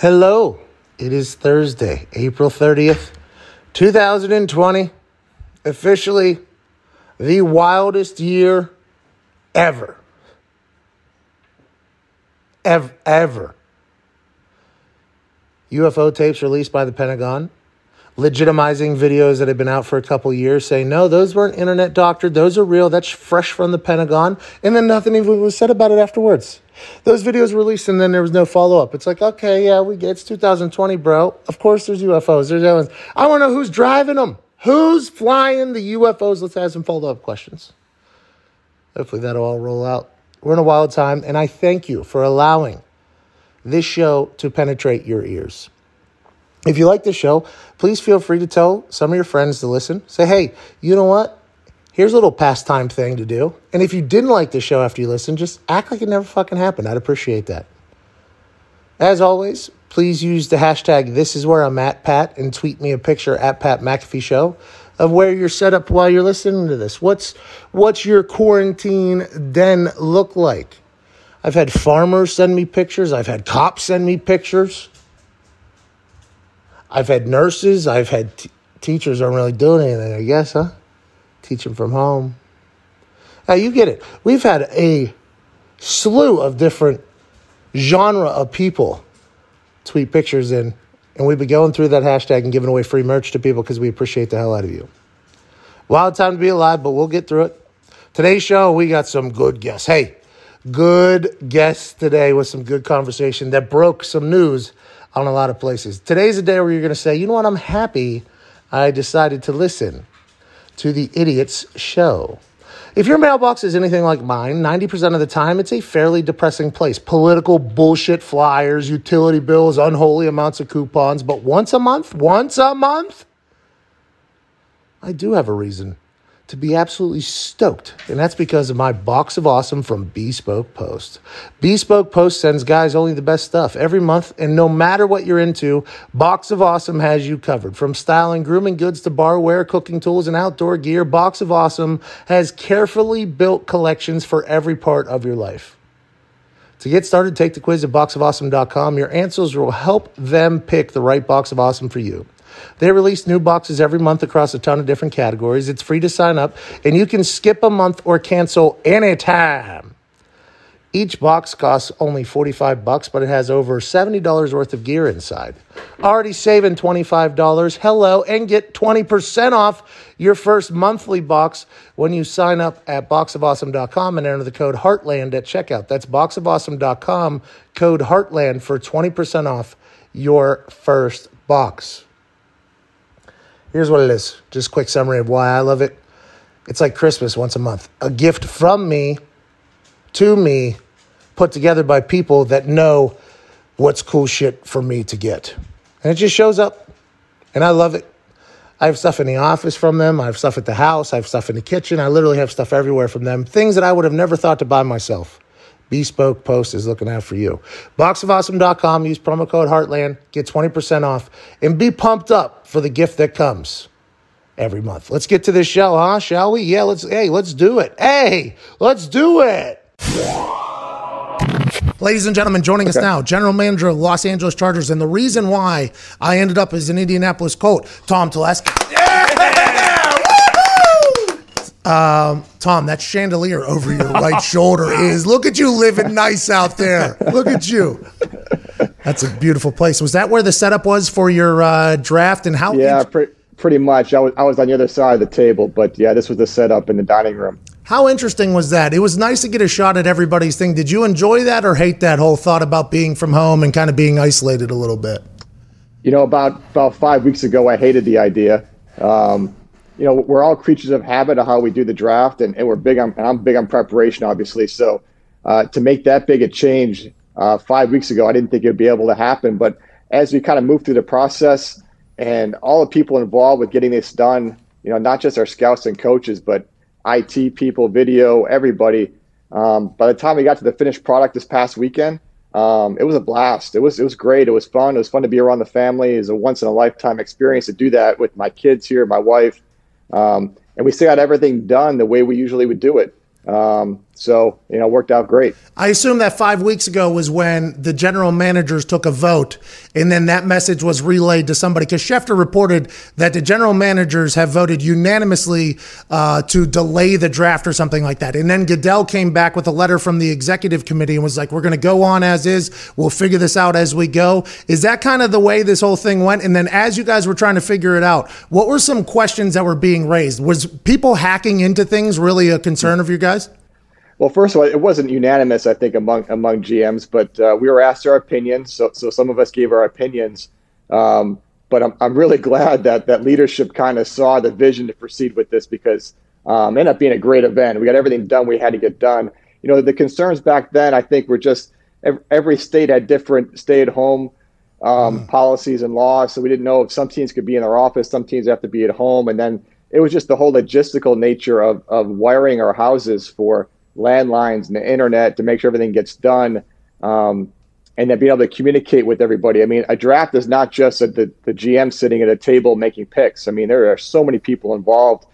Hello. It is Thursday, April 30th, 2020. Officially the wildest year ever. Ever. Ever. UFO tapes released by the Pentagon, legitimizing videos that had been out for a couple years, saying, no, those weren't internet doctored. Those are real. That's fresh from the Pentagon. And then nothing even was said about it afterwards. Those videos released and then there was no follow up. It's like, okay, yeah, we get it's 2020, bro. Of course there's UFOs. There's aliens. I want to know who's driving them. Who's flying the UFOs? Let's ask some follow up questions. Hopefully that'll all roll out. We're in a wild time, and I thank you for allowing this show to penetrate your ears. If you like the show, please feel free to tell some of your friends to listen. Say, hey, you know what? Here's a little pastime thing to do. And if you didn't like the show after you listen, just act like it never fucking happened. I'd appreciate that. As always, please use the hashtag this is where I'm at Pat and tweet me a picture at Pat McAfee Show of where you're set up while you're listening to this. What's what's your quarantine den look like? I've had farmers send me pictures. I've had cops send me pictures. I've had nurses. I've had t- teachers aren't really doing anything, I guess, huh? Teaching from home. Now you get it. We've had a slew of different genre of people tweet pictures in, and we've been going through that hashtag and giving away free merch to people because we appreciate the hell out of you. Wild time to be alive, but we'll get through it. Today's show, we got some good guests. Hey, good guests today with some good conversation that broke some news on a lot of places. Today's a day where you're going to say, you know what, I'm happy I decided to listen to the Idiots Show. If your mailbox is anything like mine, 90% of the time it's a fairly depressing place. Political bullshit flyers, utility bills, unholy amounts of coupons. But once a month, once a month, I do have a reason to be absolutely stoked. And that's because of my box of awesome from Bespoke Post. Bespoke Post sends guys only the best stuff every month. And no matter what you're into, Box of Awesome has you covered. From styling, grooming goods to barware, cooking tools, and outdoor gear, Box of Awesome has carefully built collections for every part of your life. To get started, take the quiz at boxofawesome.com. Your answers will help them pick the right box of awesome for you. They release new boxes every month across a ton of different categories. It's free to sign up, and you can skip a month or cancel anytime. Each box costs only 45 bucks, but it has over $70 worth of gear inside. Already saving $25. Hello, and get 20% off your first monthly box when you sign up at boxofawesome.com and enter the code Heartland at checkout. That's boxofawesome.com, code Heartland for 20% off your first box. Here's what it is. Just quick summary of why I love it. It's like Christmas once a month. A gift from me to me, put together by people that know what's cool shit for me to get. And it just shows up. And I love it. I have stuff in the office from them. I have stuff at the house. I have stuff in the kitchen. I literally have stuff everywhere from them. Things that I would have never thought to buy myself. Bespoke Post is looking out for you. Boxofawesome.com. Use promo code Heartland. Get 20% off. And be pumped up for the gift that comes every month. Let's get to this show, huh? Shall we? Yeah, let's, hey, let's do it. Hey, let's do it. Ladies and gentlemen, joining us now, General Manager of Los Angeles Chargers, and the reason why I ended up as an Indianapolis Colt, Tom Telesco. Um, Tom, that chandelier over your right shoulder is. Look at you living nice out there. Look at you. That's a beautiful place. Was that where the setup was for your uh, draft? And how? Yeah, pre- pretty much. I was I was on the other side of the table, but yeah, this was the setup in the dining room. How interesting was that? It was nice to get a shot at everybody's thing. Did you enjoy that or hate that whole thought about being from home and kind of being isolated a little bit? You know, about about five weeks ago, I hated the idea. Um, you know, we're all creatures of habit of how we do the draft, and, and we're big on. And I'm big on preparation, obviously. So uh, to make that big a change uh, five weeks ago, I didn't think it would be able to happen. But as we kind of move through the process, and all the people involved with getting this done, you know, not just our scouts and coaches, but IT people, video, everybody. Um, by the time we got to the finished product this past weekend, um, it was a blast. It was it was great. It was fun. It was fun to be around the family. It was a once in a lifetime experience to do that with my kids here, my wife, um, and we still got everything done the way we usually would do it. Um, So, you know, worked out great. I assume that five weeks ago was when the general managers took a vote and then that message was relayed to somebody. Because Schefter reported that the general managers have voted unanimously uh, to delay the draft or something like that. And then Goodell came back with a letter from the executive committee and was like, we're going to go on as is. We'll figure this out as we go. Is that kind of the way this whole thing went? And then as you guys were trying to figure it out, what were some questions that were being raised? Was people hacking into things really a concern of you guys? Well, first of all, it wasn't unanimous, I think, among among GMs, but uh, we were asked our opinions. So, so some of us gave our opinions. Um, but I'm, I'm really glad that that leadership kind of saw the vision to proceed with this because um, ended up being a great event. We got everything done we had to get done. You know, the concerns back then, I think, were just every state had different stay-at-home um, mm. policies and laws. So we didn't know if some teams could be in their office, some teams have to be at home, and then it was just the whole logistical nature of of wiring our houses for landlines and the internet to make sure everything gets done. Um, and then being able to communicate with everybody. I mean, a draft is not just a, the, the GM sitting at a table making picks. I mean, there are so many people involved.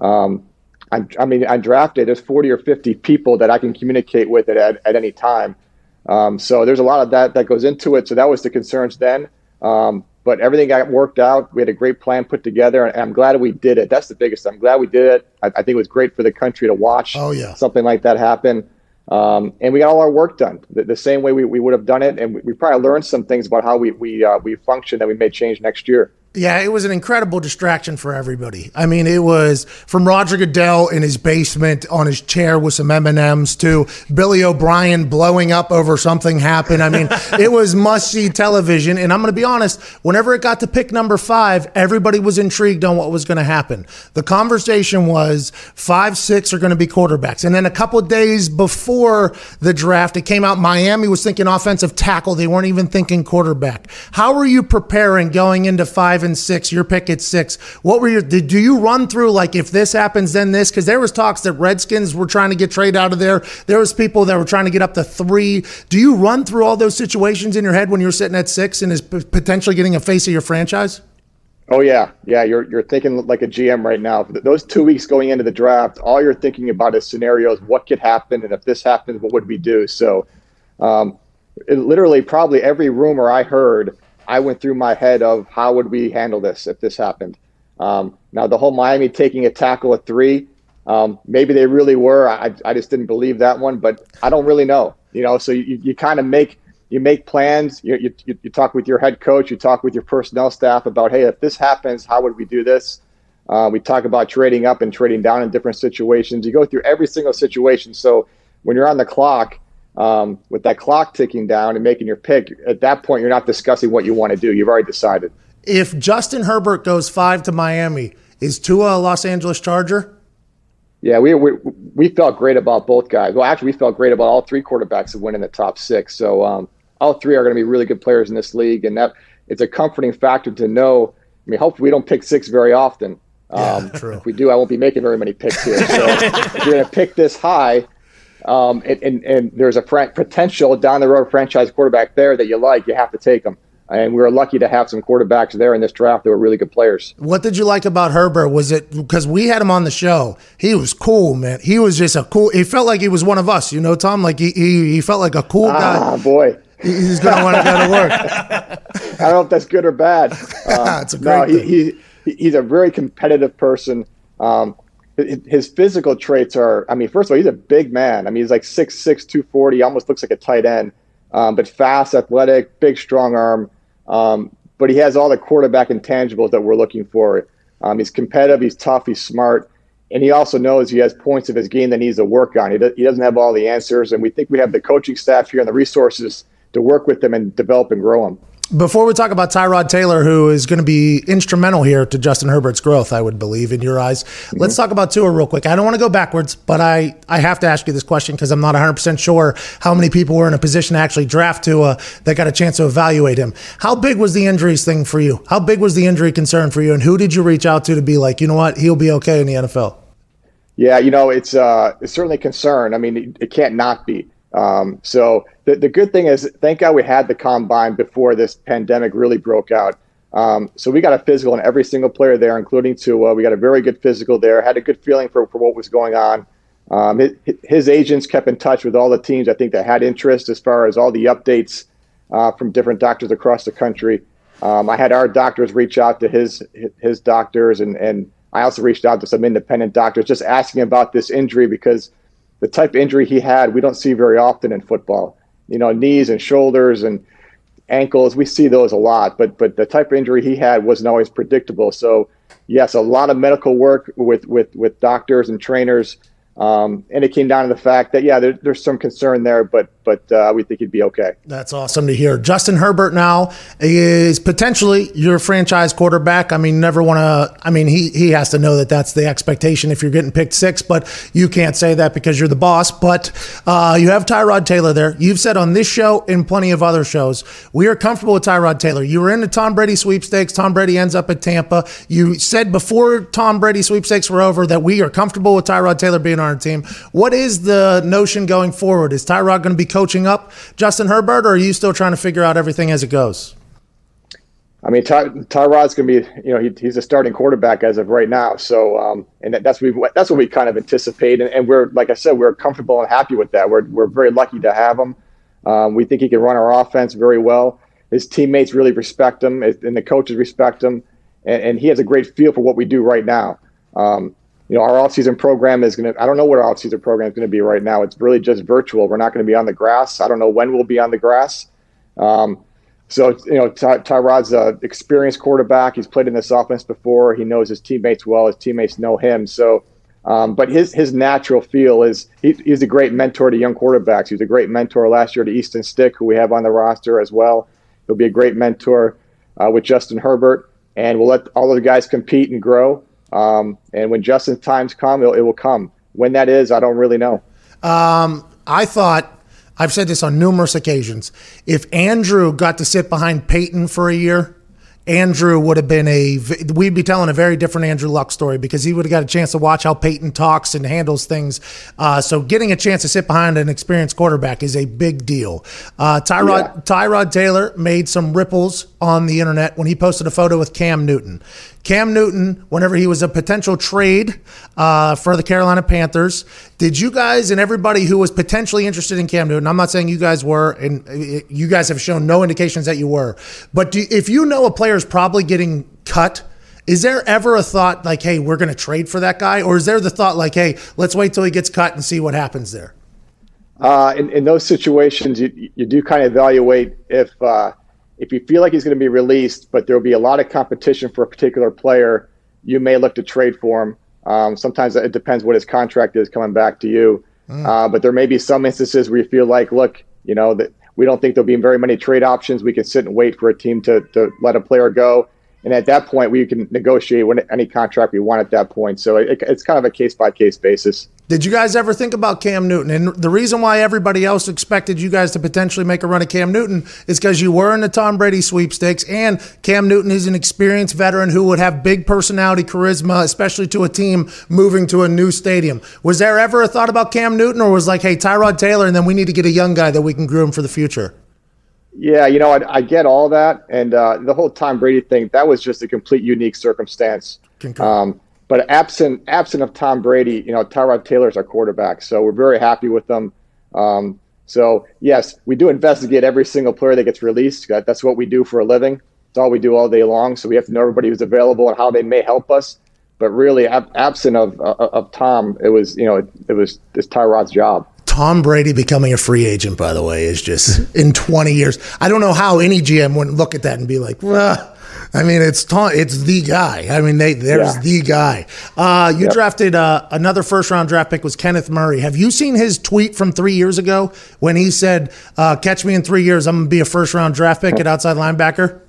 Um, I'm, I mean, on draft day, there's 40 or 50 people that I can communicate with at, at, any time. Um, so there's a lot of that that goes into it. So that was the concerns then. Um, but everything got worked out. We had a great plan put together, and I'm glad we did it. That's the biggest. I'm glad we did it. I, I think it was great for the country to watch. Oh yeah, something like that happen. Um, and we got all our work done the, the same way we, we would have done it, and we, we probably learned some things about how we we uh, we function that we may change next year. Yeah, it was an incredible distraction for everybody. I mean, it was from Roger Goodell in his basement on his chair with some M and M's to Billy O'Brien blowing up over something happened. I mean, it was must see television. And I'm going to be honest, whenever it got to pick number five, everybody was intrigued on what was going to happen. The conversation was five, six are going to be quarterbacks, and then a couple days before the draft, it came out Miami was thinking offensive tackle. They weren't even thinking quarterback. How were you preparing going into five? And six. Your pick at six. What were your? Did, do you run through like if this happens, then this? Because there was talks that Redskins were trying to get trade out of there. There was people that were trying to get up to three. Do you run through all those situations in your head when you're sitting at six and is potentially getting a face of your franchise? Oh yeah, yeah. You're you're thinking like a GM right now. Those two weeks going into the draft, all you're thinking about is scenarios. What could happen, and if this happens, what would we do? So, um, it, literally, probably every rumor I heard I went through my head of how would we handle this if this happened. Um, now the whole Miami taking a tackle at three, um, maybe they really were. I, I just didn't believe that one, but I don't really know. You know, so you, you kind of make you make plans. You, you, you talk with your head coach. You talk with your personnel staff about, hey, if this happens, how would we do this? Uh, we talk about trading up and trading down in different situations. You go through every single situation. So when you're on the clock, um, with that clock ticking down and making your pick, at that point, you're not discussing what you want to do. You've already decided. If Justin Herbert goes five to Miami, is Tua a Los Angeles Charger? Yeah, we, we, we felt great about both guys. Well, actually, we felt great about all three quarterbacks that went in the top six. So um, all three are going to be really good players in this league, and that it's a comforting factor to know. I mean, hopefully, we don't pick six very often. Um, yeah, true. If we do, I won't be making very many picks here. So if you're going to pick this high, um, and, and, and, there's a potential down the road franchise quarterback there that you like, you have to take them. And we were lucky to have some quarterbacks there in this draft that were really good players. What did you like about Herbert? Was it because we had him on the show? He was cool, man. He was just a cool. He felt like he was one of us, you know, Tom. Like he he, he felt like a cool guy. Ah, boy, he's gonna want to go to work. I don't know if that's good or bad. Um, it's a great no, he, he, he's a very competitive person. Um, his physical traits are i mean first of all he's a big man. I mean he's like 6'6 240 almost looks like a tight end um, but fast athletic big strong arm. Um, but he has all the quarterback intangibles that we're looking for. Um, he's competitive he's tough he's smart and he also knows he has points of his game that needs to work on. He, do, he doesn't have all the answers and we think we have the coaching staff here and the resources to work with them and develop and grow them before we talk about Tyrod Taylor, who is going to be instrumental here to Justin Herbert's growth, I would believe, in your eyes, mm-hmm. let's talk about Tua real quick. I don't want to go backwards, but I, I have to ask you this question because I'm not 100% sure how many people were in a position to actually draft Tua that got a chance to evaluate him. How big was the injuries thing for you? How big was the injury concern for you? And who did you reach out to to be like, you know what, he'll be okay in the NFL? Yeah, you know, it's, uh, it's certainly a concern. I mean, it, it can't not be. Um, so the, the good thing is, thank God we had the combine before this pandemic really broke out. Um, so we got a physical in every single player there, including Tua. We got a very good physical there. Had a good feeling for, for what was going on. Um, his, his, agents kept in touch with all the teams I think that had interest as far as all the updates uh, from different doctors across the country. Um, I had our doctors reach out to his his doctors, and and I also reached out to some independent doctors, just asking about this injury because the type of injury he had, we don't see very often in football. You know, knees and shoulders and ankles, we see those a lot, but but the type of injury he had wasn't always predictable. So yes, a lot of medical work with with with doctors and trainers um, and it came down to the fact that yeah, there, there's some concern there, but but uh, we think he'd be okay. That's awesome to hear. Justin Herbert now is potentially your franchise quarterback. I mean, never want to. I mean, he he has to know that that's the expectation if you're getting picked six, but you can't say that because you're the boss. But uh, you have Tyrod Taylor there. You've said on this show and plenty of other shows, we are comfortable with Tyrod Taylor. You were in the Tom Brady sweepstakes. Tom Brady ends up at Tampa. You said before Tom Brady sweepstakes were over that we are comfortable with Tyrod Taylor being on our team. What is the notion going forward? Is Tyrod going to be coaching up Justin Herbert, or are you still trying to figure out everything as it goes? I mean, Ty, Tyrod's going to be, you know, he, he's a starting quarterback as of right now. So, um, and that's what we that's what we kind of anticipate, and, and, we're like I said, we're comfortable and happy with that. We're we're very lucky to have him. Um, we think he can run our offense very well. His teammates really respect him, and the coaches respect him, and, and he has a great feel for what we do right now. Um, you know, our off-season program is going to, I don't know what our off-season program is going to be right now. It's really just virtual. We're not going to be on the grass. I don't know when we'll be on the grass. Um, so, you know, Ty- Tyrod's an experienced quarterback. He's played in this offense before. He knows his teammates well. His teammates know him. So, um, but his his natural feel is he, he's a great mentor to young quarterbacks. He was a great mentor last year to Easton Stick, who we have on the roster as well. He'll be a great mentor uh, with Justin Herbert, and we'll let all of the guys compete and grow. Um, and when Justin's times come, it, it, will come. When that is, I don't really know. Um, I thought I've said this on numerous occasions. If Andrew got to sit behind Peyton for a year, Andrew would have been a, we'd be telling a very different Andrew Luck story because he would have got a chance to watch how Peyton talks and handles things. Uh, so getting a chance to sit behind an experienced quarterback is a big deal. Uh, Tyrod, yeah. Tyrod Taylor made some ripples on the internet when he posted a photo with Cam Newton. Cam Newton, whenever he was a potential trade uh, for the Carolina Panthers, did you guys and everybody who was potentially interested in Cam Newton? I'm not saying you guys were, and uh, you guys have shown no indications that you were. But do, if you know a player is probably getting cut, is there ever a thought like, hey, we're going to trade for that guy, or is there the thought like, hey, let's wait till he gets cut and see what happens there? Uh, in, in, those situations, you, you do kind of evaluate if uh, if you feel like he's going to be released, but there will be a lot of competition for a particular player, you may look to trade for him. Um, sometimes it depends what his contract is coming back to you. Mm. Uh, but there may be some instances where you feel like, look, you know, that we don't think there'll be very many trade options. We can sit and wait for a team to, to let a player go. And at that point, we can negotiate any contract we want at that point. So it, it's kind of a case by case basis. Did you guys ever think about Cam Newton? And the reason why everybody else expected you guys to potentially make a run at Cam Newton is because you were in the Tom Brady sweepstakes, and Cam Newton is an experienced veteran who would have big personality, charisma, especially to a team moving to a new stadium. Was there ever a thought about Cam Newton, or was like, hey, Tyrod Taylor, and then we need to get a young guy that we can groom for the future? Yeah, you know, I, I get all that, and uh, the whole Tom Brady thing. That was just a complete unique circumstance. Um, but absent absent of Tom Brady, you know, Tyrod Taylor's our quarterback, so we're very happy with them. Um, so yes, we do investigate every single player that gets released. That's what we do for a living. It's all we do all day long. So we have to know everybody who's available and how they may help us. But really, ab- absent of, of, of Tom, it was you know it, it was it's Tyrod's job. Tom Brady becoming a free agent, by the way, is just in 20 years. I don't know how any GM wouldn't look at that and be like, well, I mean, it's Tom, it's the guy. I mean, they, there's yeah. the guy. Uh, you yep. drafted uh, another first round draft pick was Kenneth Murray. Have you seen his tweet from three years ago when he said, uh, "Catch me in three years, I'm gonna be a first round draft pick at outside linebacker"?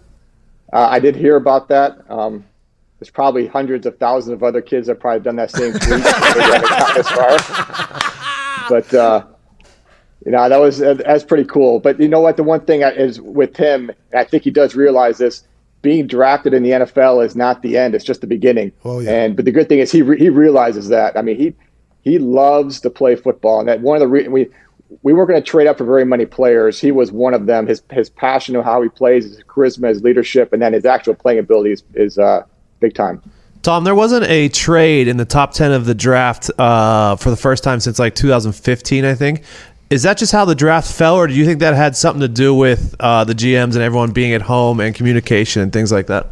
Uh, I did hear about that. Um, there's probably hundreds of thousands of other kids that probably done that same tweet. but uh, you know that was that's pretty cool. But you know what? The one thing is with him, I think he does realize this: being drafted in the NFL is not the end; it's just the beginning. Oh, yeah. And but the good thing is he re- he realizes that. I mean, he he loves to play football, and that one of the re- we we weren't going to trade up for very many players. He was one of them. His his passion of how he plays, his charisma, his leadership, and then his actual playing ability is, is uh, big time. Tom, there wasn't a trade in the top 10 of the draft uh, for the first time since like 2015, I think. Is that just how the draft fell, or do you think that had something to do with uh, the GMs and everyone being at home and communication and things like that?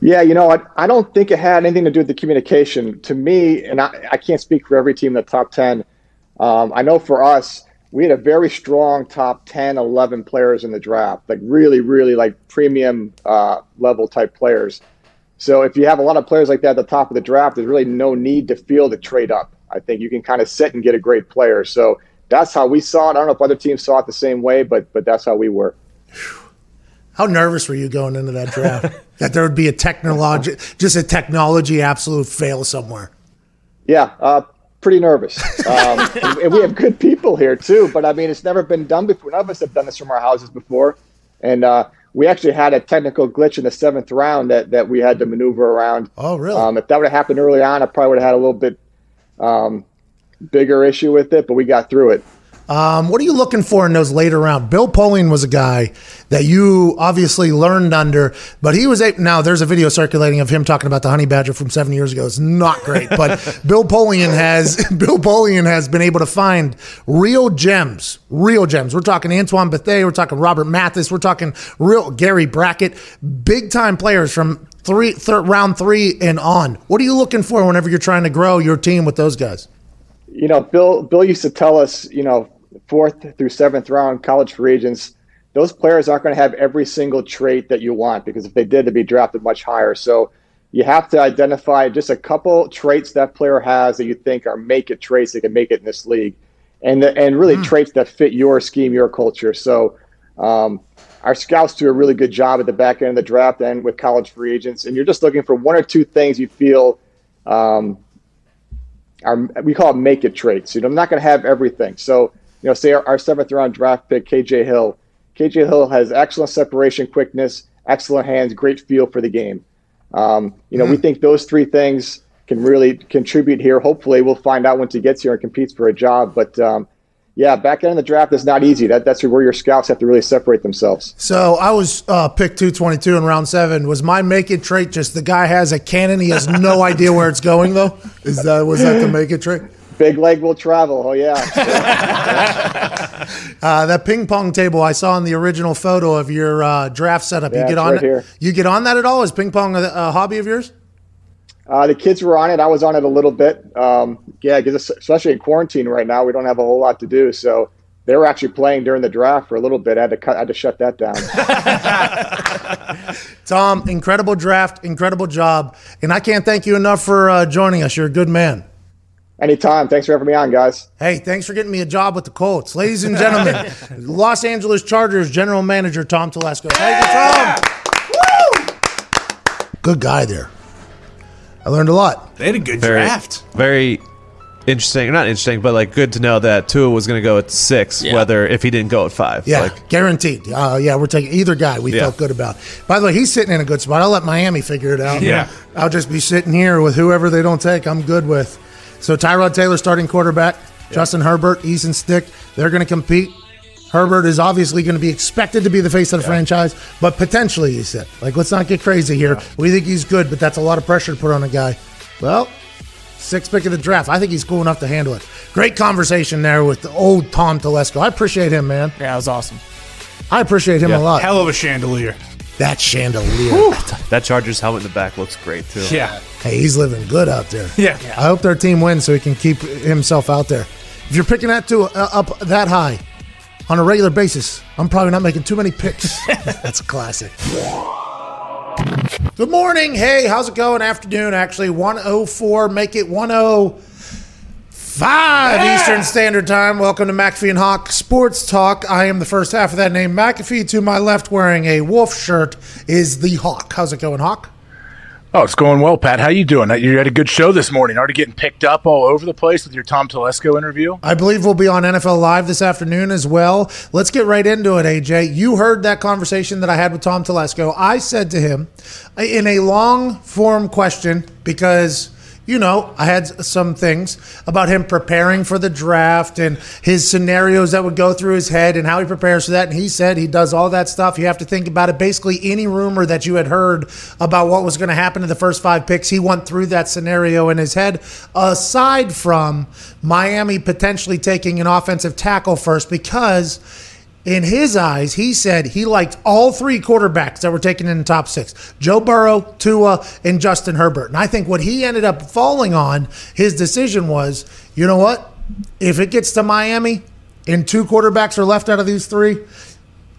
Yeah, you know, I, I don't think it had anything to do with the communication. To me, and I, I can't speak for every team in the top 10, um, I know for us, we had a very strong top 10, 11 players in the draft, like really, really like premium uh, level type players. So if you have a lot of players like that at the top of the draft, there's really no need to feel the trade up. I think you can kind of sit and get a great player. So that's how we saw it. I don't know if other teams saw it the same way, but but that's how we were. How nervous were you going into that draft? that there would be a technology, just a technology absolute fail somewhere. Yeah, uh, pretty nervous. Um, and we have good people here too, but I mean, it's never been done before. None of us have done this from our houses before, and uh, we actually had a technical glitch in the seventh round that that we had to maneuver around. Oh, really? Um, if that would have happened early on, I probably would have had a little bit um, bigger issue with it, but we got through it. Um, what are you looking for in those later rounds? Bill Polian was a guy that you obviously learned under, but he was a, now there's a video circulating of him talking about the honey badger from seven years ago. It's not great, but Bill Polian has Bill Polian has been able to find real gems, real gems. We're talking Antoine Bethea, we're talking Robert Mathis, we're talking real Gary Brackett, big time players from three third, round three and on. What are you looking for whenever you're trying to grow your team with those guys? You know, Bill Bill used to tell us, you know, fourth through seventh round college free agents, those players aren't going to have every single trait that you want because if they did, they'd be drafted much higher. So you have to identify just a couple traits that player has that you think are make it traits that can make it in this league, and the, and really mm. traits that fit your scheme, your culture. So. Um, our scouts do a really good job at the back end of the draft and with college free agents, and you're just looking for one or two things you feel um, are we call it make it traits. You know, I'm not going to have everything. So you know, say our, our seventh round draft pick, KJ Hill. KJ Hill has excellent separation quickness, excellent hands, great feel for the game. Um, you know, mm. we hmm. think those three things can really contribute here. Hopefully, we'll find out once he gets here and competes for a job. But um, yeah, back end of the draft is not easy. That, that's where your scouts have to really separate themselves. So I was uh, picked 222 in round seven. Was my make it trait just the guy has a cannon? He has no idea where it's going, though? Is that Was that the make it trait? Big leg will travel. Oh yeah. uh, that ping pong table I saw in the original photo of your uh, draft setup. Yeah, you get on right Here. You get on that at all? Is ping pong a, a hobby of yours? Uh, the kids were on it. I was on it a little bit. Um, yeah, because especially in quarantine right now, we don't have a whole lot to do. So they were actually playing during the draft for a little bit. I had to cut. I had to shut that down. Tom, incredible draft, incredible job, and I can't thank you enough for uh, joining us. You're a good man. Anytime. Thanks for having me on, guys. Hey, thanks for getting me a job with the Colts. Ladies and gentlemen, Los Angeles Chargers general manager Tom Telesco. Thank you, Tom. Good guy there. I learned a lot. They had a good very, draft. Very interesting. Not interesting, but like good to know that Tua was going to go at six, yeah. whether if he didn't go at five. Yeah, like, guaranteed. Uh, yeah, we're taking either guy we yeah. felt good about. By the way, he's sitting in a good spot. I'll let Miami figure it out. Yeah. I'll just be sitting here with whoever they don't take. I'm good with. So Tyrod Taylor starting quarterback, yeah. Justin Herbert, Easton Stick, they're going to compete. Herbert is obviously going to be expected to be the face of the yeah. franchise, but potentially, he said. Like, let's not get crazy here. Yeah. We think he's good, but that's a lot of pressure to put on a guy. Well, sixth pick of the draft. I think he's cool enough to handle it. Great conversation there with the old Tom Telesco. I appreciate him, man. Yeah, it was awesome. I appreciate him yeah. a lot. Hell of a chandelier. That chandelier. That Chargers helmet in the back looks great, too. Yeah. Hey, he's living good out there. Yeah. I hope their team wins so he can keep himself out there. If you're picking that to uh, up that high on a regular basis, I'm probably not making too many picks. That's a classic. Good morning. Hey, how's it going? Afternoon, actually. 104. Make it 105 yeah. Eastern Standard Time. Welcome to McAfee and Hawk Sports Talk. I am the first half of that name. McAfee to my left, wearing a wolf shirt, is the Hawk. How's it going, Hawk? Oh, it's going well, Pat. How you doing? You had a good show this morning. Already getting picked up all over the place with your Tom Telesco interview. I believe we'll be on NFL Live this afternoon as well. Let's get right into it, AJ. You heard that conversation that I had with Tom Telesco. I said to him in a long form question because you know, I had some things about him preparing for the draft and his scenarios that would go through his head and how he prepares for that. And he said he does all that stuff. You have to think about it. Basically, any rumor that you had heard about what was going to happen to the first five picks, he went through that scenario in his head. Aside from Miami potentially taking an offensive tackle first, because in his eyes, he said he liked all three quarterbacks that were taken in the top six Joe Burrow, Tua, and Justin Herbert. And I think what he ended up falling on, his decision was you know what? If it gets to Miami and two quarterbacks are left out of these three,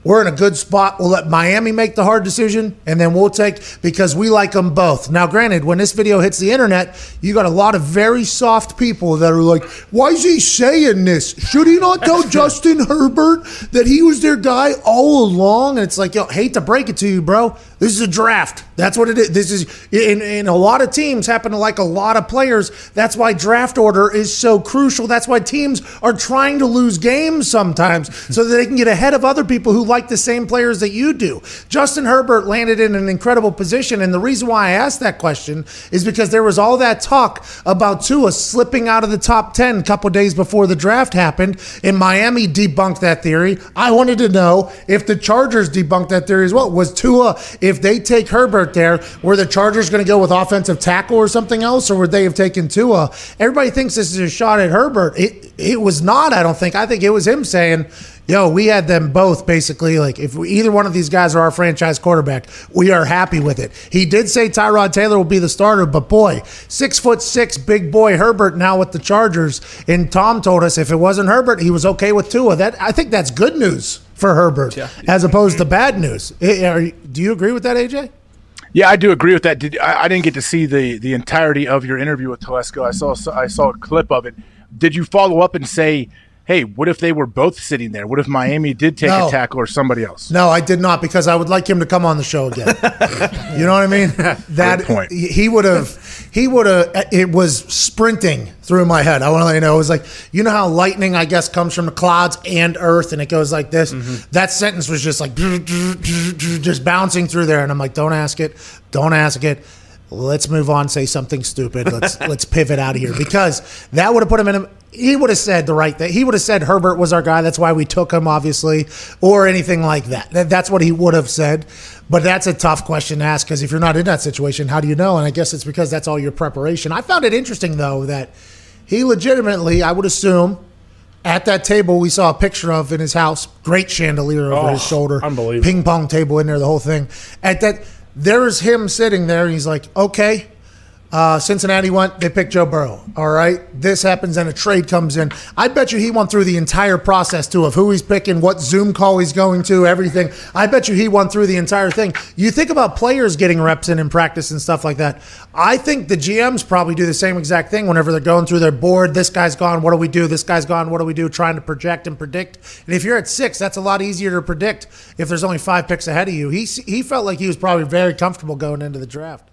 we're in a good spot. We'll let Miami make the hard decision, and then we'll take because we like them both. Now, granted, when this video hits the internet, you got a lot of very soft people that are like, "Why is he saying this? Should he not tell Justin Herbert that he was their guy all along?" And it's like, yo, hate to break it to you, bro. This is a draft. That's what it is. This is, and, and a lot of teams happen to like a lot of players. That's why draft order is so crucial. That's why teams are trying to lose games sometimes so that they can get ahead of other people who like the same players that you do. Justin Herbert landed in an incredible position. And the reason why I asked that question is because there was all that talk about Tua slipping out of the top 10 a couple days before the draft happened. And Miami debunked that theory. I wanted to know if the Chargers debunked that theory as well. Was Tua, if they take Herbert there, were the Chargers going to go with offensive tackle or something else, or would they have taken Tua? Everybody thinks this is a shot at Herbert. It, it was not, I don't think. I think it was him saying, yo, we had them both basically like if we, either one of these guys are our franchise quarterback, we are happy with it. He did say Tyrod Taylor will be the starter, but boy, six foot six, big boy Herbert now with the Chargers. And Tom told us if it wasn't Herbert, he was okay with Tua. That I think that's good news for Herbert as opposed to bad news. Eh, you- do you agree with that, AJ? Yeah, I do agree with that. Did I, I didn't get to see the the entirety of your interview with Telesco. I saw I saw a clip of it. Did you follow up and say, "Hey, what if they were both sitting there? What if Miami did take No. a tackle or somebody else?" No, I did not because I would like him to come on the show again. you know what I mean? That point. he would have. He would have. It was sprinting through my head. I want to let you know. It was like you know how lightning, I guess, comes from the clouds and earth, and it goes like this. Mm-hmm. That sentence was just like just bouncing through there, and I'm like, don't ask it, don't ask it. Let's move on. Say something stupid. Let's let's pivot out of here because that would have put him in. a he would have said the right thing. He would have said Herbert was our guy. That's why we took him, obviously, or anything like that. That- That's what he would have said. But that's a tough question to ask because if you're not in that situation, how do you know? And I guess it's because that's all your preparation. I found it interesting though that he legitimately, I would assume, at that table we saw a picture of in his house, great chandelier over Oh, his shoulder, unbelievable. ping pong table in there, the whole thing. At that, there's him sitting there, he's like, okay. Uh, Cincinnati went. They picked Joe Burrow. All right, this happens, and a trade comes in. I bet you he went through the entire process too of who he's picking, what Zoom call he's going to, everything. I bet you he went through the entire thing. You think about players getting reps in in practice and stuff like that. I think the GMs probably do the same exact thing whenever they're going through their board. This guy's gone. What do we do? This guy's gone. What do we do? Trying to project and predict. And if you're at six, that's a lot easier to predict if there's only five picks ahead of you. He he felt like he was probably very comfortable going into the draft.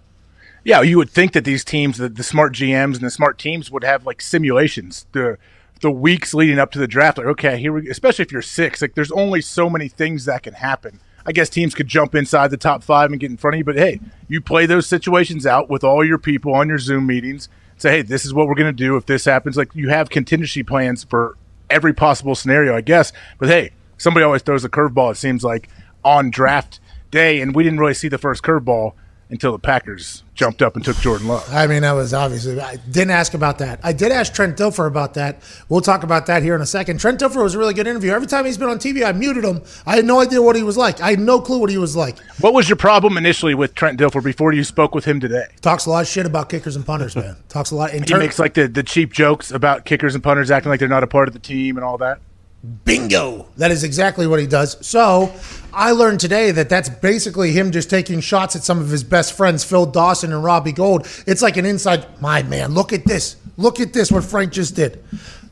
Yeah, you would think that these teams, the, the smart GMs and the smart teams, would have like simulations the the weeks leading up to the draft. Like, okay, here we, especially if you're six, like there's only so many things that can happen. I guess teams could jump inside the top five and get in front of you, but hey, you play those situations out with all your people on your Zoom meetings. Say, hey, this is what we're going to do if this happens. Like you have contingency plans for every possible scenario, I guess. But hey, somebody always throws a curveball. It seems like on draft day, and we didn't really see the first curveball until the Packers jumped up and took Jordan Love. I mean, that was obviously. I didn't ask about that. I did ask Trent Dilfer about that. We'll talk about that here in a second. Trent Dilfer was a really good interview. Every time he's been on TV, I muted him. I had no idea what he was like. I had no clue what he was like. What was your problem initially with Trent Dilfer before you spoke with him today? Talks a lot of shit about kickers and punters, man. Talks a lot. In He makes like the, the cheap jokes about kickers and punters acting like they're not a part of the team and all that. Bingo. That is exactly what he does. So I learned today that that's basically him just taking shots at some of his best friends, Phil Dawson and Robbie Gould. It's like an inside, my man, look at this. Look at this, what Frank just did.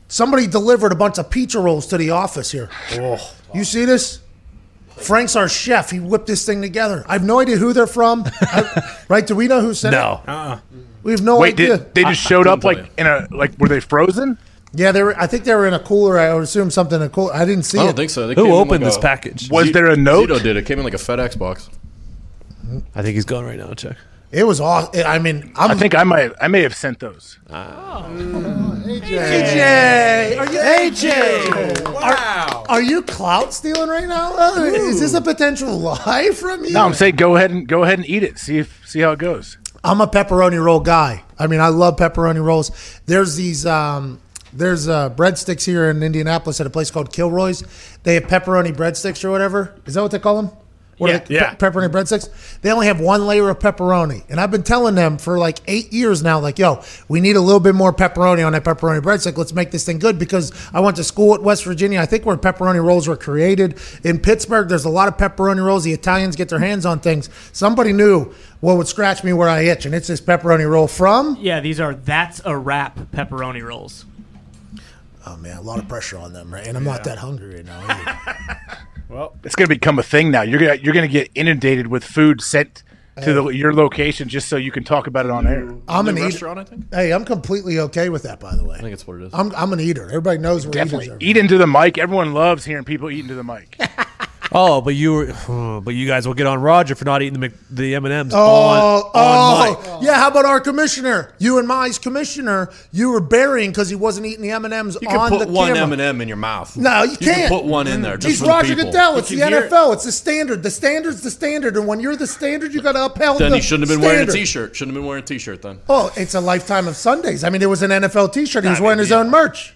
Somebody delivered a bunch of pizza rolls to the office here. Oh, You see this? Frank's our chef. He whipped this thing together. I have no idea who they're from. I- right? Do we know who sent it? No. it? We have no Wait, idea. did, they just showed up couldn't like in a like were they frozen? Yeah, they were. I think they were in a cooler. I would assume something in a cooler. I didn't see I it. don't think so. They Who came in opened like this a- package? Was there a note? Zito did. It came in like a FedEx box. I think he's gone right now. Check. It was awesome. I mean, I'm, I think I might I may have sent those. AJ. Are you AJ? Wow. Are, you clout stealing right now? Uh, is this a potential lie from you? No, I'm saying go ahead and go ahead and eat it. See if see how it goes. I'm a pepperoni roll guy. I mean, I love pepperoni rolls. There's these. Um, there's uh, breadsticks here in Indianapolis at a place called Kilroy's. They have pepperoni breadsticks or whatever. Is that what they call them? What Yeah, they, yeah. pe- pepperoni breadsticks. They only have one layer of pepperoni, and I've been telling them for like eight years now, like, yo, we need a little bit more pepperoni on that pepperoni breadstick. Let's make this thing good because I went to school at West Virginia. I think where pepperoni rolls were created in Pittsburgh. There's a lot of pepperoni rolls. The Italians get their hands on things. Somebody knew what would scratch me where I itch, and it's this pepperoni roll from. Yeah, these are that's a wrap pepperoni rolls. Oh man, a lot of pressure on them, right? And I'm not that hungry right now. well, It's going to become a thing now. You're gonna you're gonna get inundated with food sent to the, your location just so you can talk about it on air. I'm an eater. restaurant, I think. Hey, I'm completely okay with that, by the way. I think it's what it is. I'm, I'm an eater. Everybody knows we're Definitely eaters. eat into the mic. Everyone loves hearing people eat into the mic. Oh, but you were, oh, but you guys will get on Roger for not eating the Mc, the M and M's Oh, on on oh, oh. mic. yeah. How about our commissioner? You and Mi's commissioner. You were burying because he wasn't eating the M and M's You on can the put one camera. M and m in your mouth. No, you can't. can put one in there. Just He's for Roger people. Goodell. It's the You it. NFL. It's the standard. The standard's the standard, and when you're the standard, you got to upheld. Then the he shouldn't have been wearing a standard. T-shirt. Shouldn't have been wearing a T-shirt then. Oh, it's a lifetime of Sundays. I mean, it was an NFL T-shirt. He was wearing his own merch.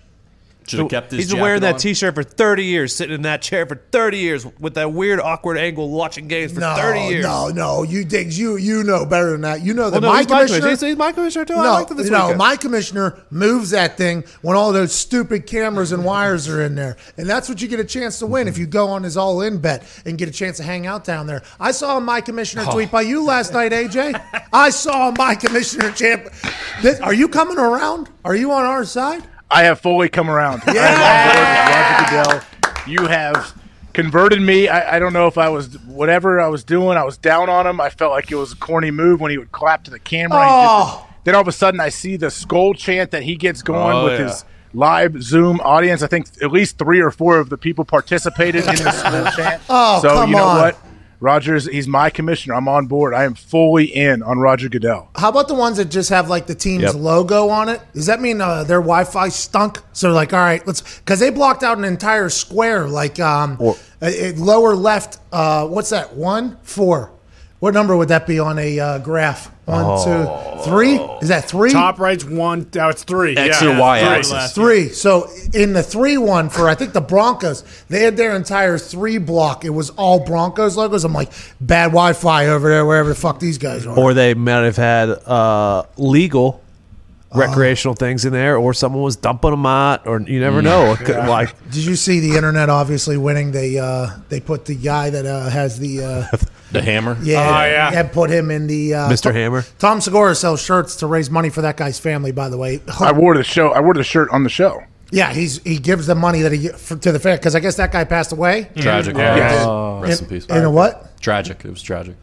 Should have kept his. He's been wearing jacket that on. T-shirt for 30 years, sitting in that chair for 30 years with that weird, awkward angle, watching games for No, 30 years. no, no. You Diggs, you you know better than that. You know that Well, no, my he's my commissioner. commissioner. He's my commissioner too. I No, liked it this no, weekend. my commissioner moves that thing when all those stupid cameras and wires are in there, and that's what you get a chance to win if you go on his all-in bet and get a chance to hang out down there. I saw my commissioner Oh. tweet by you last night, AJ. I saw my commissioner champ. This- Are you coming around? Are you on our side? I have fully come around. I am on board with Roger Goodell. You have converted me. I, I don't know if I was whatever I was doing. I was down on him. I felt like it was a corny move when he would clap to the camera. He Oh. just- then all of a sudden, I see the skull chant that he gets going Oh, with yeah. his live Zoom audience. I think at least three or four of the people participated in the skull chant. Oh, so come you know on. what? Rogers, he's my commissioner. I'm on board. I am fully in on Roger Goodell. How about the ones that just have like the team's Yep. logo on it? Does that mean uh, their Wi-Fi stunk? So they're like, all right, let's because they blocked out an entire square, like um, uh, uh, lower left. Uh, what's that? One, four. What number would that be on a uh, graph? One, two, three. Is that three? Top right's one. Now it's three. X yeah, or Y three. axis. Three. So in the three one for I think the Broncos, they had their entire three block. It was all Broncos logos. I'm like, bad Wi-Fi over there, wherever the fuck these guys are. or they might have had uh, legal recreational things in there, or someone was dumping them out, or you never know. It could- Like Did you see the internet obviously winning? They uh, they put the guy that uh, has the uh, The hammer. yeah, Oh, yeah. had put him in the uh, Mr. Hammer. Tom Segura sells shirts to raise money for that guy's family. By the way, I wore the show. I wore the shirt on the show. yeah, he's he gives the money that he for, to the fair because I guess that guy passed away. Tragic. Yeah. Yeah. Rest in, in, peace. in a what? Tragic. It was tragic.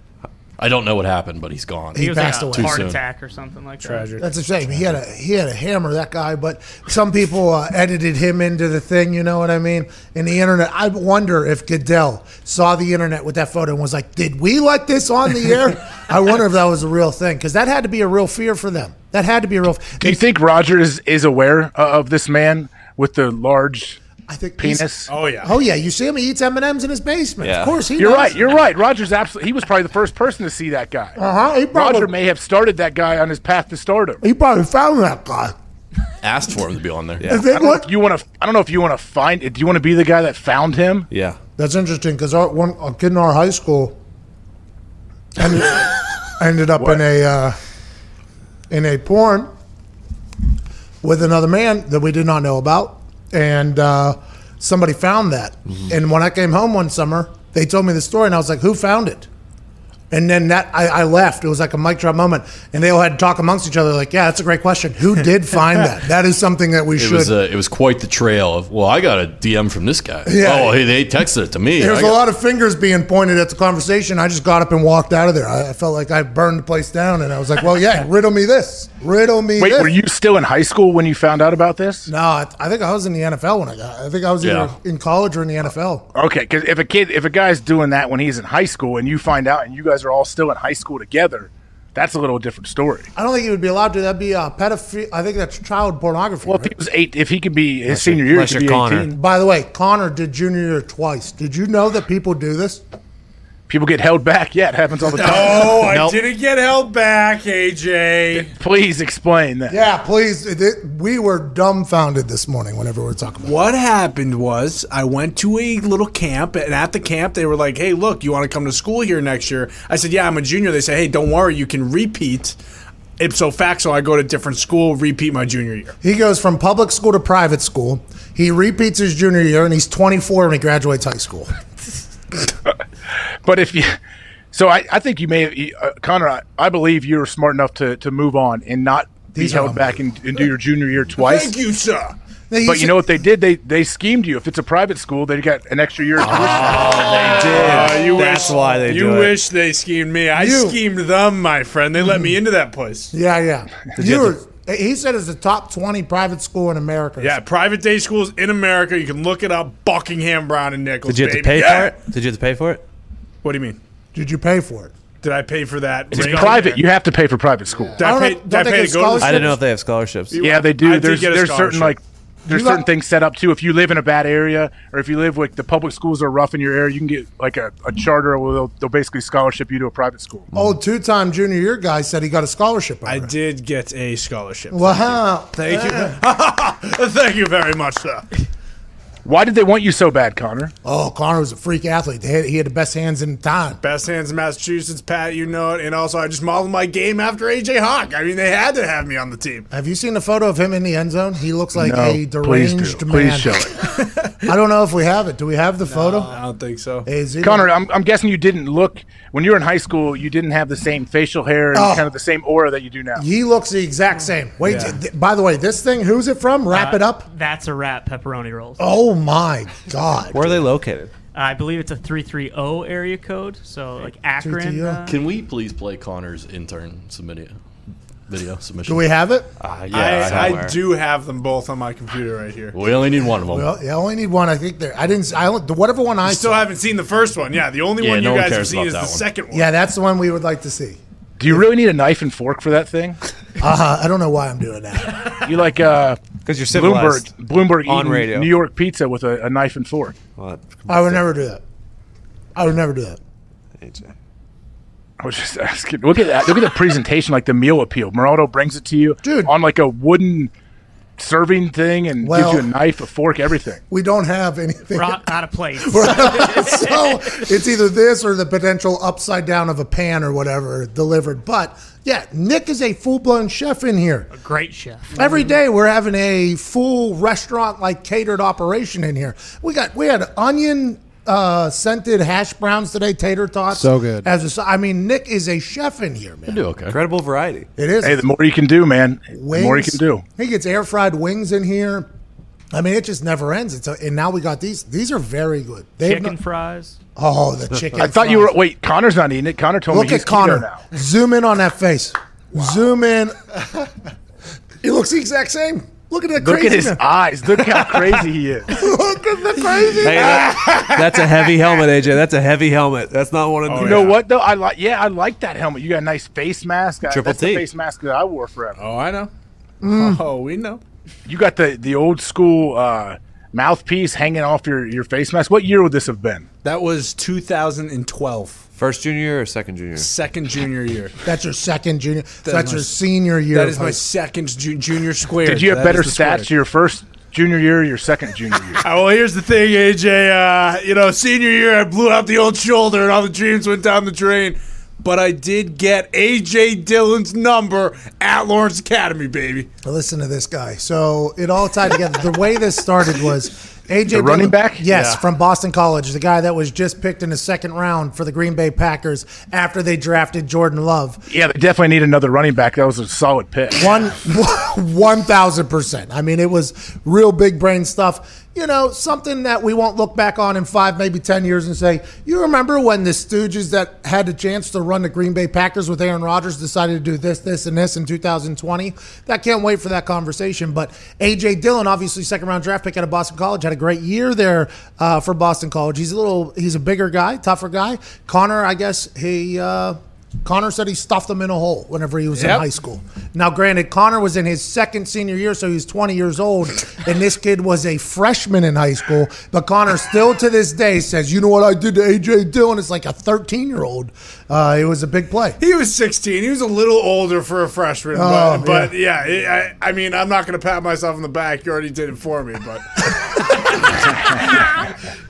I don't know what happened, but he's gone. He He was passed like away. a heart soon. attack or something like that. That's a shame. He had a he had a hammer that guy, but some people uh, edited him into the thing. You know what I mean? In the internet, I wonder if Goodell saw the internet with that photo and was like, "Did we let this on the air?" I wonder if that was a real thing because that had to be a real fear for them. That had to be a real. Do you think Rogers is aware uh, of this man with the large I think he's- penis? Oh yeah. Oh yeah, you see him. He eats M and M's in his basement. Yeah. Of course, he. You're does. right. You're right. Rogers absolutely. He was probably the first person to see that guy. Uh huh. Roger may have started that guy on his path to stardom. he probably found that guy. Asked for him to be on there. Yeah. they I don't know if you want to. I don't know if you want to find it. Do you want to be the guy that found him? Yeah. That's interesting because our one a kid in our high school ended, ended up in a uh, in a porn with another man that we did not know about, and uh, somebody found that. And when I came home one summer, they told me the story, and I was like, "Who found it?" And then that I, I left. It was like a mic drop moment, and they all had to talk amongst each other. Like, yeah, that's a great question. Who did find that? That is something that we It should. was uh, it was quite the trail of well I got a DM from this guy Yeah. oh hey they texted it to me There's I a got- lot of fingers being pointed at the conversation. I just got up and walked out of there. I, I felt like I burned the place down, and I was like, "Well, yeah, riddle me this, riddle me Wait, this." were you still in high school when you found out about this? No, I, I think I was in the NFL when I got. I think I was either Yeah. in college or in the NFL. Okay, because if a kid, if a guy's doing that when he's in high school, and you find out, and you guys are all still in high school together, that's a little different story. I don't think he would be allowed to. That'd be uh, pedophilia. I think that's child pornography. Well, if right? he was eight, if he could be his senior year, he could be Connor. eighteen. By the way, Connor did junior year twice. Did you know that people do this? People get held back. Yeah, it happens all the time. Oh, I Nope. didn't get held back, AJ. Please explain that. Yeah, please. It- it- we were dumbfounded this morning whenever we were talking about. What happened was I went to a little camp, and at the camp they were like, "Hey, look, you want to come to school here next year?" I said, "Yeah, I'm a junior." They say, "Hey, don't worry, you can repeat." Ipso facto, I go to a different school, repeat my junior year. He goes from public school to private school. He repeats his junior year, and he's 24 when he graduates high school. But if you, so I, I think you may, have, uh, Connor. I, I believe you're smart enough to, to move on and not be These are held back and, and do your junior year twice. Thank you, sir. Now, But you know what they did? They they schemed you. If it's a private school, they got an extra year of tuition. Uh, you That's wish, why they You do it. wish they schemed me. I You- schemed them, my friend. They let me into that place. Yeah, yeah. you You were, he said it's the top 20 private school in America. Yeah, private day schools in America. You can look it up. Buckingham, Browne, and Nichols. Did you have to pay Yeah. for it? Did you have to pay for it? What do you mean? Did you pay for it? Did I pay for that? It's ring? private. You have to pay for private school. Did I I, don't pay, know- did don't I pay to go to? I didn't know if they have scholarships. Yeah, they do. did There's there's certain like there's You certain got- things set up too. If you live in a bad area, or if you live like the public schools are rough in your area, you can get like a, a charter where they'll, they'll basically scholarship you to a private school. Old two time junior year guy said he got a scholarship. I over it. did get a scholarship. Wow. Thank you. Thank you very much, sir. Why did they want you so bad, Connor? Oh, Connor was a freak athlete. He had, he had the best hands in town. Best hands in Massachusetts, Pat. You know it. And also, I just modeled my game after AJ Hawk. I mean, they had to have me on the team. Have you seen the photo of him in the end zone? He looks like No, a please deranged do. man. Please show it. I don't know if we have it. Do we have the photo? I don't think so. Is it- Connor, I'm, I'm guessing you didn't look when you were in high school. You didn't have the same facial hair and Oh. kind of the same aura that you do now. He looks the exact same. Wait, Yeah. th- by the way, this thing, who's it from? Wrap uh, it up. That's a wrap pepperoni rolls. Oh my God. Where are they located? I believe it's a 330 area code. So like Akron. Uh, Can we please play Connor's intern submit video submission? Do we have it? Uh, yeah, I, I somewhere. do have them both on my computer right here. We only need one of them. Well, yeah, I only need one. I think there. I didn't. I only, the whatever one I I still saw. haven't seen the first one. Yeah, the only Yeah, one no you one guys have cares seen about is the that one. second one. Yeah, that's the one we would like to see. Do you really need a knife and fork for that thing? Uh, huh, I don't know why I'm doing that. You like uh, Because you're Bloomberg? civilized. Bloomberg On eating radio. New York pizza with a, a knife and fork. What? I would never do that. I would never do that. AJ. I was just asking. Look at that. Look at the presentation, like the meal appeal. Moraldo brings it to you, Dude. on like a wooden serving thing, and Well- gives you a knife, a fork, everything. We don't have anything. we're out, out of place. so it's either this or the potential upside down of a pan or whatever delivered. But yeah, Nick is a full blown chef in here. A great chef. Every day we're having a full restaurant like catered operation in here. We got we had onion uh, scented hash browns today, tater tots. So good. As a, si- I mean, Nick is a chef in here, man. Do okay. Incredible variety. It is. Hey, the more you can do, man, the more you can do. He gets air fried wings in here. I mean, it just never ends. It's a, and now we got these. These are very good. They have Chicken no- fries. oh, the chicken. I thought you were. Wait, Connor's not eating it. Connor told Look me he's at Connor. keto now. Zoom in on that face. Zoom in. he looks the exact same. Look at that Look at his craziness. eyes. Look how crazy he is. Look at the crazy. Hey, that- that's a heavy helmet, AJ. That's a heavy helmet. That's not one of the. You know what though? I like. Yeah, I like that helmet. You got a nice face mask. I- Triple That's T. the face mask that I wore forever. Oh, I know. Mm. Oh, we know. You got the the old school uh, mouthpiece hanging off your your face mask. What year would this have been? That was 2012, First junior year or second junior? second junior year. That's your second junior. That that's is your senior year. That of is high my second ju- junior square. Did you have That better is the stats square. your first junior year or your second junior year? Uh, well, here's the thing, AJ. Uh, you know, senior year, I blew out the old shoulder and all the dreams went down the drain. But I did get AJ Dillon's number at Lawrence Academy, baby. Listen to this guy. So it all tied together. the way this started was AJ The running Dillon- back? Yes, Yeah. from Boston College, the guy that was just picked in the second round for the Green Bay Packers after they drafted Jordan Love. yeah, they definitely need another running back. That was a solid pick. One one thousand percent. I mean, it was real big brain stuff. You know, something that we won't look back on in five, maybe ten years and say, you remember when the Stooges that had a chance to run the Green Bay Packers with Aaron Rodgers decided to do this, this, and this in 2020? That can't wait for that conversation. But AJ Dillon, obviously second round draft pick out of Boston College, had a great year there uh, for Boston College. He's a little, he's a bigger guy, tougher guy. Connor, I guess he. Uh, Connor said he stuffed him in a hole whenever he was in high school. Now, granted, Connor was in his second senior year, so he was 20 years old, and this kid was a freshman in high school. But Connor still to this day says, "You know what I did to AJ Dillon?" It's like a 13 year old. Uh, it was a big play. He was 16. He was a little older for a freshman, Oh, but, but yeah, I, I mean, I'm not going to pat myself on the back. You already did it for me, but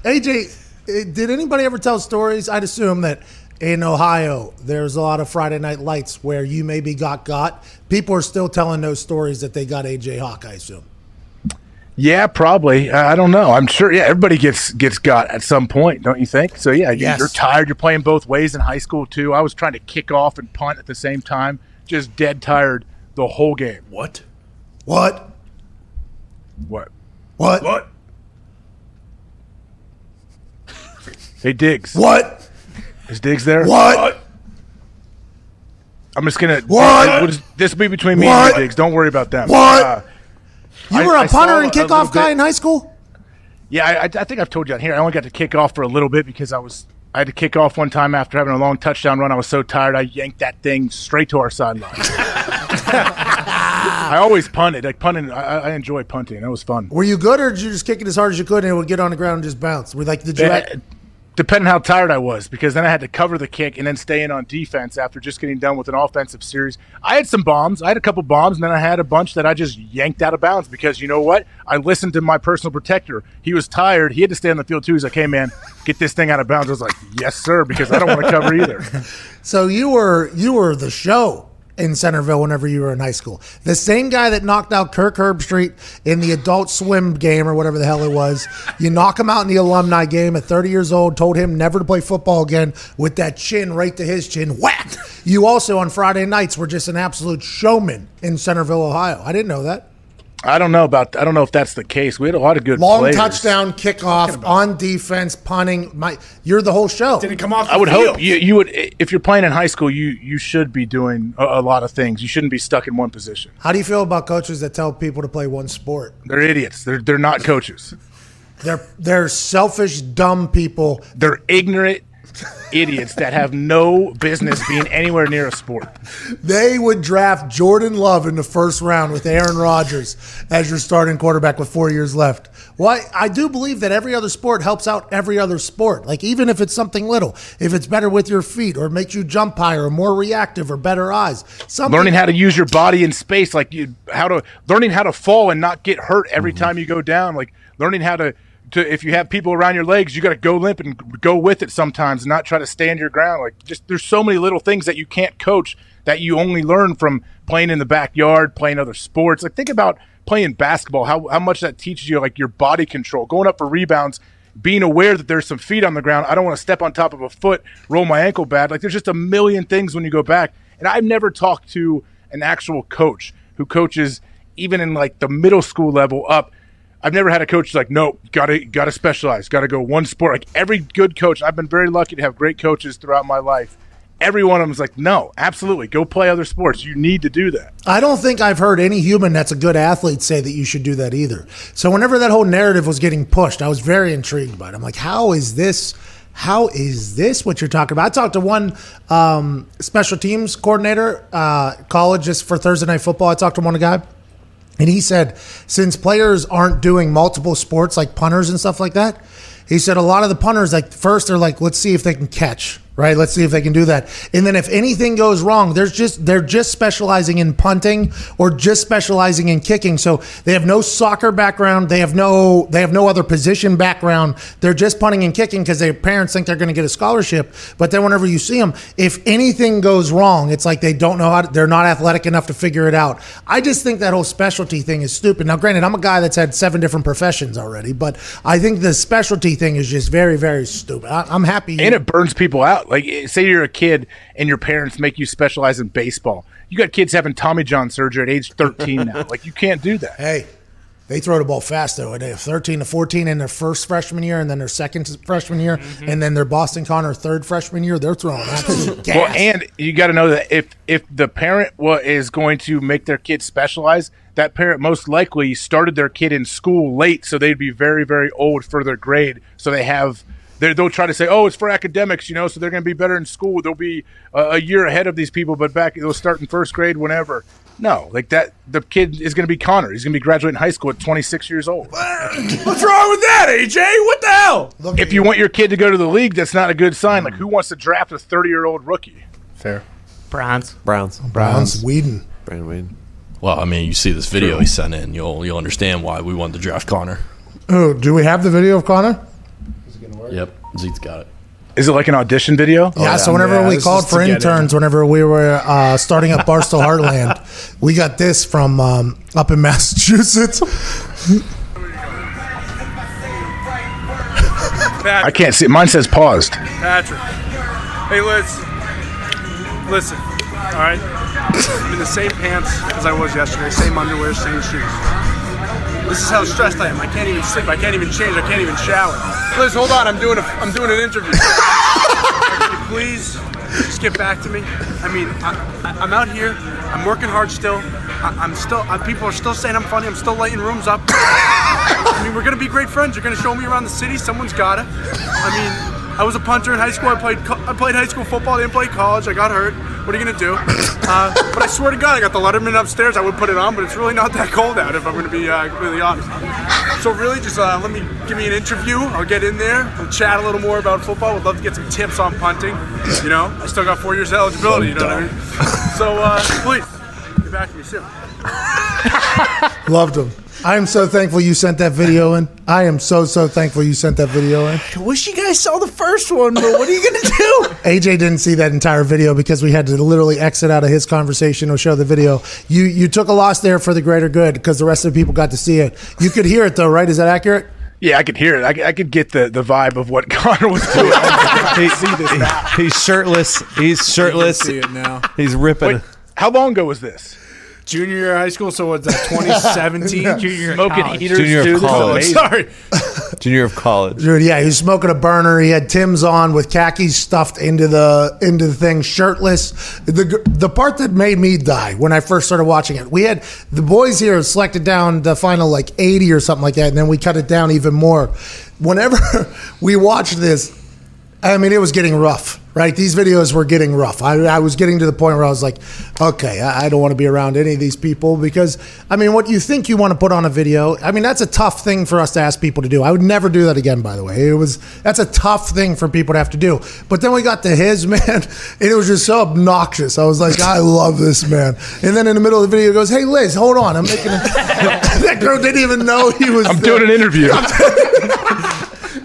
AJ, eh, did anybody ever tell stories? I'd assume that in Ohio, there's a lot of Friday night lights where you maybe got got. People are still telling those stories that they got AJ Hawk, I assume. Yeah, probably. Uh, I don't know. I'm sure. Yeah, everybody gets gets got at some point, don't you think? So yeah, you- Yes. you're tired. You're playing both ways in high school too. I was trying to kick off and punt at the same time, just dead tired the whole game. what? What? What? What? What? Hey, Diggs. What? Is Diggs there? What? I'm just gonna. What? What is, this will be between me What? and Diggs. Don't worry about them. What? Uh, You I- were a I punter and kickoff guy bit- in high school? Yeah, I, I think I've told you on here. I only got to kick off for a little bit because I was I had to kick off one time after having a long touchdown run. I was so tired, I yanked that thing straight to our sideline. I always punted. Like punting, I, I enjoy punting. It was fun. Were you good or did you just kick it as hard as you could and it would get on the ground and just bounce? Were like, did you Depending how tired I was, because then I had to cover the kick and then stay in on defense after just getting done with an offensive series. I had some bombs. I had a couple bombs, and then I had a bunch that I just yanked out of bounds because you know what? I listened to my personal protector. He was tired. He had to stay on the field too. He's like, "Hey man, get this thing out of bounds." I was like, "Yes, sir," because I don't want to cover either. So you were you were the show in Centerville whenever you were in high school. The same guy that knocked out Kirk Herbstreit in the adult swim game or whatever the hell it was. You knock him out in the alumni game at 30 years old, told him never to play football again with that chin right to his chin. Whack! You also on Friday nights were just an absolute showman in Centerville, Ohio. I didn't know that. I don't know about. I don't know if that's the case. We had a lot of good Long players. touchdown, kickoff, on defense, punting. My, you're the whole show. Didn't come off. The I would field. hope you you would if you're playing in high school, you you should be doing a, a lot of things. You shouldn't be stuck in one position. How do you feel about coaches that tell people to play one sport? They're idiots. They're they're not coaches. They're they're selfish, dumb people. They're ignorant idiots that have no business being anywhere near a sport. They would draft Jordan Love in the first round with Aaron Rodgers as your starting quarterback with four years left. Well, I, I do believe that every other sport helps out every other sport. Like even if it's something little, if it's better with your feet or makes you jump higher or more reactive or better eyes, something. Learning how to use your body in space, like you how to learning how to fall and not get hurt every mm-hmm. time you go down, like learning how to to if you have people around your legs, you got to go limp and go with it sometimes, and not try to stand your ground. Like just there's so many little things that you can't coach that you only learn from playing in the backyard, playing other sports. Like think about playing basketball, how how much that teaches you like your body control, going up for rebounds, being aware that there's some feet on the ground. I don't want to step on top of a foot, roll my ankle bad. Like there's just a million things when you go back. And I've never talked to an actual coach who coaches even in like the middle school level up. I've never had a coach like, no, gotta gotta specialize, gotta go one sport. Like every good coach, I've been very lucky to have great coaches throughout my life. Every one of them is like, no, absolutely, go play other sports. You need to do that. I don't think I've heard any human that's a good athlete say that you should do that either. So whenever that whole narrative was getting pushed, I was very intrigued by it. I'm like, how is this? How is this what you're talking about? I talked to one um, special teams coordinator, uh, college, just for Thursday night football. I talked to one guy, and he said since players aren't doing multiple sports like punters and stuff like that, he said a lot of the punters like first they're like, let's see if they can catch. Right, let's see if they can do that. And then if anything goes wrong, there's just they're just specializing in punting or just specializing in kicking. So they have no soccer background, they have no they have no other position background. They're just punting and kicking because their parents think they're going to get a scholarship. But then whenever you see them, if anything goes wrong, it's like they don't know how to, they're not athletic enough to figure it out. I just think that whole specialty thing is stupid. Now, granted, I'm a guy that's had seven different professions already, but I think the specialty thing is just very, very stupid. I, I'm happy. and it burns people out. Like, eh, say you're a kid and your parents make you specialize in baseball. You got kids having Tommy John surgery at age 13 now. Like, you can't do that. hey, they throw the ball fast though. They have 13 to 14 in their first freshman year, and then their second freshman year, and then their Boston Connor third freshman year. They're throwing absolute gas. Well, and you got to know that if if the parent wa- is going to make their kid specialize, that parent most likely started their kid in school late, so they'd be very very old for their grade. So they have they they'll try to say, oh, it's for academics, you know, so they're going to be better in school. They'll be uh, a year ahead of these people, but back they'll start in first grade whenever. No, like that. The kid is going to be Connor. He's going to be graduating high school at 26 years old. What's wrong with that, AJ? What the hell? Look If you want your kid to go to the league, that's not a good sign. Like, who wants to draft a 30 year old rookie? Fair. Browns. Browns. Browns, Weeden. Brandon Weeden. Well, I mean, you see this video he sent in, you'll you'll understand why we wanted to draft Connor. Oh, do we have the video of Connor? Yep, Zeke's got it. Is it like an audition video? Yeah, so whenever Yeah, we this called is for to get interns, whenever we were uh, starting up Barstool Heartland, we got this from um, up in Massachusetts. I can't see it. Mine says paused. Patrick. Hey, Liz. Listen, all right? I'm in the same pants as I was yesterday, same underwear, same shoes. This is how stressed I am. I can't even sleep. I can't even change. I can't even shower. Liz, hold on. I'm doing a. I'm doing an interview. Please just get back to me? I mean, I, I, I'm out here. I'm working hard still. I, I'm still. Uh, people are still saying I'm funny. I'm still lighting rooms up. I mean, we're gonna be great friends. You're gonna show me around the city. Someone's gotta. I mean, I was a punter in high school. I played. I played high school football. I didn't play college. I got hurt. What are you gonna do? Uh, but I swear to God, I got the Letterman upstairs. I would put it on, but it's really not that cold out. If I'm gonna be uh, completely honest. So really, just uh, let me give me an interview. I'll get in there. We'll chat a little more about football. Would love to get some tips on punting. You know, I still got four years of eligibility. You know what I mean? So uh, please, get back to me soon. Loved him. I am so thankful you sent that video in. I am so so thankful you sent that video in. I wish you guys saw the first one, but what are you gonna do? AJ didn't see that entire video because we had to literally exit out of his conversation or show the video. You you took a loss there for the greater good because the rest of the people got to see it. You could hear it though, right? Is that accurate? Yeah, I could hear it. I, could- I could get the, the vibe of what Connor was doing. He, he- he's shirtless. He's shirtless. See it now. He's ripping. Wait, how long ago was this? Junior year of high school, so what's that? 2017. Junior Smoking college. heaters, Junior of too? This is college. amazing. Sorry. Junior of college. Dude, yeah, he was smoking a burner. He had Tim's on with khakis stuffed into the into the thing, shirtless. The the part that made me die when I first started watching it, we had the boys here selected down the final like eighty or something like that, and then we cut it down even more. Whenever we watched this, I mean, it was getting rough, right? These videos were getting rough. I, I was getting to the point where I was like, okay, I, I don't want to be around any of these people because, I mean, what you think you want to put on a video, I mean, that's a tough thing for us to ask people to do. I would never do that again, by the way. It was, that's a tough thing for people to have to do. But then we got to his, man, and it was just so obnoxious. I was like, I love this, man. And then in the middle of the video, he goes, hey, Liz, hold on. I'm making a, that girl didn't even know he was I'm there. doing an interview.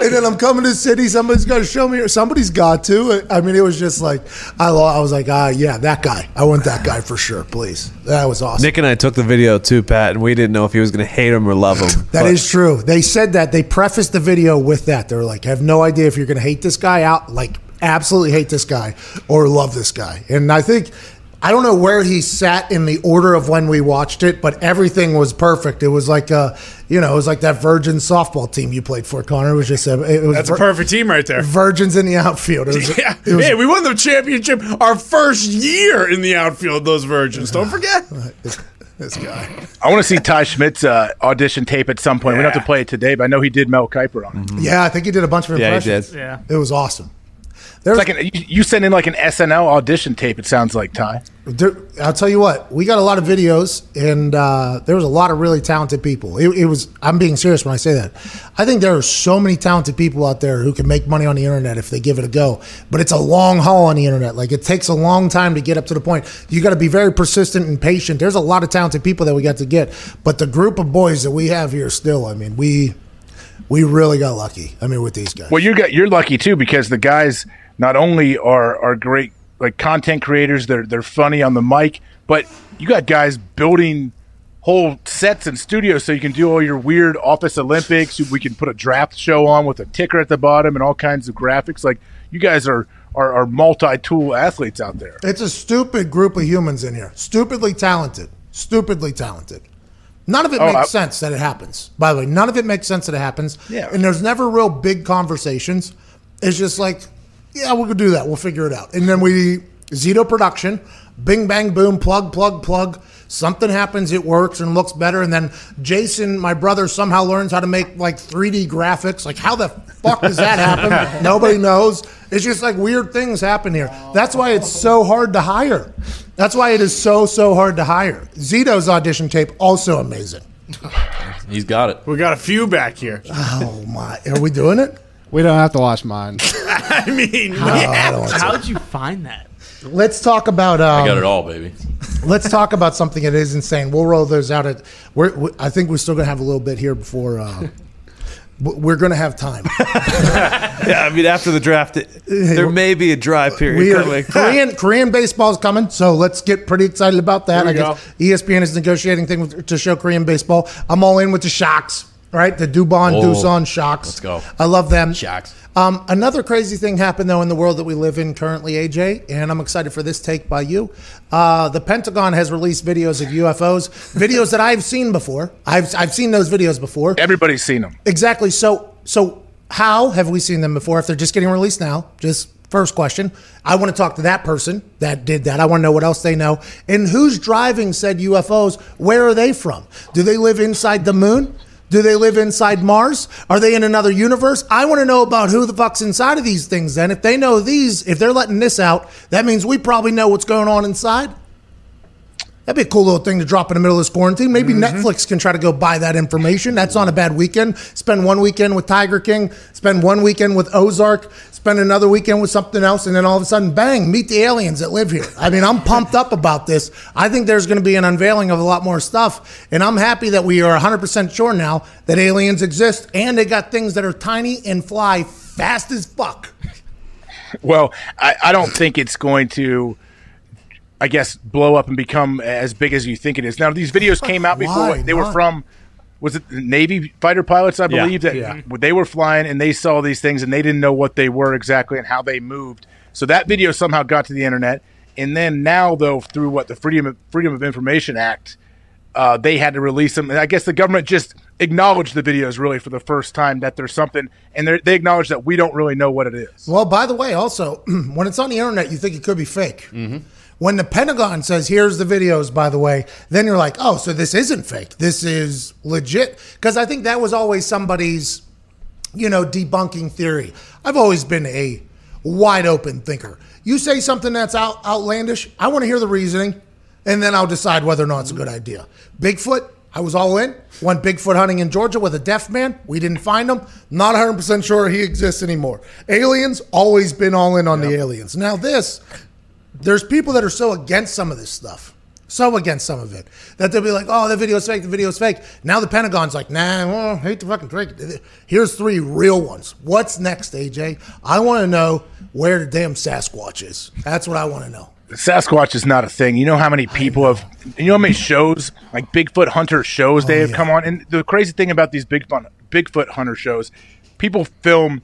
And then I'm coming to the city. Somebody's got to show me. Or somebody's got to. I mean, it was just like I. I was like, ah, yeah, that guy. I want that guy for sure. Please, that was awesome. Nick and I took the video too, Pat, and we didn't know if he was going to hate him or love him. That But is true. They said that. They prefaced the video with that. They were like, have no idea if you're going to hate this guy out, like absolutely hate this guy or love this guy. And I think, I don't know where he sat in the order of when we watched it, but everything was perfect. It was like, a, you know, it was like that Virgin softball team you played for, Connor. It was just a, it was That's a vir- perfect team right there. Virgins in the outfield. It was, Yeah, it was hey, we won the championship our first year in the outfield. Those Virgins, don't forget. this guy. I want to see Ty Schmit's uh, audition tape at some point. We don't have to play it today, but I know he did Mel Kiper on it. Yeah, I think he did a bunch of impressions. yeah, he impressions. did. Yeah. It was awesome. There It's like an, you, you send in like an SNL audition tape. It sounds like Ty. there, I'll tell you what, we got a lot of videos, and uh, there was a lot of really talented people. It, it was. I'm being serious when I say that. I think there are so many talented people out there who can make money on the internet if they give it a go. But it's a long haul on the internet. Like it takes a long time to get up to the point. You got to be very persistent and patient. There's a lot of talented people that we got to get, but the group of boys that we have here still. I mean, we we really got lucky. I mean, with these guys. Well, you got you're lucky too because the guys not only are are great like content creators, they're they're funny on the mic, but you got guys building whole sets and studios so you can do all your weird office Olympics. We can put a draft show on with a ticker at the bottom and all kinds of graphics. Like you guys are are, are multi tool athletes out there. It's a stupid group of humans in here. Stupidly talented. Stupidly talented. None of it Oh, makes I- sense that it happens. By the way, none of it makes sense that it happens. Yeah. And there's never real big conversations. It's just like, yeah, we'll do that. We'll figure it out. And then we Zito production, bing bang boom, plug plug plug. Something happens, it works and looks better, and then Jason, my brother, somehow learns how to make like 3D graphics. Like, how the fuck does that happen? Nobody knows. It's just like weird things happen here. That's why it's so hard to hire. That's why it is so so hard to hire. Zito's audition tape also amazing. He's got it. We got a few back here. Oh my, are we doing it? We don't have to watch mine. I mean, I don't want to. How did you find that? Let's talk about. Um, I got it all, baby. let's talk about something that is insane. We'll roll those out at. We're, we, I think we're still gonna have a little bit here before. Uh, we're gonna have time. Yeah, I mean, after the draft, it, there may be a dry period We are, coming. Korean Korean baseball is coming, so let's get pretty excited about that. There we I guess ESPN is negotiating things to show Korean baseball. I'm all in with the Shocks, right? The Dubon Oh, Doosan Shocks. let's go. I love them. Shocks. Um, another crazy thing happened though in the world that we live in currently, AJ, and I'm excited for this take by you. Uh, the Pentagon has released videos of UFOs, videos that I've seen before. I've I've seen those videos before. Everybody's seen them. Exactly. So so how have we seen them before? If they're just getting released now, just first question. I want to talk to that person that did that. I want to know what else they know. And who's driving said UFOs? Where are they from? Do they live inside the moon? Do they live inside Mars? Are they in another universe? I want to know about who the fuck's inside of these things then. If they know these, if they're letting this out, that means we probably know what's going on inside. That'd be a cool little thing to drop in the middle of this quarantine. Maybe mm-hmm. Netflix can try to go buy that information. That's not a bad weekend. Spend one weekend with Tiger King, spend one weekend with Ozark, spend another weekend with something else, and then all of a sudden, bang, meet the aliens that live here. I mean, I'm pumped up about this. I think there's going to be an unveiling of a lot more stuff, and I'm happy that we are 100% sure now that aliens exist and they got things that are tiny and fly fast as fuck. Well, I, I don't think it's going to, I guess, blow up and become as big as you think it is. Now, these videos came out before. Why They were from, was it Navy fighter pilots, I Yeah, believe, that yeah. they were flying and they saw these things and they didn't know what they were exactly and how they moved. So that video somehow got to the internet. And then now, though, through what the Freedom of, Freedom of Information Act, uh, they had to release them. And I guess the government just acknowledged the videos really for the first time that there's something, and they're- they acknowledge that we don't really know what it is. Well, by the way, also, when it's on the internet, you think it could be fake. When the Pentagon says, here's the videos, by the way, then you're like, oh, so this isn't fake. This is legit. Because I think that was always somebody's, you know, debunking theory. I've always been a wide open thinker. You say something that's out, outlandish, I want to hear the reasoning, and then I'll decide whether or not it's a good idea. Bigfoot, I was all in. Went Bigfoot hunting in Georgia with a deaf man. We didn't find him. Not 100% sure he exists anymore. Aliens, always been all in on the aliens. Now, this, there's people that are so against some of this stuff, so against some of it, that they'll be like, oh, the video's fake, the video's fake. Now the Pentagon's like, nah, well, hate to fucking break it. Here's three real ones. What's next, AJ? I want to know where the damn Sasquatch is. That's what I want to know. Sasquatch is not a thing. You know how many people have, you know how many shows, like Bigfoot hunter shows, they oh, have yeah. come on. And the crazy thing about these Bigfoot Bigfoot hunter shows, people film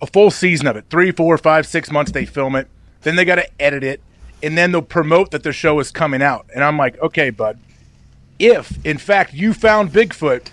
a full season of it, three, four, five, six months. They film it, then they got to edit it, and then they'll promote that the show is coming out. And I'm like, okay, bud, if in fact you found Bigfoot,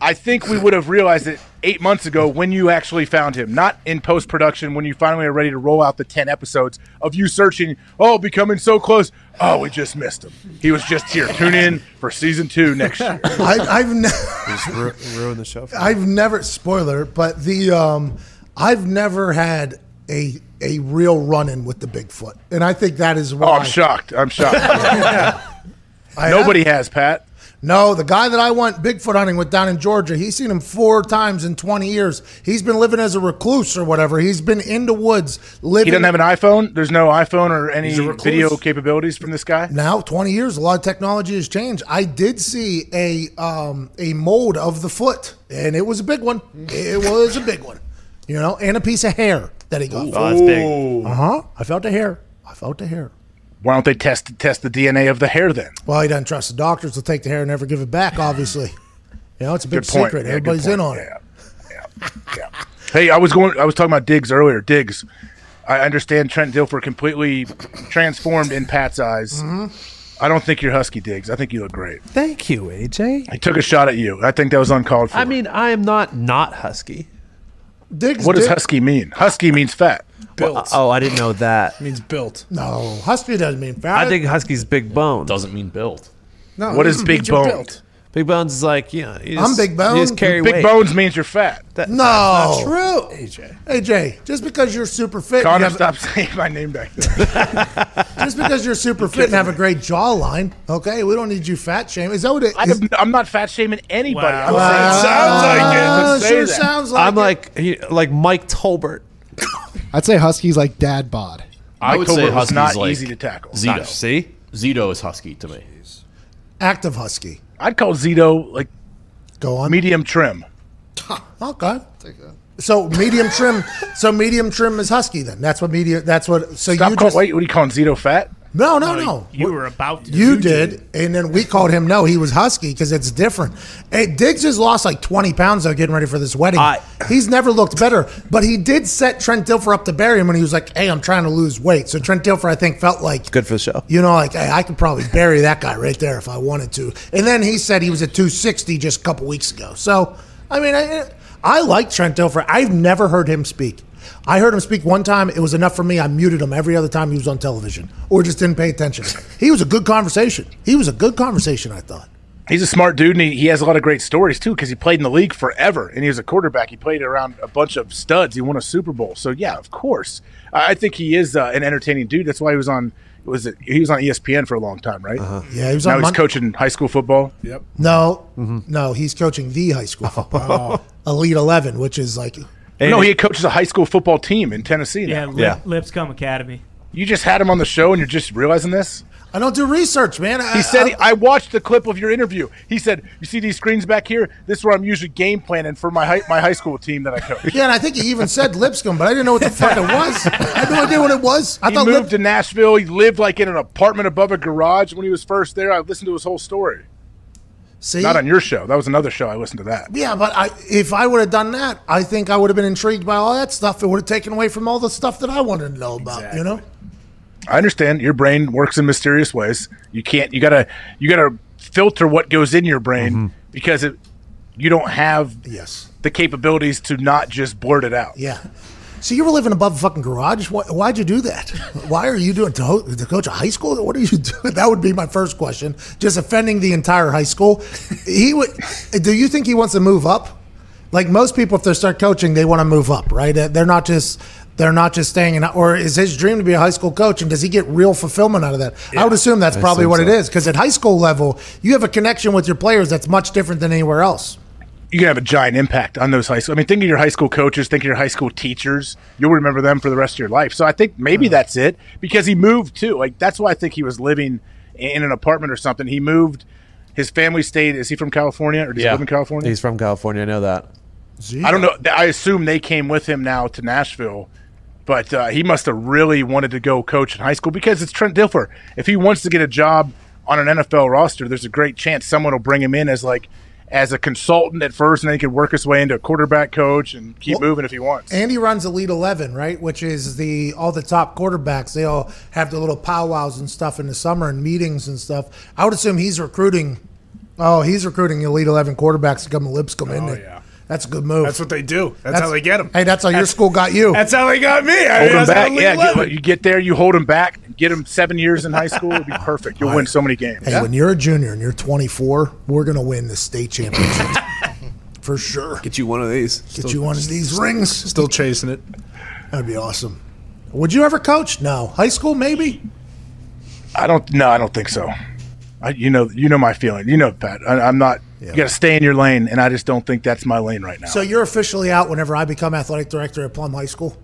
I think we would have realized it eight months ago when you actually found him, not in post production when you finally are ready to roll out the 10 episodes of you searching, oh, becoming so close. Oh, we just missed him. He was just here. Tune in for season two next year. I, I've never. Just ru- ruin the show. For. I've never spoiler, but the um, I've never had a a real run in with the Bigfoot, and I think that is why. Oh, I'm shocked. I'm shocked. I Nobody has, Pat. No, the guy that I went Bigfoot hunting with down in Georgia, he's seen him four times in 20 years. He's been living as a recluse or whatever. He's been in the woods living. He doesn't have an iPhone. There's no iPhone or any He's a recluse. video capabilities from this guy. now 20 years a lot of technology has changed i did see a um, a mold of the foot and it was a big one it was a big one you know and a piece of hair that he got Oh, that's big. uh-huh i felt the hair i felt the hair Why don't they test test the DNA of the hair then? well he doesn't trust the doctors to take the hair and never give it back obviously you know it's a big Good secret Yeah, everybody's in point. on it Yeah. Yeah. yeah. Hey, I was going. I was talking about Diggs earlier. Diggs. I understand Trent Dilfer completely transformed in Pat's eyes. Mm-hmm. I don't think you're Husky Diggs. I think you look great. Thank you, AJ. I took a shot at you. I think that was uncalled for. I mean, I am not not husky. Diggs what does did- Husky mean? Husky means fat. Built. Uh, oh, I didn't know that. means built. No, husky doesn't mean fat. I think Husky's big bone. Doesn't mean built. No, What it is means big you're built. Big bones is like you know. You I'm just, big You just carry Big weight. bones means you're fat. That- no, True. AJ. AJ, just because you're super fit, and Connor, have- stop saying my name back there. just because you're super fit and have a great jawline, okay, we don't need you fat shame. Is that what it I is? am, I'm not fat shaming anybody. Wow. I'm saying sounds like it. uh, to say sure that. sounds like I'm it. like he, like Mike Tolbert. I'd say Husky's like dad bod. I would Mike say Tolbert was Husky's not like easy to tackle. Zito. See, Zito is Husky to me. active husky. I'd call Zito like Go on. medium trim. Okay. So medium trim. So medium trim is husky. Then that's what medium. That's what. So Stop you call, just wait. What are you calling Zito fat? No no no. You were about to. You did, and then we called him. No, he was husky because it's different. Hey, Diggs has lost like twenty pounds though, getting ready for this wedding. I- He's never looked better, but he did set Trent Dilfer up to bury him when he was like, "Hey, I'm trying to lose weight." So Trent Dilfer, I think, felt like good for the show. You know, like hey, I could probably bury that guy right there if I wanted to. And then he said he was at 260 just a couple weeks ago. So I mean, I, I like Trent Dilfer. I've never heard him speak. I heard him speak one time. It was enough for me. I muted him every other time he was on television, or just didn't pay attention. He was a good conversation. He was a good conversation. I thought. He's a smart dude, and he, he has a lot of great stories too. Because he played in the league forever, and he was a quarterback. He played around a bunch of studs. He won a Super Bowl. So yeah, of course, I, I think he is uh, an entertaining dude. That's why he was on. Was it? He was on ESPN for a long time, right? Yeah, he was Now on. he's Mon- coaching high school football. Yep. no, no, he's coaching the high school football, Elite Eleven, which is like no, he coaches a high school football team in Tennessee. Yeah, Lip, Yeah. Lipscomb Academy. You just had him on the show, and you're just realizing this. I don't do research, man. I, He said, I, I watched the clip of your interview. He said, You see these screens back here? This is where I'm usually game planning for my high, my high school team that I coach. yeah, and I think he even said Lipscomb, but I didn't know what the fuck it was. I had no idea what it was. I He thought moved Lip- to Nashville. He lived like in an apartment above a garage when he was first there. I listened to his whole story. See, Not on your show. That was another show. I listened to that. Yeah, but I, if I would have done that, I think I would have been intrigued by all that stuff. It would have taken away from all the stuff that I wanted to know about. You know? I understand your brain works in mysterious ways. You can't. You gotta. You gotta filter what goes in your brain mm-hmm. because it. You don't have Yes. the capabilities to not just blurt it out. Yeah. So you were living above a fucking garage. Why, why'd you do that? Why are you doing to, ho- to coach a high school? What are you doing? That would be my first question. Just offending the entire high school. He would. Do you think he wants to move up? Like most people, if they start coaching, they want to move up, right? They're not just. They're not just staying in, or is his dream to be a high school coach? And does he get real fulfillment out of that? I would assume that's probably what it so. is, because at high school level, you have a connection with your players that's much different than anywhere else. You can have a giant impact on those high school. I mean, think of your high school coaches, think of your high school teachers. You'll remember them for the rest of your life. So I think maybe that's it because he moved too. Like that's why I think he was living in an apartment or something. He moved. His family stayed. Is he from California or does he live in California? He's from California. I know that. I don't know. I assume they came with him now to Nashville, but uh, he must have really wanted to go coach in high school because it's Trent Dilfer. If he wants to get a job on an NFL roster, there's a great chance someone will bring him in as like as a consultant at first, and then he could work his way into a quarterback coach and keep moving if he wants. Andy runs Elite Eleven, right? Which is the all the top quarterbacks. They all have the little powwows and stuff in the summer and meetings and stuff. I would assume he's recruiting. Oh, he's recruiting Elite Eleven quarterbacks to come to Lipscomb, isn't Oh, yeah. That's a good move. That's what they do. That's, how they get them. Hey, that's how your school got you. That's how they got me. I hold him that's how back, yeah. 11. Get, you get there, you hold them back, get them seven years in high school. It'd be perfect. You'll win so many games. Hey, when you're a junior and you're 24, we're gonna win the state championship for sure. Get you one of these. Get you one of these rings. Still chasing it. That'd be awesome. Would you ever coach? No. High school, maybe. I don't. No, I don't think so. I, you know, you know my feeling. You know, Pat. I, I'm not. You got to stay in your lane, and I just don't think that's my lane right now. So you're officially out whenever I become athletic director at Plum High School,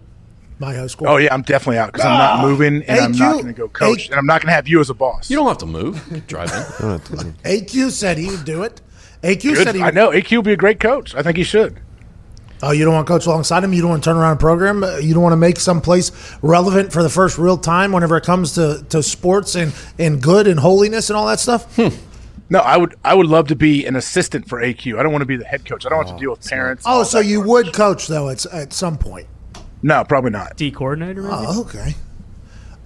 my high school. Oh yeah, I'm definitely out because I'm not moving and I'm not going to go coach A- and I'm not going to have you as a boss. You don't have to move. Drive in. AQ said he would do it. AQ Good. said he. Would. I know AQ will be a great coach. I think he should. Oh, you don't want to coach alongside him. You don't want to turn around a program. Uh, You don't want to make some place relevant for the first real time whenever it comes to, to sports and, and good and holiness and all that stuff. Hmm. No, I would. I would love to be an assistant for AQ. I don't want to be the head coach. I don't want to oh, deal with parents. Oh, so you garbage. would coach though at at some point. No, probably not. D coordinator, maybe? Oh, okay.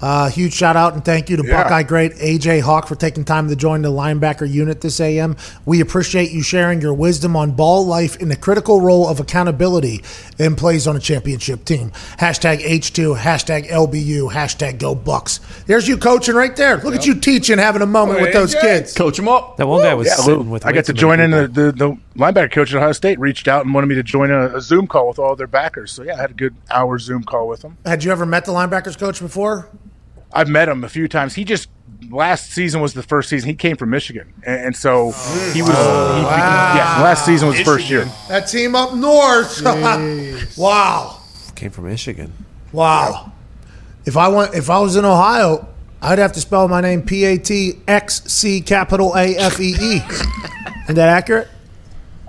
Uh, huge shout out and thank you to Yeah. Buckeye great AJ Hawk for taking time to join the linebacker unit this AM. We appreciate you sharing your wisdom on ball life in the critical role of accountability in plays on a championship team. Hashtag H2, hashtag LBU, hashtag Go Bucks. There's you coaching right there. Look at you teaching, having a moment with those kids. Coach them up. That one guy was Yeah, sitting with. I got to join in the, the, the linebacker coach at Ohio State reached out and wanted me to join a, a Zoom call with all their backers. So yeah, I had a good hour Zoom call with them. Had you ever met the linebackers coach before? I've met him a few times. He just last season was the first season. He came from Michigan, and, and so he was. he, oh, yeah, last season was the first year. That team up north. wow. Came from Michigan. Wow. If I went, if I was in Ohio, I'd have to spell my name P A T X C capital A F E E. Is that accurate?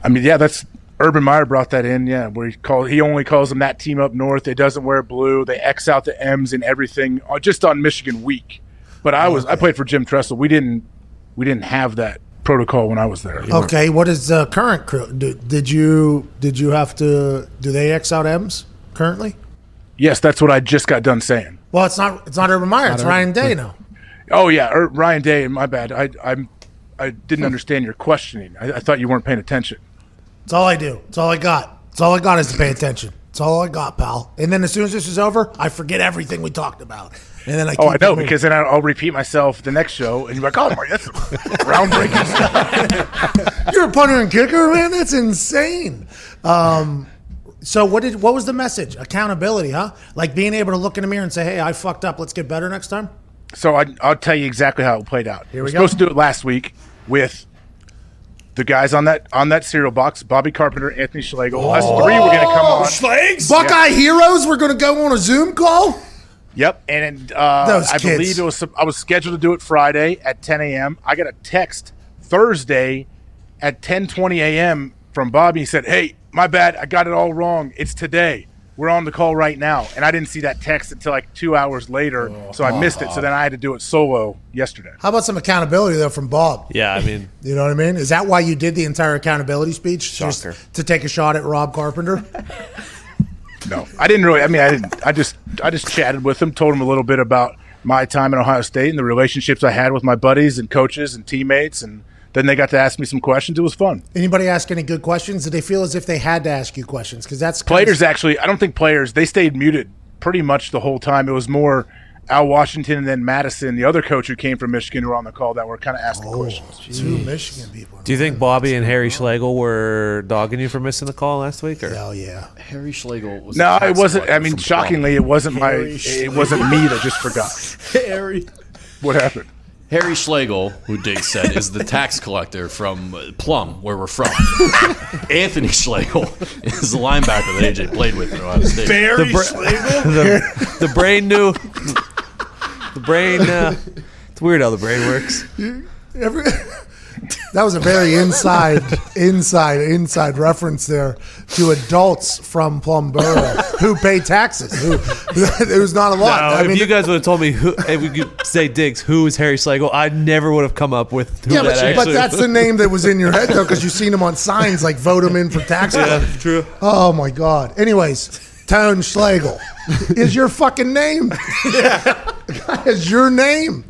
I mean, yeah, that's Urban Meyer brought that in. Yeah, where he called he only calls them that team up north. It doesn't wear blue. They X out the M's and everything uh, just on Michigan week. But I was I played for Jim Tressel. We didn't we didn't have that protocol when I was there. Okay. What is the current crew? Did, did you did you have to? Do they X out M's currently? Yes, that's what I just got done saying. Well, it's not. It's not Urban Meyer. It's Ryan Day now. Oh yeah, er, Ryan Day. My bad. I I'm I didn't understand your questioning. I, I thought you weren't paying attention. That's all I do. That's all I got. It's all I got is to pay attention. That's all I got, pal. And then as soon as this is over, I forget everything we talked about. And then I. Oh, I know because then I'll, I'll repeat myself the next show, and you're like, "Oh, Marty, that's groundbreaking stuff." You're a punter and kicker, man. That's insane. Um, so what did what was the message? Accountability, huh? Like being able to look in the mirror and say, "Hey, I fucked up. Let's get better next time." So I, I'll tell you exactly how it played out. Here we we were go. supposed to do it last week with the guys on that on that cereal box: Bobby Carpenter, Anthony Schlegel. Us three were going to come on. Slags? Buckeye heroes, we're going to go on a Zoom call. Yep, and uh, Those I kids. believe it was. I was scheduled to do it Friday at 10 a.m. I got a text Thursday at 10:20 a.m. from Bobby. He said, "Hey, my bad. I got it all wrong. It's today. We're on the call right now." And I didn't see that text until like two hours later, oh, so I missed it. So then I had to do it solo yesterday. How about some accountability though from Bob? Yeah, I mean, You know what I mean? Is that why you did the entire accountability speech? Shocker. Just to take a shot at Rob Carpenter? No, I didn't really. I mean, I didn't. I just I just chatted with him, told him a little bit about my time in Ohio State and the relationships I had with my buddies and coaches and teammates, and then they got to ask me some questions. It was fun. Anybody ask any good questions? Did they feel as if they had to ask you questions? Because that's kinda- Players actually, I don't think players. They stayed muted pretty much the whole time. It was more Al Washington and then Madison, the other coach who came from Michigan, who were on the call that were kind of asking oh, questions. two Michigan people. do you think Bobby and Harry Schlegel were dogging you for missing the call last week? Or Hell yeah! Harry Schlegel was. No, it wasn't. I mean, from shockingly, it wasn't my. It wasn't me that just forgot. Harry. What happened? Harry Schlegel, who Diggs said is the tax collector from Plum, where we're from. Anthony Schlegel is the linebacker that AJ played with at Ohio State. Barry bra- Schlegel? the, the brain knew. The brain. Uh, it's weird how the brain works. Every, that was a very inside, inside, inside reference there to adults from Plumboro who pay taxes. Who, it was not a lot. No, I if mean, you guys would have told me who, if we could say Diggs, who is Harry Schlegel, I never would have come up with who yeah, that but, actually. but that's the name that was in your head though, because you've seen him on signs like "vote him in for tax." yeah, true. Oh my God. Anyways, Tone Schlegel is your fucking name. Yeah, is your name.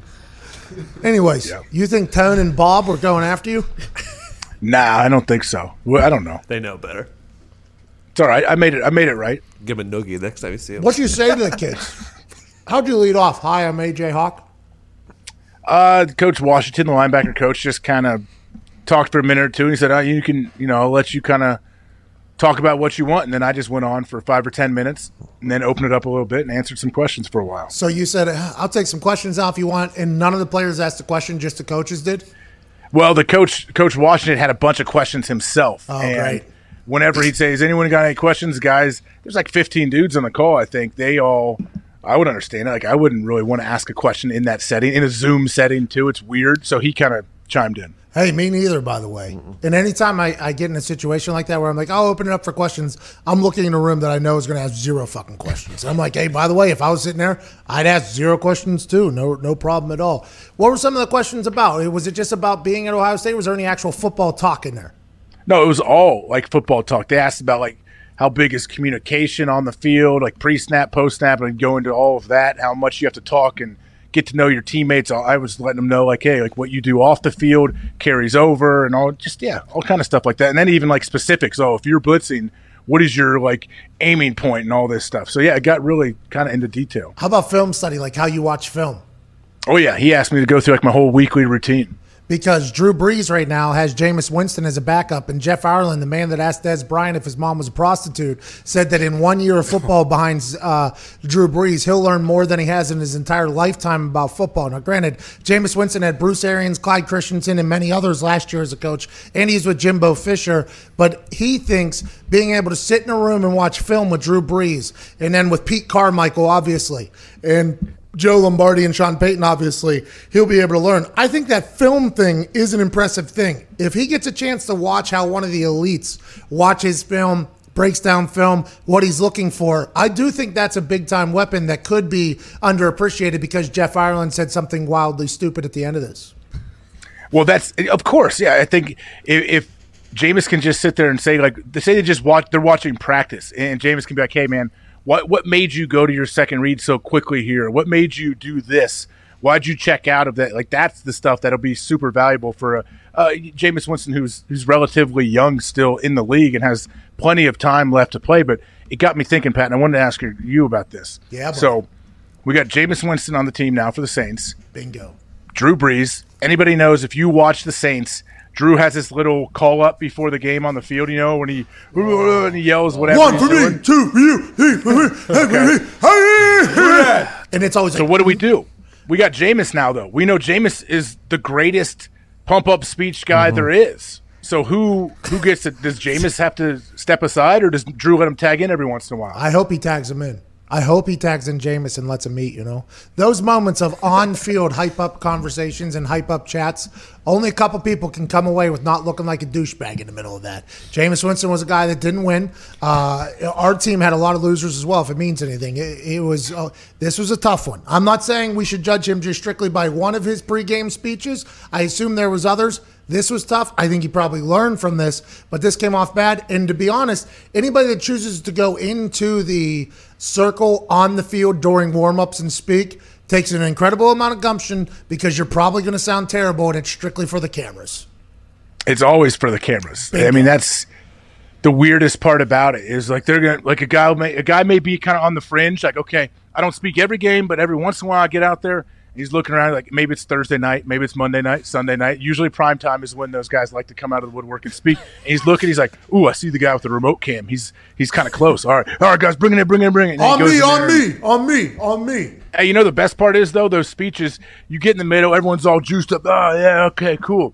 Anyways, you think Tone and Bob were going after you? Nah, I don't think so. Well, I don't know. They know better. It's all right. I made it. I made it right. Give him a noogie next time you see him. What do you say to the kids? How'd you lead off? Hi, I'm AJ Hawk. Uh, Coach Washington, the linebacker coach, just kind of talked for a minute or two, and he said, oh, "You can, you know, I'll let you kind of talk about what you want." And then I just went on for five or ten minutes, and then opened it up a little bit and answered some questions for a while. So you said uh, I'll take some questions out if you want, and none of the players asked the question, just the coaches did. Well, the coach, Coach Washington, had a bunch of questions himself. Oh, and great. Whenever he'd say, "Has anyone got any questions?" Guys, there's like 15 dudes on the call. I think they all. I would understand it. Like I wouldn't really want to ask a question in that setting, in a Zoom setting too. It's weird. So he kind of chimed in. Hey, me neither, by the way. And anytime I, I get in a situation like that where I'm like, I'll open it up for questions, I'm looking in a room that I know is going to have zero fucking questions. I'm like, hey, by the way, if I was sitting there, I'd ask zero questions too. No, no problem at all. What were some of the questions about? Was it just about being at Ohio State? Was there any actual football talk in there? No, it was all like football talk. They asked about like how big is communication on the field, like pre snap, post snap, and go into all of that, how much you have to talk and get to know your teammates. I was letting them know, like, hey, like what you do off the field carries over and all, just, yeah, all kind of stuff like that. And then even like specifics. Oh, if you're blitzing, what is your like aiming point and all this stuff. So, yeah, it got really kind of into detail. How about film study, like how you watch film? Oh, yeah. He asked me to go through like my whole weekly routine. Because Drew Brees right now has Jameis Winston as a backup, and Jeff Ireland, the man that asked Dez Bryant if his mom was a prostitute, said that in one year of football behind uh, Drew Brees, he'll learn more than he has in his entire lifetime about football. Now, granted, Jameis Winston had Bruce Arians, Clyde Christensen, and many others last year as a coach, and he's with Jimbo Fisher, but he thinks being able to sit in a room and watch film with Drew Brees, and then with Pete Carmichael, obviously, and Joe Lombardi and Sean Payton, obviously, he'll be able to learn. I think that film thing is an impressive thing. If he gets a chance to watch how one of the elites watches film, breaks down film, what he's looking for, I do think that's a big time weapon that could be underappreciated because Jeff Ireland said something wildly stupid at the end of this. Well, that's of course, yeah. I think if, if Jameis can just sit there and say like they say they just watch they're watching practice, and Jameis can be like, "Hey, man, what what made you go to your second read so quickly here? What made you do this? Why'd you check out of that? Like that's the stuff that'll be super valuable for a uh, Jameis Winston, who's who's relatively young still in the league and has plenty of time left to play. But it got me thinking, Pat, and I wanted to ask you, about this. Yeah. So we got Jameis Winston on the team now for the Saints. Bingo. Drew Brees. Anybody knows if you watch the Saints, Drew has this little call up before the game on the field. You know when he and he yells whatever. One he's for me, doing. two for you, three for me, three for me. And it's always So what do we do? We got Jameis now, though. We know Jameis is the greatest pump up speech guy Mm-hmm. there is. So who who gets it? Does Jameis have to step aside, or does Drew let him tag in every once in a while? I hope he tags him in. I hope he tags in Jameis and lets him meet, you know. Those moments of on field hype up conversations and hype up chats, only a couple people can come away with not looking like a douchebag in the middle of that. Jameis Winston was a guy that didn't win. Uh, our team had a lot of losers as well, if it means anything. It, it was uh, this was a tough one. I'm not saying we should judge him just strictly by one of his pregame speeches. I assume there was others. This was tough. I think he probably learned from this, but this came off bad. And to be honest, anybody that chooses to go into the circle on the field during warmups and speak takes an incredible amount of gumption because you're probably going to sound terrible and it's strictly for the cameras. It's always for the cameras. I mean, that's the weirdest part about it is like they're gonna like a guy may a guy may be kind of on the fringe. Like, okay, I don't speak every game, but every once in a while I get out there. He's looking around like maybe it's Thursday night, maybe it's Monday night, Sunday night. Usually prime time is when those guys like to come out of the woodwork and speak. And he's looking, he's like, "Ooh, I see the guy with the remote cam. He's he's kind of close. All right, all right, guys, bring it in, bring it in, bring it." in. And he On me, on me, on me, on me. Hey, you know the best part is though those speeches. You get in the middle, everyone's all juiced up. Oh yeah, okay, cool.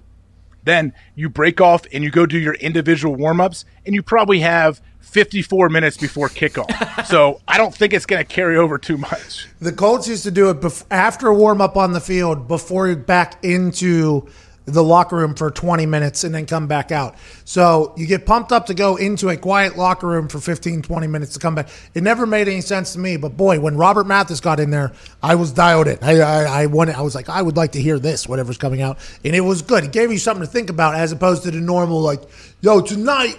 Then you break off and you go do your individual warm ups, and you probably have 54 minutes before kickoff. so I don't think it's going to carry over too much. The Colts used to do it bef- after a warm up on the field, before you back into the locker room for 20 minutes and then come back out. So you get pumped up to go into a quiet locker room for 15, 20 minutes to come back. It never made any sense to me. But boy, when Robert Mathis got in there, I was dialed in. I, I, I wanted, I was like, I would like to hear this, whatever's coming out. And it was good. It gave you something to think about as opposed to the normal, like, yo, tonight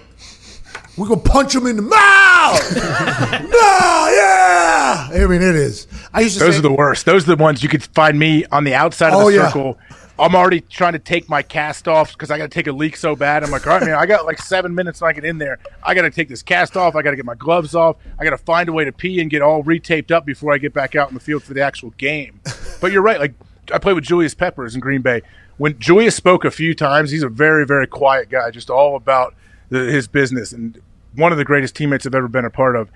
we're gonna punch him in the mouth. no, yeah. I mean, it is. I used to Those say, are the worst. Those are the ones you could find me on the outside of Oh, the yeah. circle. I'm already trying to take my cast off because I got to take a leak so bad. I'm like, all right, man, I got like seven minutes when I get in there. I got to take this cast off. I got to get my gloves off. I got to find a way to pee and get all retaped up before I get back out in the field for the actual game. But you're right. Like I played with Julius Peppers in Green Bay. When Julius spoke a few times, he's a very, very quiet guy, just all about the, his business and one of the greatest teammates I've ever been a part of.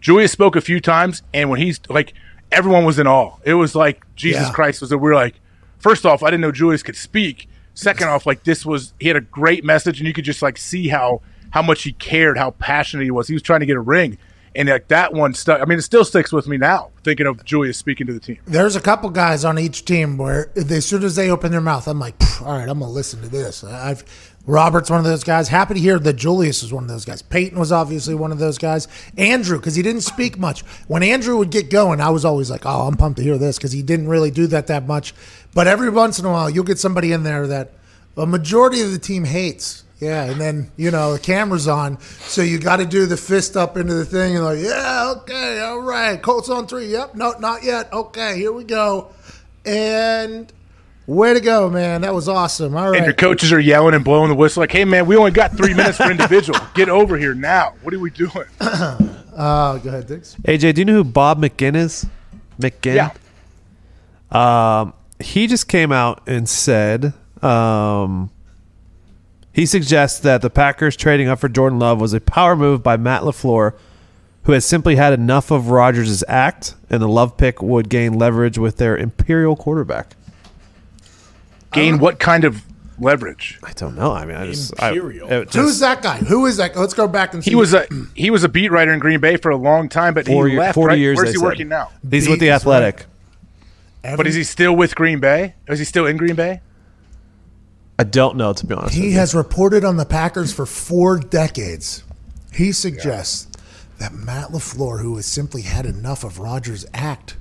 Julius spoke a few times, and when he's like, everyone was in awe. It was like Jesus Yeah. Christ was. that we were like, first off, I didn't know Julius could speak. Second off, like this was he had a great message, and you could just like see how how much he cared, how passionate he was. He was trying to get a ring, and like that one stuck. I mean, it still sticks with me now, thinking of Julius speaking to the team. There's a couple guys on each team where they, as soon as they open their mouth, I'm like, all right, I'm gonna listen to this. I've Robert's one of those guys. Happy to hear that Julius is one of those guys. Peyton was obviously one of those guys. Andrew, because he didn't speak much. When Andrew would get going, I was always like, oh, I'm pumped to hear this because he didn't really do that that much. But every once in a while, you'll get somebody in there that a majority of the team hates. Yeah, and then you know the camera's on, so you got to do the fist up into the thing and like, yeah, okay, all right, Colts on three. Yep, no, not yet. Okay, here we go, and way to go, man. That was awesome. All right. And your coaches are yelling and blowing the whistle like, "Hey, man, we only got three minutes for individual. Get over here now. What are we doing?" uh, go ahead, Diggs. AJ, do you know who Bob McGinn is? McGinn. Yeah. Um, he just came out and said um, he suggests that the Packers trading up for Jordan Love was a power move by Matt LaFleur, who has simply had enough of Rodgers' act, and the Love pick would gain leverage with their imperial quarterback. Gain what kind of leverage? I don't know. I mean, I just Imperial. I, just- Who's that guy? Who is that? Let's go back and see. He was a he was a beat writer in Green Bay for a long time, but Four he ye- left. 40 right? years, Where's he said. working now? He's with the Beats, Athletic. But is he still with Green Bay? Is he still in Green Bay? I don't know to be honest. He with you. has reported on the Packers for four decades. He suggests that Matt LaFleur, who has simply had enough of Rodgers' act,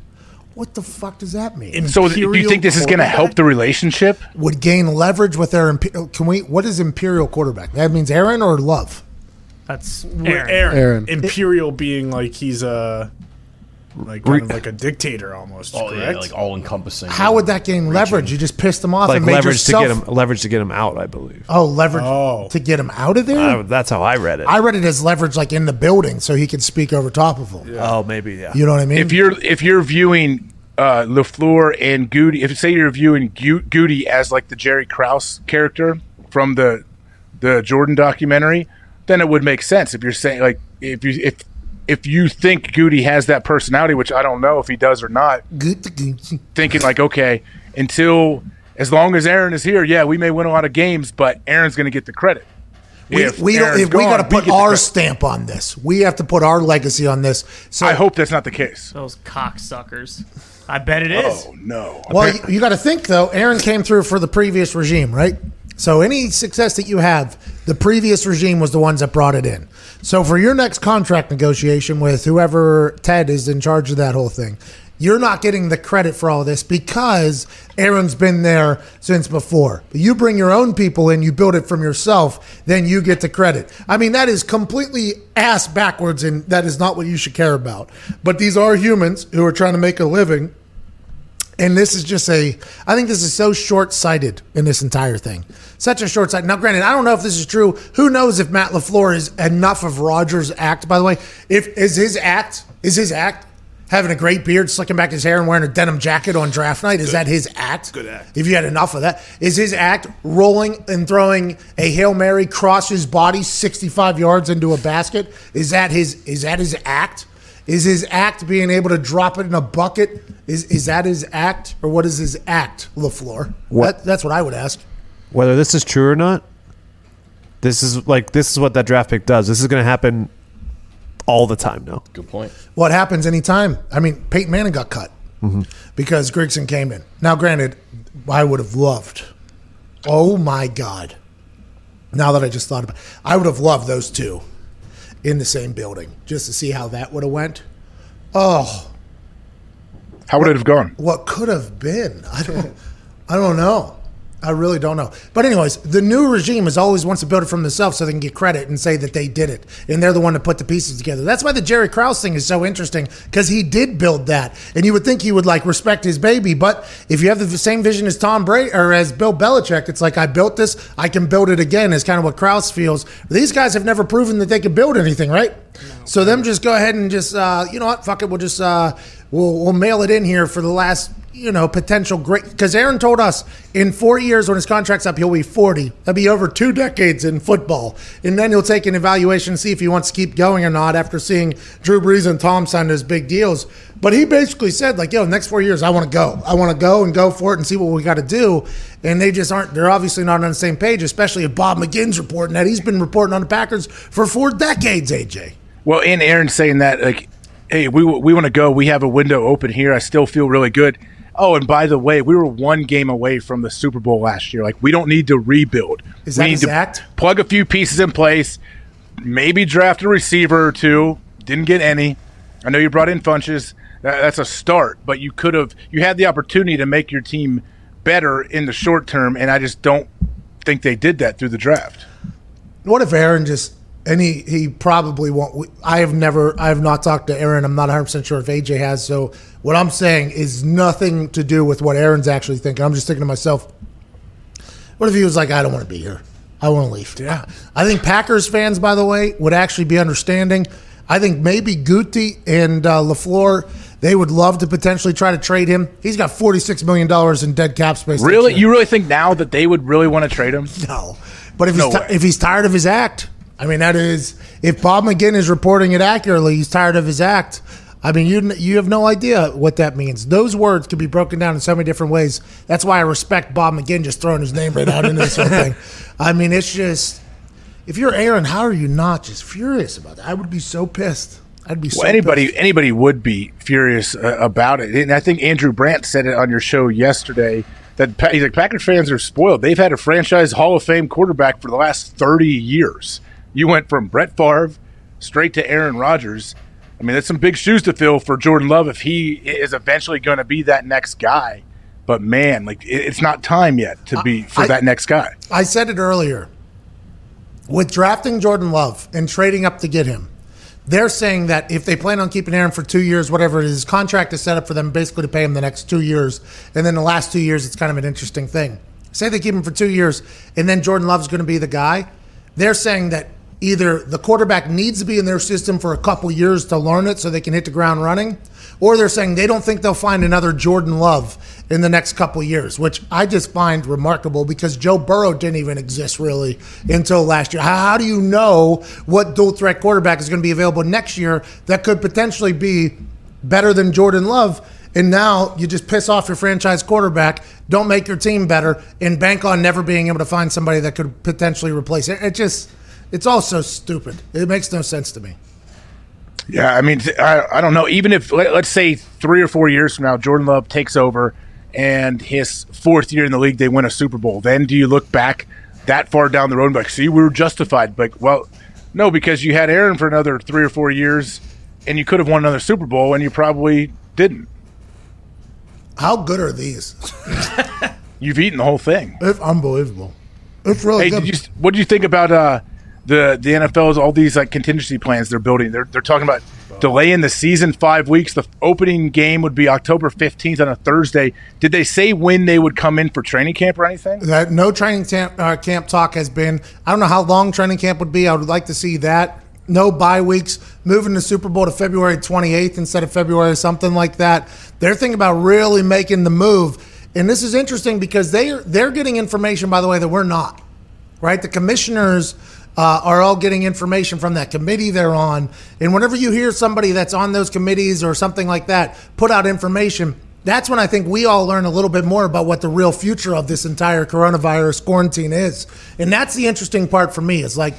what the fuck does that mean? So do you think this is going to help the relationship? Would gain leverage with their. impe- oh, Can we? What is Imperial quarterback? That means Aaron or Love? That's Aaron. Aaron. Aaron. Imperial being like he's a like kind of like a dictator almost. Oh yeah, like all encompassing. How would that gain leverage? You just pissed them off like and made leverage yourself. to get him leverage to get him out. I believe. Oh, leverage Oh. to get him out of there. I, that's how I read it. I read it as leverage, like in the building, so he could speak over top of him. oh, maybe yeah. You know what I mean? If you're if you're viewing uh, Lafleur and Goody, if say you're viewing Gu- Goody as like the Jerry Krause character from the the Jordan documentary, then it would make sense. If you're saying like if you if if you think Goody has that personality, which I don't know if he does or not, thinking like okay, until as long as Aaron is here, yeah, we may win a lot of games, but Aaron's going to get the credit. we, If we don't. Aaron's If we got to put get our stamp on this. We have to put our legacy on this. So I hope that's not the case. Those cocksuckers. I bet it is. Oh no! Well, you, you got to think though. Aaron came through for the previous regime, right? So any success that you have, the previous regime was the ones that brought it in. So for your next contract negotiation with whoever Ted is in charge of that whole thing, you're not getting the credit for all this because Aaron's been there since before. You bring your own people in, you build it from yourself, then you get the credit. I mean, that is completely ass backwards, and that is not what you should care about. But these are humans who are trying to make a living. And this is just a, I think this is so short sighted in this entire thing. Such a short sight. Now, granted, I don't know if this is true. Who knows if Matt LaFleur is enough of Rodgers' act, by the way? If is his act, is his act having a great beard, slicking back his hair, and wearing a denim jacket on draft night? Is that his act? Good act. If you had enough of that, is his act rolling and throwing a Hail Mary cross his body 65 yards into a basket? Is that his, is that his act? Is his act being able to drop it in a bucket? Is is that his act, or what is his act, Lafleur? What- That, that's what I would ask. Whether this is true or not, this is like this is what that draft pick does. This is going to happen all the time now. Good point. What happens anytime? I mean, Peyton Manning got cut mm-hmm. because Grigson came in. Now, granted, I would have loved. Oh my God! Now that I just thought about, it, I would have loved those two in the same building just to see how that would have went. Oh, How would it have gone? what could have been. I don't I don't know. I really don't know. But anyways, the new regime is always wants to build it from themselves so they can get credit and say that they did it. And they're the one to put the pieces together. That's why the Jerry Krause thing is so interesting because he did build that. And you would think he would like respect his baby, but if you have the same vision as Tom Brady or as Bill Belichick, it's like I built this, I can build it again is kind of what Krause feels. These guys have never proven that they can build anything, right? So them just go ahead and just uh, you know what, fuck it, we'll just uh, we'll we'll mail it in here for the last you know potential great because Aaron told us in four years when his contract's up he'll be forty. That'd be over two decades in football, and then he'll take an evaluation see if he wants to keep going or not after seeing Drew Brees and Tom sign those big deals. But he basically said like, yo, next four years I want to go, I want to go and go for it and see what we got to do. And they just aren't. They're obviously not on the same page, especially if Bob McGinn's reporting that he's been reporting on the Packers for four decades. AJ. Well, and Aaron saying that, like, hey, we we want to go. We have a window open here. I still feel really good. Oh, and by the way, we were one game away from the Super Bowl last year. Like, we don't need to rebuild. Is we that need his to plug a few pieces in place. Maybe draft a receiver or two. Didn't get any. I know you brought in Funchess. That's a start, but you could have. You had the opportunity to make your team better in the short term, and I just don't think they did that through the draft. What if Aaron just and he he probably won't. I have never. I have not talked to Aaron. I'm not 100 percent sure if AJ has. So what I'm saying is nothing to do with what Aaron's actually thinking. I'm just thinking to myself, what if he was like, I don't want to be here. I want to leave. Yeah. I think Packers fans, by the way, would actually be understanding. I think maybe Guti and uh, Lafleur. They would love to potentially try to trade him. He's got forty-six million dollars in dead cap space. Really, you really think now that they would really want to trade him? No, but if No he's way. if he's tired of his act, I mean that is if Bob McGinn is reporting it accurately, he's tired of his act. I mean you you have no idea what that means. Those words can be broken down in so many different ways. That's why I respect Bob McGinn just throwing his name right out into this whole thing. I mean it's just if you're Aaron, how are you not just furious about that? I would be so pissed. I'd be so Well, anybody pissed. anybody would be furious uh, about it, and I think Andrew Brandt said it on your show yesterday that he's like Packers fans are spoiled. They've had a franchise Hall of Fame quarterback for the last thirty years. You went from Brett Favre straight to Aaron Rodgers. I mean, that's some big shoes to fill for Jordan Love if he is eventually going to be that next guy. But man, like it's not time yet to be for I- that next guy. I said it earlier. With drafting Jordan Love and trading up to get him, they're saying that if they plan on keeping Aaron for two years, whatever it is, his contract is set up for them basically to pay him the next two years. And then the last two years, it's kind of an interesting thing. Say they keep him for two years, and then Jordan Love's going to be the guy. They're saying that either the quarterback needs to be in their system for a couple years to learn it so they can hit the ground running, or they're saying they don't think they'll find another Jordan Love in the next couple years, which I just find remarkable because Joe Burrow didn't even exist really until last year. How, do you know what dual threat quarterback is going to be available next year that could potentially be better than Jordan Love? And now you just piss off your franchise quarterback, don't make your team better, and bank on never being able to find somebody that could potentially replace it. It just, it's all so stupid. It makes no sense to me. Yeah, I mean, I, I don't know. Even if let, let's say three or four years from now, Jordan Love takes over, and his fourth year in the league, they win a Super Bowl. Then do you look back that far down the road and be like, see, we were justified? Like, well, no, because you had Aaron for another three or four years, and you could have won another Super Bowl, and you probably didn't. How good are these? You've eaten the whole thing. It's unbelievable. It's really Hey, good. did you, what do you think about uh, the the NFL's all these like contingency plans they're building? They're they're talking about delaying the season five weeks. The opening game would be October fifteenth on a Thursday. Did they say when they would come in for training camp or anything? that no training camp, uh, camp talk has been. I don't know how long training camp would be. I would like to see that. No bye weeks. Moving the Super Bowl to February 28th instead of February, or something like that. They're thinking about really making the move. And this is interesting because they they're getting information, by the way, that we're not. Right? The commissioners uh, are all getting information from that committee they're on. And whenever you hear somebody that's on those committees or something like that put out information, that's when I think we all learn a little bit more about what the real future of this entire coronavirus quarantine is. And that's the interesting part for me. Is like,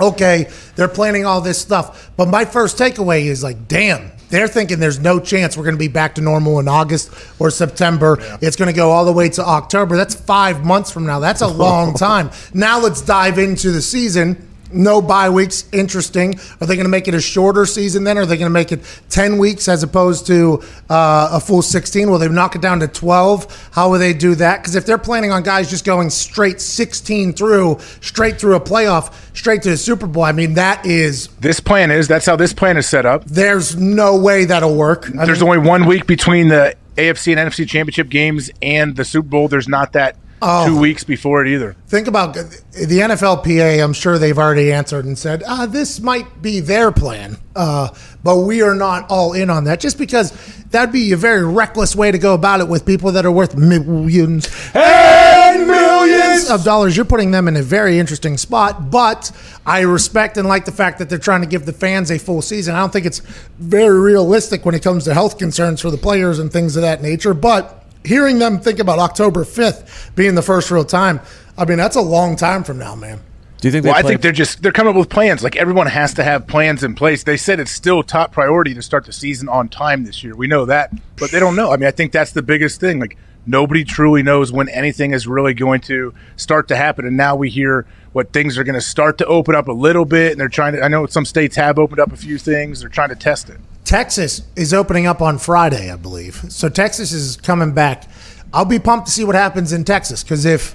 okay, they're planning all this stuff. But my first takeaway is like, damn, they're thinking there's no chance we're going to be back to normal in August or September. It's going to go all the way to October. That's five months from now. That's a long time. Now let's dive into the season. No bye weeks. Interesting. Are they going to make it a shorter season then? Are they going to make it 10 weeks as opposed to uh, a full 16? Will they knock it down to 12? How will they do that? Because if they're planning on guys just going straight 16 through, straight through a playoff, straight to the Super Bowl, I mean, that is, This plan is that's how this plan is set up. there's no way that'll work. I There's mean, only one week between the AFC and NFC championship games and the Super Bowl. There's not that Oh. two weeks before it either. Think about the NFLPA. I'm sure they've already answered and said, ah, this might be their plan, uh, but we are not all in on that. Just because that'd be a very reckless way to go about it with people that are worth millions and millions of dollars. You're putting them in a very interesting spot, but I respect and like the fact that they're trying to give the fans a full season. I don't think it's very realistic when it comes to health concerns for the players and things of that nature, but hearing them think about October 5th being the first real time, I mean, that's a long time from now, man. Do you think? Well, I think they're just they're coming up with plans. Like everyone has to have plans in place. They said it's still top priority to start the season on time this year. We know that, but they don't know. I mean, I think that's the biggest thing. Like nobody truly knows when anything is really going to start to happen. And now we hear what things are going to start to open up a little bit, and they're trying to. I know some states have opened up a few things. They're trying to test it. Texas is opening up on Friday, I believe. So Texas is coming back. I'll be pumped to see what happens in Texas because if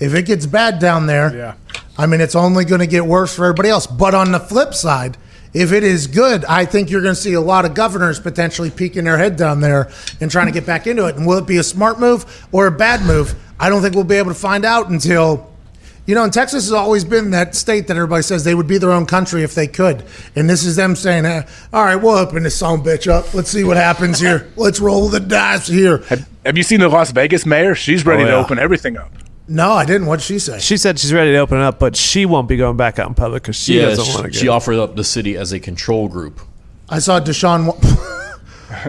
if it gets bad down there, Yeah. I mean, it's only going to get worse for everybody else. But on the flip side, if it is good, I think you're going to see a lot of governors potentially peeking their head down there and trying to get back into it. And will it be a smart move or a bad move? I don't think we'll be able to find out until. You know, and Texas has always been that state that everybody says they would be their own country if they could. And this is them saying, eh, all right, we'll open this son bitch up. Let's see what happens here. Let's roll the dice here. Have, have you seen the Las Vegas mayor? She's ready Oh, to open everything up. No, I didn't. What did she say? She said she's ready to open it up, but she won't be going back out in public because she yeah, doesn't she, want to get. she offered up the city as a control group. I saw Deshaun.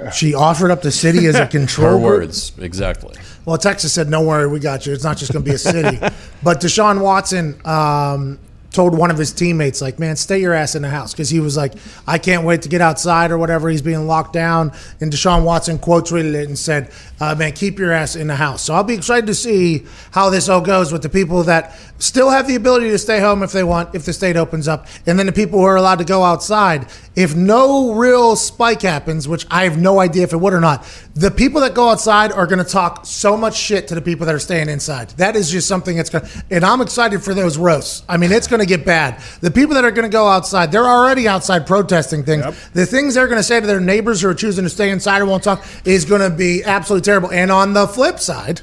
She offered up the city as a control Her group. words, exactly. Well, Texas said, "Don't worry, we got you. It's not just going to be a city." but Deshaun Watson um, told one of his teammates, "Like, man, stay your ass in the house," because he was like, "I can't wait to get outside or whatever." He's being locked down, and Deshaun Watson quote tweeted it and said, uh, "Man, keep your ass in the house." So I'll be excited to see how this all goes with the people that still have the ability to stay home if they want, if the state opens up, and then the people who are allowed to go outside. If no real spike happens, which I have no idea if it would or not, the people that go outside are going to talk so much shit to the people that are staying inside. That is just something that's going to, and I'm excited for those roasts. I mean, it's going to get bad. The people that are going to go outside, they're already outside protesting things. The things they're going to say to their neighbors who are choosing to stay inside or won't talk is going to be absolutely terrible. And on the flip side,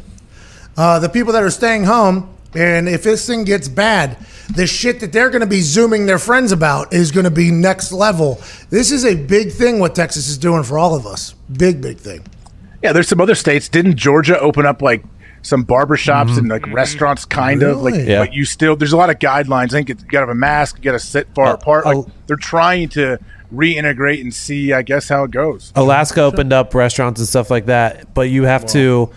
uh, the people that are staying home, and if this thing gets bad, the shit that they're going to be zooming their friends about is going to be next level. This is a big thing what Texas is doing for all of us. Big, big thing. Yeah, there's some other states. Didn't Georgia open up like some barbershops mm-hmm. and like restaurants, kind of like? Yeah. But you still, there's a lot of guidelines. I think you got to have a mask. You got to sit far uh, apart. Like they're trying to reintegrate and see, I guess, how it goes. Alaska opened up restaurants and stuff like that, but you have to o-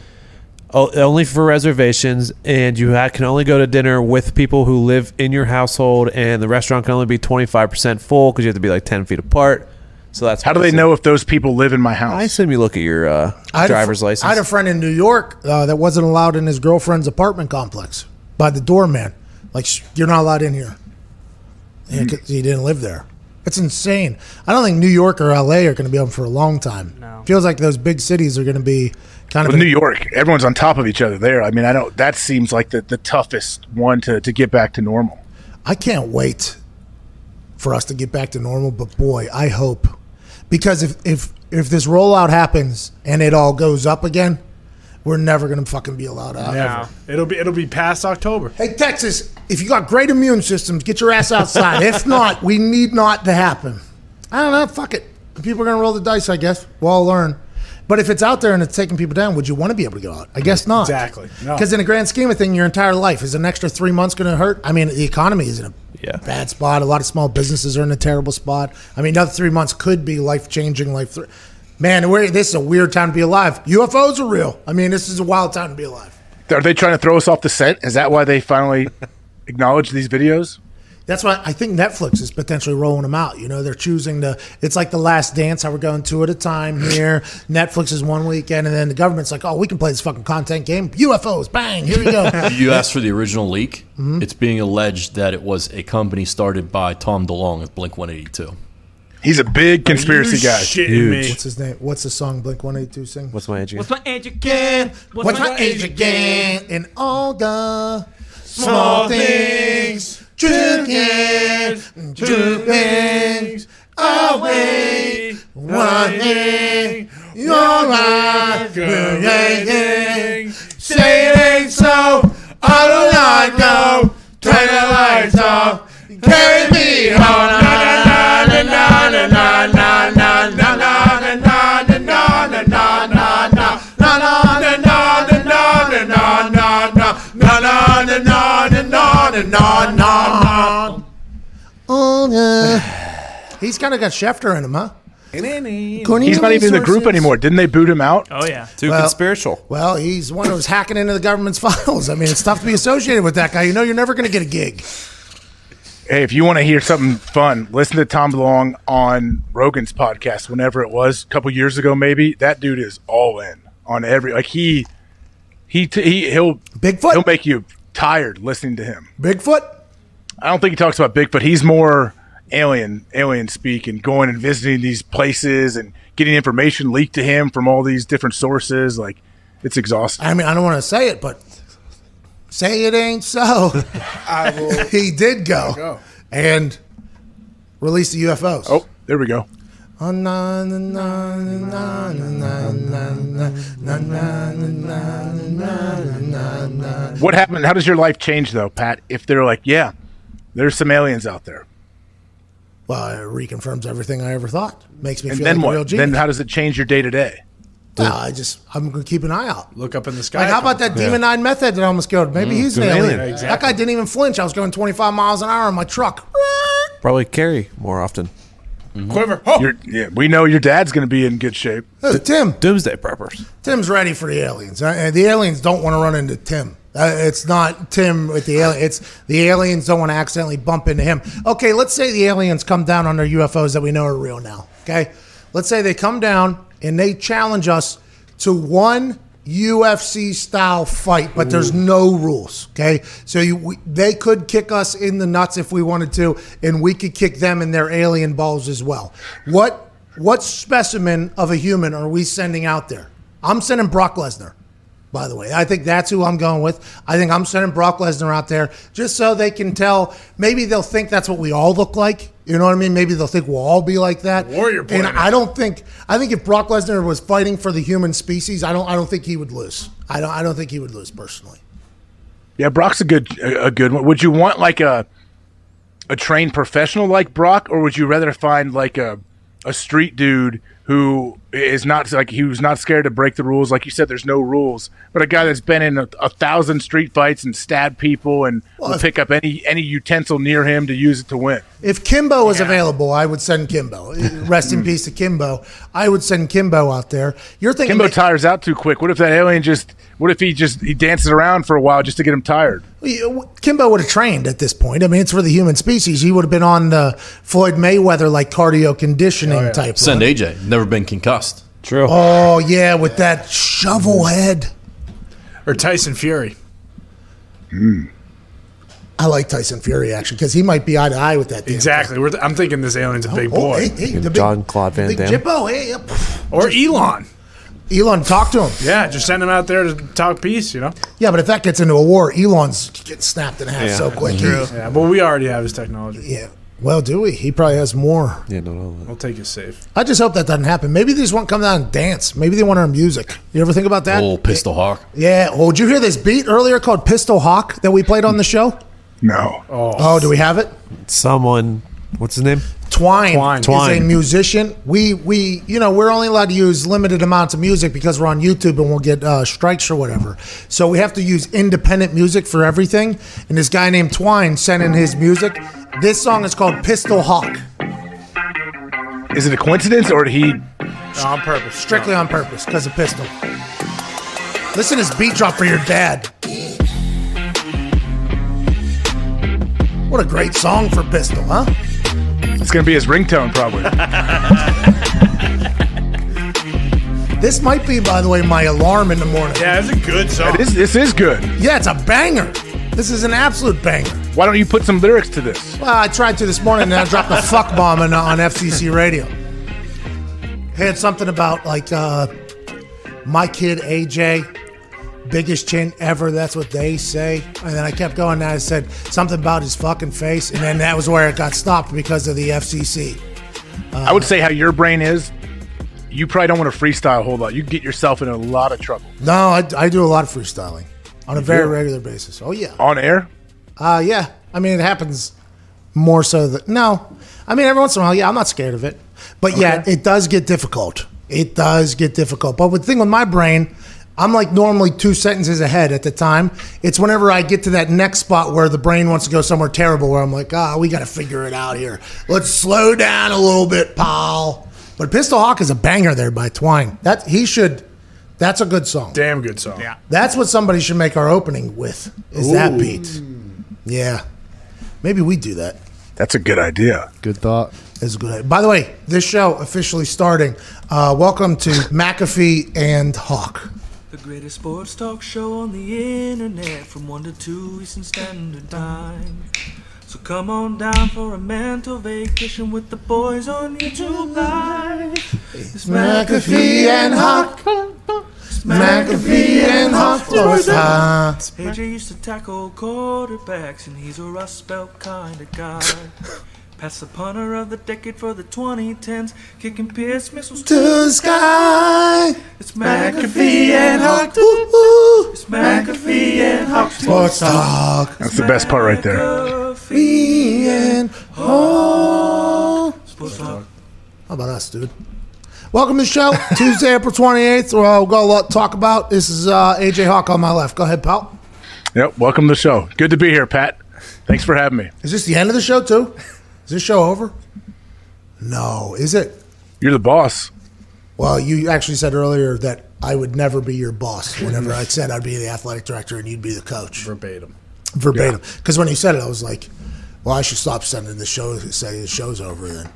only for reservations, and you can only go to dinner with people who live in your household, and the restaurant can only be twenty five percent full because you have to be like ten feet apart. So that's How do they know if those people live in my house? I assume you look at your uh, I had fr- driver's license. I had a friend in New York uh, that wasn't allowed in his girlfriend's apartment complex by the doorman. Like, you're not allowed in here. Yeah, 'cause he didn't live there. It's insane. I don't think New York or LA are going to be open for a long time. No. Feels like those big cities are going to be kind of. With New York, everyone's on top of each other there. I mean, I don't. That seems like the, the toughest one to, to get back to normal. I can't wait for us to get back to normal, but boy, I hope because if if if this rollout happens and it all goes up again, we're never going to fucking be allowed out. No. It'll be it'll be past October. Hey Texas, if you got great immune systems, get your ass outside. if not, we need not to happen. I don't know. Fuck it. People are going to roll the dice, I guess. We'll all learn. But if it's out there and it's taking people down, would you want to be able to go out? I guess not. Exactly. No. Because in the grand scheme of things, your entire life is an extra three months going to hurt. I mean, the economy is in a Yeah. bad spot. A lot of small businesses are in a terrible spot. I mean, another three months could be life changing. Life, th- man, we're, this is a weird time to be alive. UFOs are real. I mean, this is a wild time to be alive. Are they trying to throw us off the scent? Is that why they finally acknowledge these videos? That's why I think Netflix is potentially rolling them out. You know, they're choosing to. It's like the Last Dance. How we're going two at a time here. Netflix is one weekend, and then the government's like, "Oh, we can play this fucking content game. UFOs, bang! Here we go." You asked for the original leak. Mm-hmm. It's being alleged that it was a company started by Tom DeLonge of Blink 182. He's a big conspiracy guy. shitting me. What's his name? What's the song Blink One Eight Two sing? What's my age again? What's my age again? What's my age again? And all the small things, drooping, drooping away, wanting your eyes, burning. Say it ain't so, I He's kind of got Schefter in him, huh? He's not even in the group anymore. Didn't they boot him out? Oh yeah. Too Well- conspiracial. Well, he's one who's hacking into the government's files. I mean, it's tough to be associated with that guy. You know, you're never going to get a gig. Hey, if you want to hear something fun, listen to Tom DeLonge on Rogan's podcast. Whenever it was, a couple years ago, maybe that dude is all in on every like he he t- he he'll Bigfoot? he'll make you tired listening to him. Bigfoot? I don't think he talks about Bigfoot. He's more alien alien speak and going and visiting these places and getting information leaked to him from all these different sources. Like it's exhausting. I mean, I don't want to say it, but say it ain't so. I will. he did go, go, and release the UFOs. Oh, there we go. What happened? How does your life change though, Pat? If they're like, yeah, there's some aliens out there. Well, it reconfirms everything I ever thought. Makes me and feel then like a real what? genius. Then how does it change your day to day? Well, I just I'm gonna keep an eye out. Look up in the sky. Like, how about that Demon Nine method that I almost killed? Maybe mm, he's an alien. alien. Yeah, exactly. That guy didn't even flinch. I was going 25 miles an hour in my truck. Probably carry more often. Quiver. Oh, You're, yeah, we know your dad's going to be in good shape. Hey, Tim, Doomsday preppers. Tim's ready for the aliens. Uh, and the aliens don't want to run into Tim. Uh, it's not Tim with the alien. It's the aliens don't want to accidentally bump into him. Okay, let's say the aliens come down on their UFOs that we know are real now. Okay, let's say they come down and they challenge us to one UFC style fight, but there's no rules. Okay, so you, we, they could kick us in the nuts if we wanted to, and we could kick them in their alien balls as well. What what specimen of a human are we sending out there? I'm sending Brock Lesnar. By the way, I think that's who I'm going with. I think I'm sending Brock Lesnar out there just so they can tell. Maybe they'll think that's what we all look like. You know what I mean? Maybe they'll think we'll all be like that. Warrior And. I don't think. I think if Brock Lesnar was fighting for the human species, I don't. I don't think he would lose. I don't. I don't think he would lose personally. Yeah, Brock's a good a, a good one. Would you want like a a trained professional like Brock, or would you rather find like a a street dude who is not like he was not scared to break the rules? Like you said, there's no rules, but a guy that's been in a, a thousand street fights and stabbed people and will if- pick up any any utensil near him to use it to win. If Kimbo was available, I would send Kimbo. Rest in hmm. peace to Kimbo. I would send Kimbo out there. You're thinking Kimbo tires out too quick. What if that alien just? What if he just he dances around for a while just to get him tired? Kimbo would have trained at this point. I mean, it's for the human species. He would have been on the Floyd Mayweather like cardio conditioning oh, type. Send run. AJ. Never been concussed. True. Oh yeah, with that shovel head. or Tyson Fury. Hmm. I like Tyson Fury actually because he might be eye to eye with that. damn Exactly. We're th- I'm thinking this alien's a big thing. Oh, boy. hey, hey, the big, John-Claude Van the Damme. Jippo. Hey, yep. Or Elon. Elon, talk to him. Yeah, just send him out there to talk peace, you know? Yeah, but if that gets into a war, Elon's getting snapped in half Yeah. so quick. Mm-hmm. He- Yeah, but we already have his technology. yeah. Well, do we? He probably has more. Yeah, no, no. We'll take it safe. I just hope that doesn't happen. Maybe they just want to come down and dance. Maybe they want our music. You ever think about that? Old Pistol Hawk. Yeah. Oh, did you hear this beat earlier called Pistol Hawk that we played on the show? No. Oh, oh do we have it? Someone, what's his name? Twine, Twine. is a musician. We we you know we're only allowed to use limited amounts of music because we're on YouTube and we'll get uh, strikes or whatever. So we have to use independent music for everything. And this guy named Twine sent in his music. This song is called Pistol Hawk, Is it a coincidence or did he? On purpose. strictly on purpose because of Pistol. Listen to this beat drop for your dad. What a great song for Pistol, huh? It's going to be his ringtone probably. This might be, by the way, my alarm in the morning. Yeah, it's a good song. this this is good. Yeah, it's a banger. This is an absolute banger. Why don't you put some lyrics to this? Well, I tried to this morning and I dropped a fuck bomb on, on FCC radio. Had something about like uh, my kid AJ, biggest chin ever. That's what they say. And then I kept going. And I said something about his fucking face, and then that was where it got stopped because of the FCC. I would say how your brain is. You probably don't want to freestyle a whole lot. You get yourself in a lot of trouble No, I, I do a lot of freestyling on a very do? regular basis. Oh yeah. on air. Uh, yeah. I mean, it happens more so that no. I mean, every once in a while, yeah, I'm not scared of it, but yeah, it does get difficult. It does get difficult. But the thing with my brain, I'm like normally two sentences ahead at the time. It's whenever I get to that next spot where the brain wants to go somewhere terrible, where I'm like, ah, we got to figure it out here. Let's slow down a little bit, pal. But Pistol Hawk is a banger there by Twine. That he should. That's a good song. Damn good song. Yeah. That's what somebody should make our opening with. Is that beat? Yeah, maybe we do that. That's a good idea. Good thought. It's a good. idea. By the way, this show officially starting. Uh, welcome to McAfee and Hawk. The greatest sports talk show on the internet from 1 to 2 Eastern Standard Time. So come on down for a mental vacation with the boys on YouTube Live. It's McAfee and Hawk. It's McAfee and Hawk Sports Talk. AJ used to tackle quarterbacks, and he's a Rust Belt kind of guy. Pass the punter of the decade for the 2010s, kicking Pierce missiles To the sky. It's McAfee and Hawk. It's McAfee and Hawk Sports Talk. That's the best part right there. McAfee and Hawk. Sports Talk. How about us, dude? Welcome to the show. Tuesday, April 28th. Well, we've got a lot to talk about. This is uh, AJ Hawk on my left. Go ahead, pal. Yep. Welcome to the show. Good to be here, Pat. Thanks for having me. Is this the end of the show, too? Is this show over? No. Is it? You're the boss. Well, you actually said earlier that I would never be your boss whenever I said I'd be the athletic director and you'd be the coach. Verbatim. Verbatim. Because when you said it, I was like, well, I should stop sending the show, say the show's over then.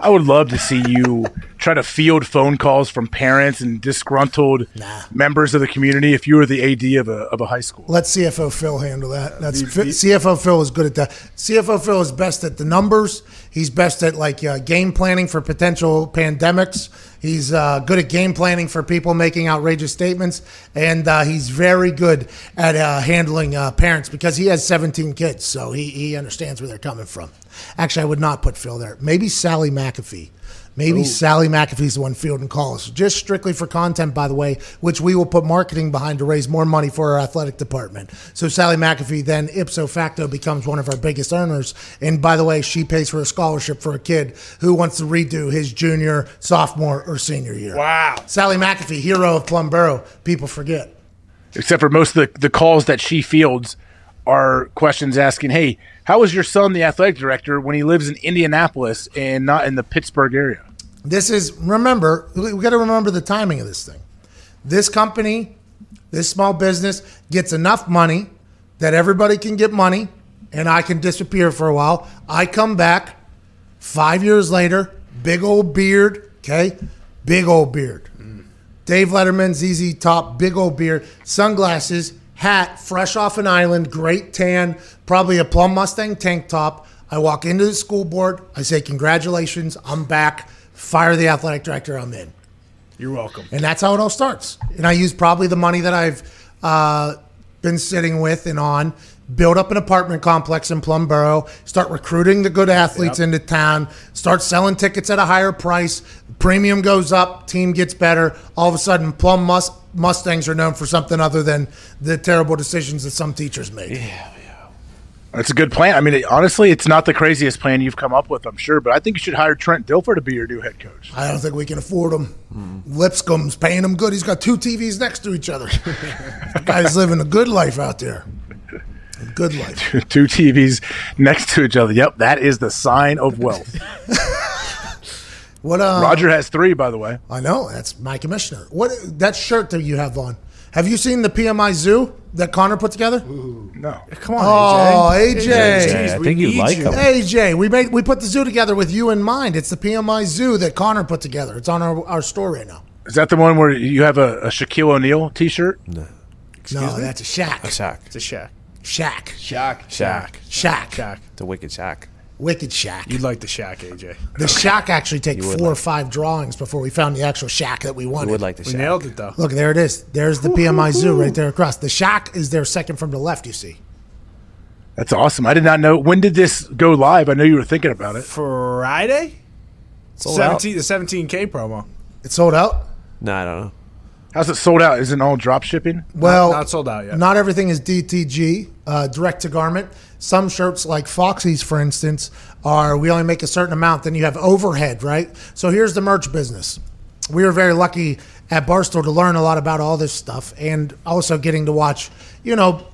I would love to see you try to field phone calls from parents and disgruntled members of the community if you were the AD of a, of a high school. Let CFO Phil handle that. That's CFO Phil is good at that. CFO Phil is best at the numbers. He's best at like uh, game planning for potential pandemics. He's uh, good at game planning for people making outrageous statements, and uh, he's very good at uh, handling uh, parents because he has 17 kids, so he he understands where they're coming from. Actually, I would not put Phil there. Maybe Sally McAfee. Maybe Sally McAfee's the one fielding calls, just strictly for content, by the way, which we will put marketing behind to raise more money for our athletic department. So Sally McAfee then ipso facto becomes one of our biggest earners. And by the way, she pays for a scholarship for a kid who wants to redo his junior, sophomore, or senior year. Wow. Sally McAfee, hero of Plum Borough. People forget. Except for most of the, the calls that she fields are questions asking, hey, how is your son the athletic director when he lives in Indianapolis and not in the Pittsburgh area? This is remember we got to remember the timing of this thing. This company, this small business gets enough money that everybody can get money, and I can disappear for a while. I come back five years later, big old beard, okay, big old beard. Mm. Dave Letterman, ZZ Top, big old beard, sunglasses, hat, fresh off an island, great tan, probably a plum Mustang tank top. I walk into the school board. I say, Congratulations, I'm back. Fire the athletic director, I'm in. You're welcome. And that's how it all starts. And I use probably the money that I've uh, been sitting with and on, build up an apartment complex in Plum Borough, start recruiting the good athletes into town, start selling tickets at a higher price, premium goes up, team gets better. All of a sudden, Plum Mus- Mustangs are known for something other than the terrible decisions that some teachers make. Yeah, yeah. It's a good plan. I mean, it, honestly, it's not the craziest plan you've come up with, I'm sure, but I think you should hire Trent Dilfer to be your new head coach. I don't think we can afford them. Hmm. Lipscomb's paying him good. He's got two TVs next to each other. guy's living a good life out there. A good life. Two TVs next to each other. Yep, that is the sign of wealth. What uh, Roger has three, by the way. I know that's my commissioner. What that shirt that you have on? Have you seen the PMI Zoo that Connor put together? No. Come on, AJ. Oh, AJ. AJ. Jeez, I we think you need like him. AJ, we made we put the zoo together with you in mind. It's the PMI Zoo that Connor put together. It's on our, our store right now. Is that the one where you have a, a Shaquille O'Neal t shirt? no, No, that's a shack. Shack. It's a Shaq. Shaq. Shack. Shack. Shaq. Shack. Shack. The wicked shack. Wicked shack. You'd like the shack, AJ. The shack actually take You would four or like- five drawings before we found the actual shack that we You wanted. would like the We shack. nailed it though. Look, there it is. There's the PMI Zoo right there across. The shack is there second from the left, you see. That's awesome. I did not know. When did this go live? I know you were thinking about it. Friday? Sold out. 17 the 17K promo. It sold out? No, I don't know. How's it sold out? Is it all drop shipping? Well, not sold out yet. Not everything is DTG, uh, direct to garment. Some shirts, like Foxy's, for instance, are we only make a certain amount. Then you have overhead, right? So here's the merch business. We were very lucky at Barstool to learn a lot about all this stuff, and also getting to watch, you know,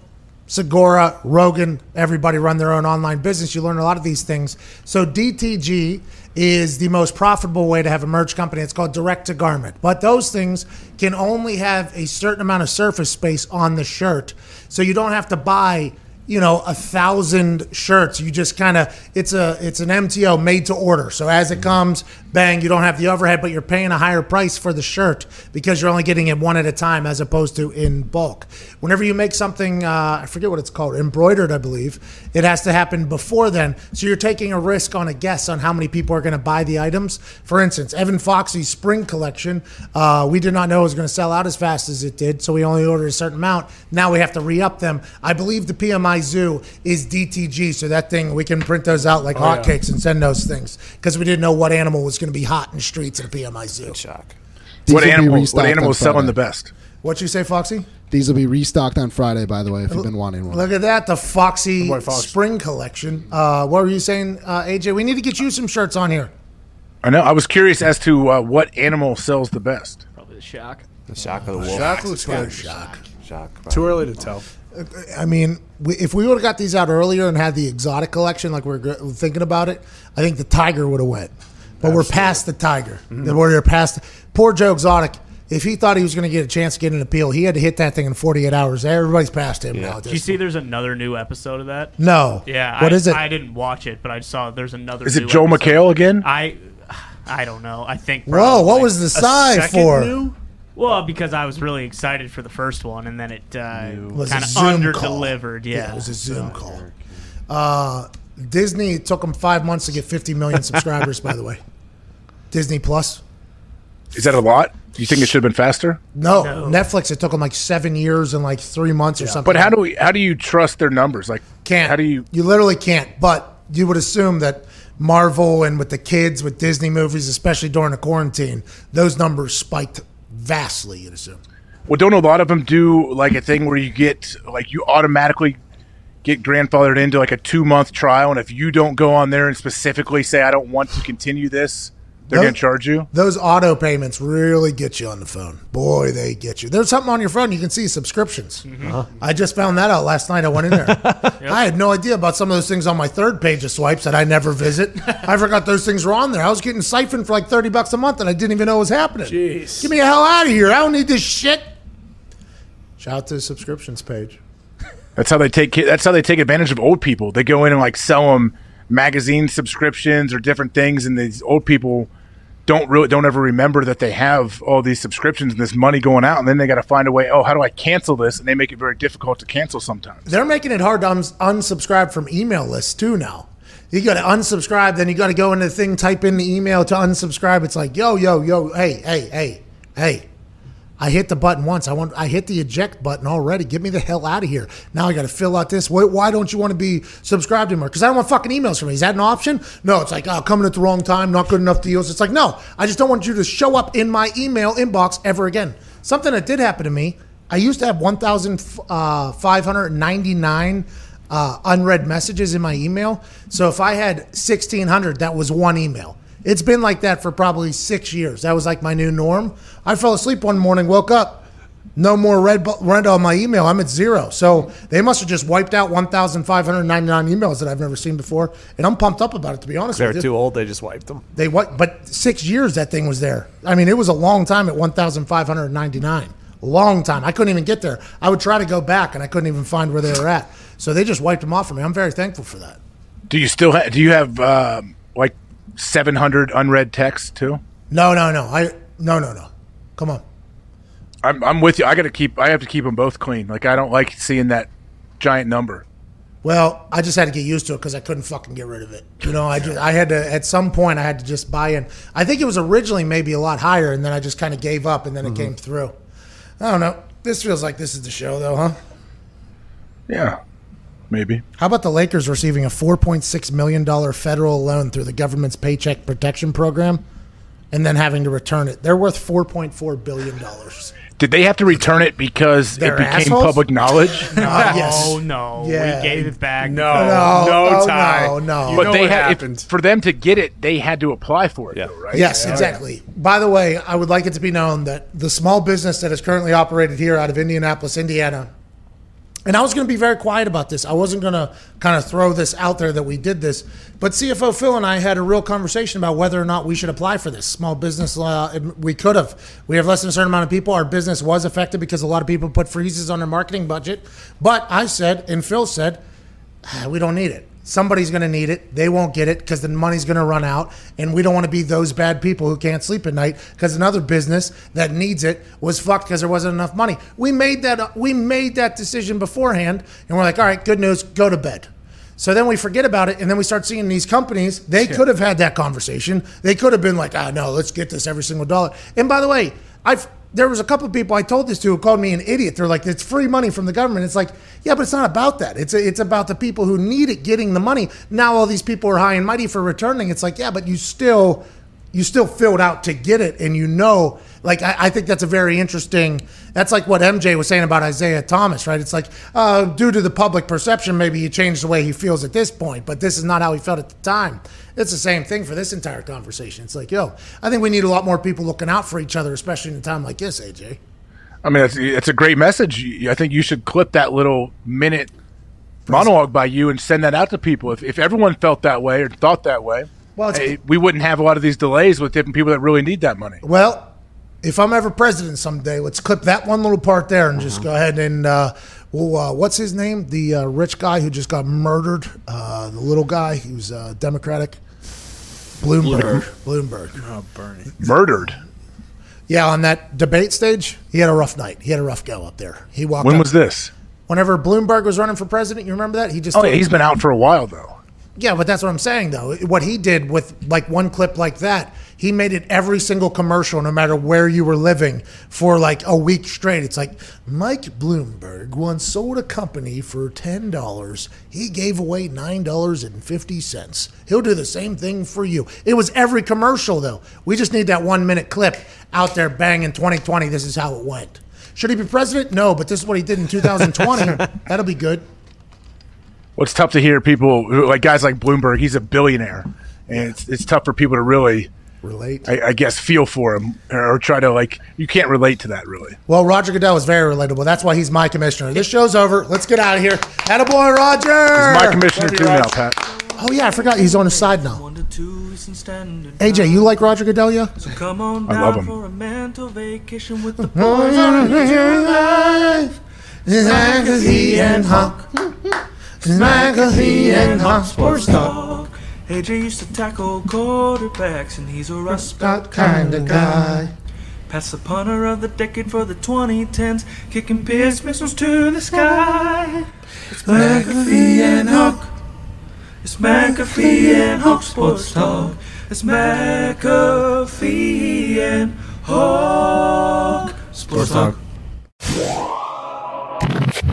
Segura, Rogan, everybody run their own online business. You learn a lot of these things. So DTG is the most profitable way to have a merch company. It's called direct to garment. But those things can only have a certain amount of surface space on the shirt. So you don't have to buy you know a thousand shirts. You just kind of it's a it's an mto made to order. So as it comes bang you don't have the overhead but you're paying a higher price for the shirt because you're only getting it one at a time as opposed to in bulk. Whenever you make something uh, i forget what it's called embroidered i believe it has to happen before then. So you're taking a risk on a guess on how many people are going to buy the items. For instance evan foxy's spring collection uh, we did not know it was going to sell out as fast as it did so we only ordered a certain amount. Now we have to re-up them. I believe the pmi zoo is dtg so that thing we can print those out like Oh, yeah. hotcakes and send those things because we didn't know what animal was going to be hot in the streets at a pmi zoo shock These What will be animal? What restocked animal on is selling Friday. the best? what you say foxy These will be restocked on Friday, by the way, if you've been wanting one. Look at that, the Foxy boy Fox. Spring Collection. Uh, what were you saying, uh, AJ? We need to get you some shirts on here. I know. I was curious as to uh, what animal sells the best. Probably the shock. the shock of the wolf Shock looks good. Shock. shock Too early to tell. I mean, we, if we would have got these out earlier and had the exotic collection, like we're thinking about it, I think the tiger would have went. But we're past the tiger. Mm-hmm. We're past. Poor Joe Exotic. If he thought he was going to get a chance to get an appeal, he had to hit that thing in 48 hours. Everybody's past him now. at Did you this see there's another new episode of that? No. Yeah. What I, is it? I didn't watch it, but I saw there's another. Is it new Joel episode. McHale again? I, I don't know. I think. Whoa, what probably. was the sigh for? Well, because I was really excited for the first one, and then it uh, kind of Zoom under delivered. Yeah. it was a Zoom call. Uh, Disney it took them five months to get 50 million subscribers. by the way, Disney Plus. Is that a lot? Do you think it should have been faster? No, No. Netflix. It took them like seven years and like three months or something. But how do we? How do you trust their numbers? Like, can't? How do you? You literally can't. But you would assume that Marvel and with the kids with Disney movies, especially during the quarantine, those numbers spiked vastly. Assume. Well, don't a lot of them do like a thing where you get like you automatically get grandfathered into like a two month trial, and if you don't go on there and specifically say I don't want to continue this, they're going to charge you. Those auto payments really get you on the phone. Boy, they get you. There's something on your phone you can see subscriptions. Mm-hmm. I just found that out last night. I went in there. I had no idea about some of those things on my third page of swipes that I never visit. I forgot those things were on there. I was getting siphoned for like 30 bucks a month and I didn't even know it was happening. Jeez. Get me the hell out of here. I don't need this shit. Shout out to the subscriptions page. That's how they take. That's how they take advantage of old people. They go in and like sell them magazine subscriptions or different things, and these old people don't really don't ever remember that they have all these subscriptions and this money going out, and then they got to find a way. Oh, how do I cancel this? And they make it very difficult to cancel sometimes. They're making it hard to uns- unsubscribe from email lists too now. You got to unsubscribe, then you got to go into the thing, type in the email to unsubscribe. It's like, yo, yo, yo, hey, hey, hey, hey. I hit the button once. I want. I hit the eject button already. Get me the hell out of here. Now I got to fill out this. Why, why don't you want to be subscribed anymore? Because I don't want fucking emails from me. Is that an option? No. It's like, oh, coming at the wrong time, not good enough deals. It's like, no. I just don't want you to show up in my email inbox ever again. Something that did happen to me. I used to have 1,599 uh, unread messages in my email. So if I had 1,600, that was one email. It's been like that for probably six years. That was like my new norm. I fell asleep one morning, woke up, no more red bu- red on my email. I'm at zero. So they must have just wiped out 1,599 emails that I've never seen before, and I'm pumped up about it. To be honest They're with you, too old. They just wiped them. they what? But six years that thing was there. I mean, it was a long time at 1,599. Long time. I couldn't even get there. I would try to go back, and I couldn't even find where they were at. So they just wiped them off for me. I'm very thankful for that. Do you still ha- do you have um, like seven hundred unread texts too? No, no, no. I no, no, no. Come on. I'm I'm with you. I got to keep. I have to keep them both clean. Like I don't like seeing that giant number. Well, I just had to get used to it because I couldn't fucking get rid of it. You know, I just, I had to at some point I had to just buy in. I think it was originally maybe a lot higher, and then I just kind of gave up, and then it mm-hmm. came through. I don't know. This feels like this is the show, though, huh? Yeah, maybe. How about the Lakers receiving a $4.6 million federal loan through the government's Paycheck Protection Program and then having to return it? They're worth $4.4 billion. Did they have to return it because They're it became assholes? public knowledge? No, yes. no, Yeah. we gave it back. No, No, no, tie. no, no. You but they what had if- for them to get it. They had to apply for it, though, right? Yes, exactly. By the way, I would like it to be known that the small business that is currently operated here out of Indianapolis, Indiana, and I was going to be very quiet about this. I wasn't going to kind of throw this out there that we did this, but CFO Phil and I had a real conversation about whether or not we should apply for this small business and We could have. We have less than a certain amount of people. Our business was affected because a lot of people put freezes on their marketing budget. But I said, and Phil said, "Ah, we don't need it. Somebody's going to need it. They won't get it because the money's going to run out. And we don't want to be those bad people who can't sleep at night because another business that needs it was fucked because there wasn't enough money. We made that. We made that decision beforehand, and we're like, all right, good news, go to bed. So then we forget about it, and then we start seeing these companies. They could have had that conversation. They could have been like, "Ah, no, let's get this every single dollar." And by the way, I've there was a couple of people I told this to who called me an idiot. They're like, "It's free money from the government." It's like, yeah, but it's not about that. It's it's about the people who need it getting the money. Now all these people are high and mighty for returning. It's like, yeah, but you still you still filled out to get it, and you know, like I, I think that's a very interesting. That's like what MJ was saying about Isaiah Thomas, right? It's like uh, due to the public perception, maybe he changed the way he feels at this point, but this is not how he felt at the time. It's the same thing for this entire conversation. It's like, yo, I think we need a lot more people looking out for each other, especially in a time like this, AJ. I mean, it's, it's a great message. I think you should clip that little minute monologue by you and send that out to people. If, if everyone felt that way or thought that way, Well, hey, we wouldn't have a lot of these delays with different people that really need that money. Well, if I'm ever president someday, let's clip that one little part there and just go ahead and, uh, well, uh, what's his name? The uh, rich guy who just got murdered. Uh, the little guy who's uh, Democratic. Bloomberg. Bloomberg. Oh, Bernie. Murdered. Yeah, on that debate stage, he had a rough night. He had a rough go up there. He walked. When up- was this? Whenever Bloomberg was running for president, you remember that? He just. Oh, yeah, he's been out for a while though. Yeah, but that's what I'm saying though. What he did with like one clip like that, he made it every single commercial, no matter where you were living, for like a week straight. It's like Mike Bloomberg once sold a company for ten dollars. He gave away nine dollars and fifty cents. He'll do the same thing for you. It was every commercial though. We just need that one minute clip out there. Bang in 2020. This is how it went. Should he be president? No, but this is what he did in 2020. That'll be good. Well, it's tough to hear people who- like guys like Bloomberg. He's a billionaire, and it's it's tough for people to really relate. I, I guess feel for him or try to like. You can't relate to that really. Well, Roger Goodell is very relatable. That's why he's my commissioner. This show's over. Let's get out of here. Attaboy, Roger. He's my commissioner Love too now, Pat. Oh, yeah, I forgot he's on his side now. AJ, you like Roger Goodell, yeah? So come on I down love him. for a mental vacation with the boys on life. McAfee and Hawk. McAfee and Hawk Sports Talk. AJ used to tackle quarterbacks, and he's a rust belt kind of guy. Pass the punter of the decade for the 2010s, kicking Pierce missiles to the sky. It's McAfee and Hawk. It's McAfee and Hawk Sports Talk. It's McAfee and Hawk Sports Talk.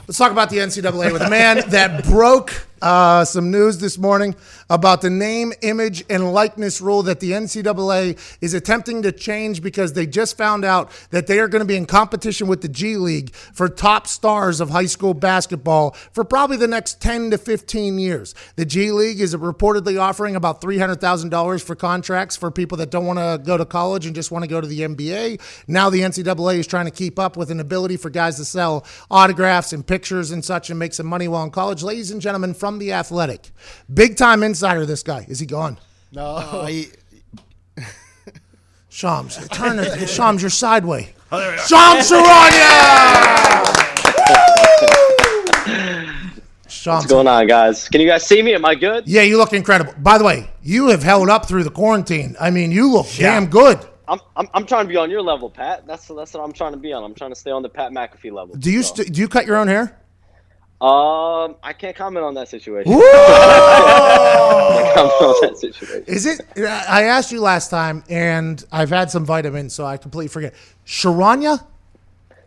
Let's talk about the NCAA with a man that broke uh, some news this morning about the name, image, and likeness rule that the NCAA is attempting to change because they just found out that they are going to be in competition with the G League for top stars of high school basketball for probably the next 10 to 15 years. The G League is reportedly offering about $300,000 for contracts for people that don't want to go to college and just want to go to the NBA. Now the NCAA is trying to keep up with an ability for guys to sell autographs and pictures and such and make some money while in college. Ladies and gentlemen, from The Athletic, big time insider, this guy. Is he gone? No, uh, he, Shams, turn it. Shams, you're sideway. Oh, there we are. Shams What's going on, guys? Can you guys see me? Am I good? Yeah, you look incredible. By the way, you have held up through the quarantine. I mean, you look damn good. I'm, I'm, I'm trying to be on your level, Pat. That's that's what I'm trying to be on. I'm trying to stay on the Pat McAfee level. Do you st- do you cut your own hair? Um, I can't comment on that situation. Whoa! I can't comment on that situation. Is it? I asked you last time, and I've had some vitamins, so I completely forget. Sharanya?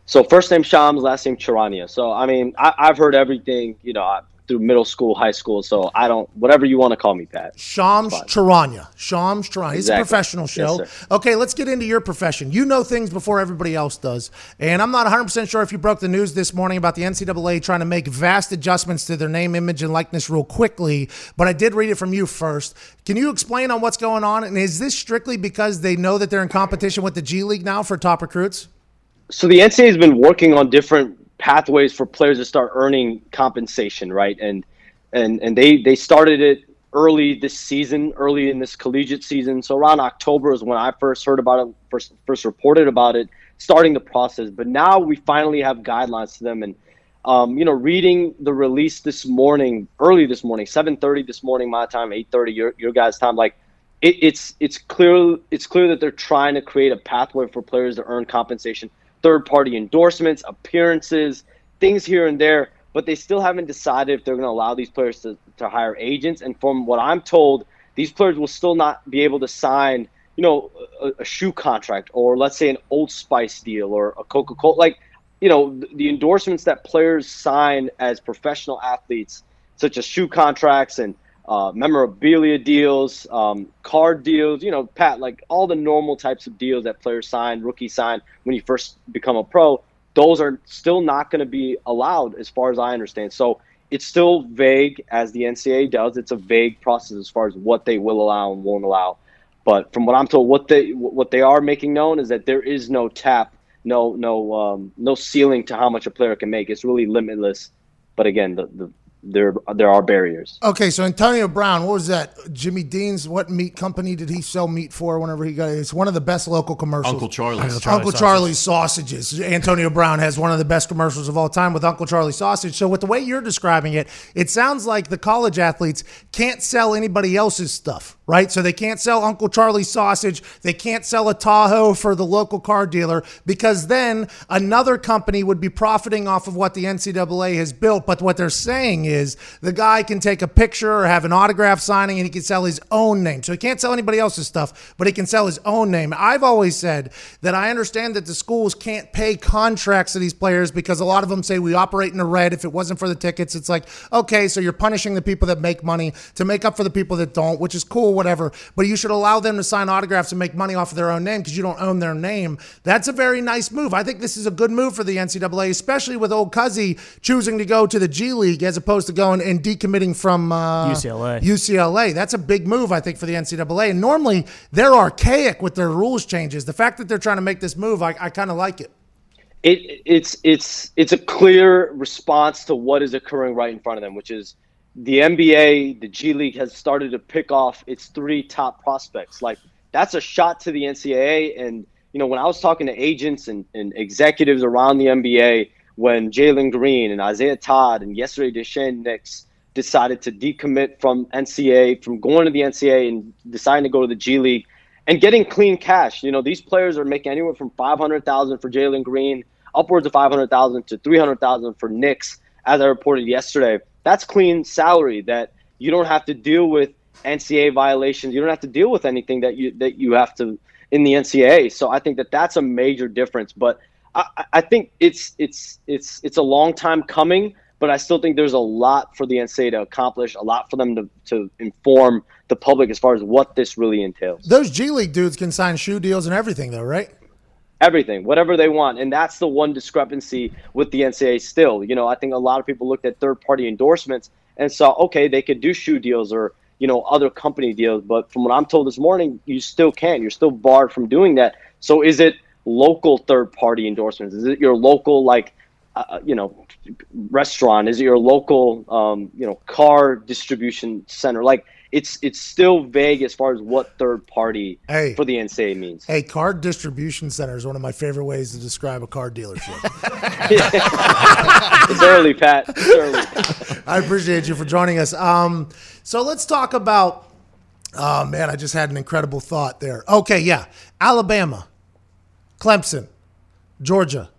So first name Shams, last name Charania. So I mean, I, I've heard everything, you know, I- through middle school, high school. So I don't, whatever you want to call me, Pat. Shams Charanya. Shams Charanya. It's a professional show. sir. okay, let's get into your profession. You know things before everybody else does. And I'm not 100% sure if you broke the news this morning about the NCAA trying to make vast adjustments to their name, image, and likeness real quickly, but I did read it from you first. Can you explain on what's going on? And is this strictly because they know that they're in competition with the G League now for top recruits? so the NCAA has been working on different pathways for players to start earning compensation, right? And and and they they started it early this season, early in this collegiate season. So around October is when I first heard about it, first first reported about it, starting the process. But now we finally have guidelines to them, and Um, you know, reading the release this morning, early this morning, 7:30 this morning, my time, 8:30 your your guys' time, like it, it's it's clear it's clear that they're trying to create a pathway for players to earn compensation, third party endorsements, appearances, things here and there, but they still haven't decided if they're going to allow these players to, to hire agents. And from what I'm told, these players will still not be able to sign, you know, a, a shoe contract or let's say an Old Spice deal or a Coca Cola. Like, you know, the, the endorsements that players sign as professional athletes, such as shoe contracts and uh, memorabilia deals, um, card deals, you know, Pat, like all the normal types of deals that players sign, rookie sign when you first become a pro, those are still not going to be allowed as far as I understand. So it's still vague as the NCAA does. It's a vague process as far as what they will allow and won't allow. But from what I'm told, what they what they are making known is that there is no tap, no no um, no ceiling to how much a player can make. It's really limitless. But again, the, the there there are barriers. Okay, so Antonio Brown, what was that? Jimmy Dean's what meat company did he sell meat for whenever he got it? It's one of the best local commercials. Uncle Charlie's. Uncle, Uncle Charlie's Charlie's sausages. Antonio Brown has one of the best commercials of all time with Uncle Charlie sausage. So with the way you're describing it, it sounds like the college athletes can't sell anybody else's stuff, right? So they can't sell Uncle Charlie's sausage, they can't sell a Tahoe for the local car dealer because then another company would be profiting off of what the NCAA has built. But what they're saying is the guy can take a picture or have an autograph signing and he can sell his own name. So he can't sell anybody else's stuff, but he can sell his own name. I've always said that I understand that the schools can't pay contracts to these players because a lot of them say we operate in the red. If it wasn't for the tickets, it's like, okay, so you're punishing the people that make money to make up for the people that don't, which is cool, whatever. But you should allow them to sign autographs and make money off of their own name because you don't own their name. That's a very nice move. I think this is a good move for the NCAA, especially with old Cuzzy choosing to go to the G League as opposed to going and decommitting from uh, UCLA. UCLA. That's a big move, I think, for the NCAA. And normally they're archaic with their rules changes. The fact that they're trying to make this move, I, I kind of like it. It it's it's it's a clear response to what is occurring right in front of them, which is the NBA, the G League has started to pick off its three top prospects. Like that's a shot to the NCAA. And you know, when I was talking to agents and, and executives around the NBA, when Jalen Green and Isaiah Todd and yesterday Daishen Nix decided to decommit from NCAA, from going to the NCAA and deciding to go to the G League and getting clean cash. You know, these players are making anywhere from five hundred thousand for Jalen Green, upwards of five hundred thousand to three hundred thousand for Nix, as I reported yesterday. That's clean salary that you don't have to deal with NCAA violations. You don't have to deal with anything that you that you have to in the NCAA. So I think that that's a major difference. But I, I think it's it's it's it's a long time coming. But I still think there's a lot for the NCAA to accomplish, a lot for them to, to inform the public as far as what this really entails. Those G League dudes can sign shoe deals and everything, though, right? Everything, whatever they want. And that's the one discrepancy with the NCAA still. You know, I think a lot of people looked at third party endorsements and saw, okay, they could do shoe deals or, you know, other company deals. But from what I'm told this morning, you still can't. You're still barred from doing that. So is it local third party endorsements? Is it your local, like, uh, you know, restaurant? Is it your local, um, you know, car distribution center? Like, it's it's still vague as far as what third party Hey. for the NCAA means. Hey, card distribution center is one of my favorite ways to describe a car dealership. it's early, Pat. It's early. I appreciate you for joining us. Um, so let's talk about. Oh man, I just had an incredible thought there. Okay, yeah, Alabama, Clemson, Georgia,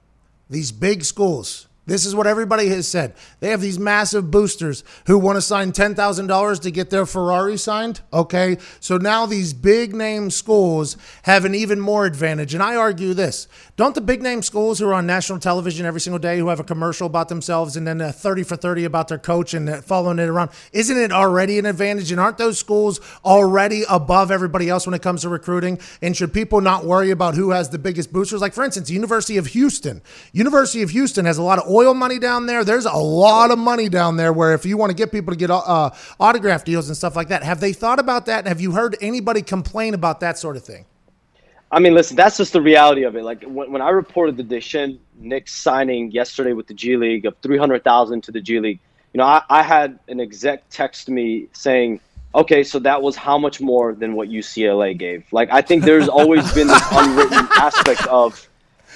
these big schools. This is what everybody has said. They have these massive boosters who want to sign $10,000 to get their Ferrari signed. Okay. So now these big name schools have an even more advantage. And I argue this don't the big name schools who are on national television every single day, who have a commercial about themselves and then a 30 for 30 about their coach and following it around, isn't it already an advantage? And aren't those schools already above everybody else when it comes to recruiting? And should people not worry about who has the biggest boosters? Like, for instance, University of Houston. University of Houston has a lot of oil money down there. There's a lot of money down there where if you want to get people to get uh, autograph deals and stuff like that, have they thought about that? And have you heard anybody complain about that sort of thing? I mean, listen, that's just the reality of it. Like when, when I reported the Daishen Nick signing yesterday with the G League of three hundred thousand to the G League, you know, I, I had an exec text me saying, "Okay, so that was how much more than what UCLA gave." Like I think there's always been this unwritten aspect of,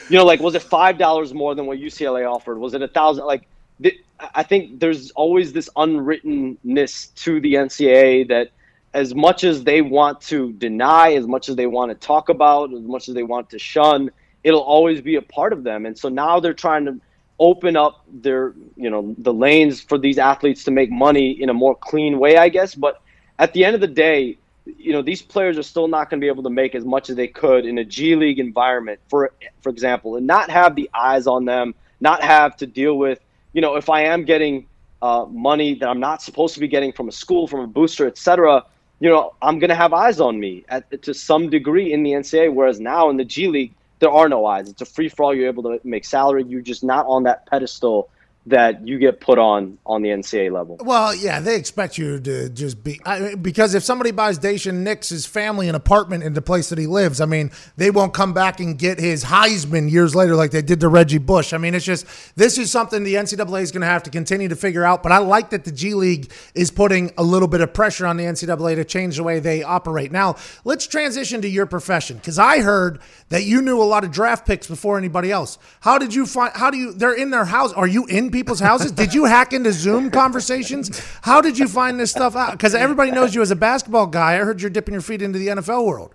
you know, like was it five dollars more than what UCLA offered? Was it a thousand? Like th- I think there's always this unwrittenness to the NCAA that as much as they want to deny, as much as they want to talk about, as much as they want to shun, it'll always be a part of them. And so now they're trying to open up their, you know, the lanes for these athletes to make money in a more clean way, I guess. But at the end of the day, you know, these players are still not going to be able to make as much as they could in a G League environment, for for example, and not have the eyes on them, not have to deal with, you know, if I am getting uh, money that I'm not supposed to be getting from a school, from a booster, etc. You know, I'm going to have eyes on me at, to some degree in the NCAA. Whereas now in the G League, there are no eyes. It's a free for all. You're able to make salary. You're just not on that pedestal that you get put on on the NCAA level. Well, yeah, they expect you to just be I, because if somebody buys Daishen Nix's family an apartment in the place that he lives, I mean, they won't come back and get his Heisman years later like they did to Reggie Bush. I mean, it's just this is something the NCAA is going to have to continue to figure out. But I like that the G League is putting a little bit of pressure on the NCAA to change the way they operate. Now, let's transition to your profession because I heard that you knew a lot of draft picks before anybody else. How did you find? How do you? They're in their house. Are you in people's houses? Did you hack into Zoom conversations? How did you find this stuff out? Because everybody knows you as a basketball guy. I heard you're dipping your feet into the NFL world.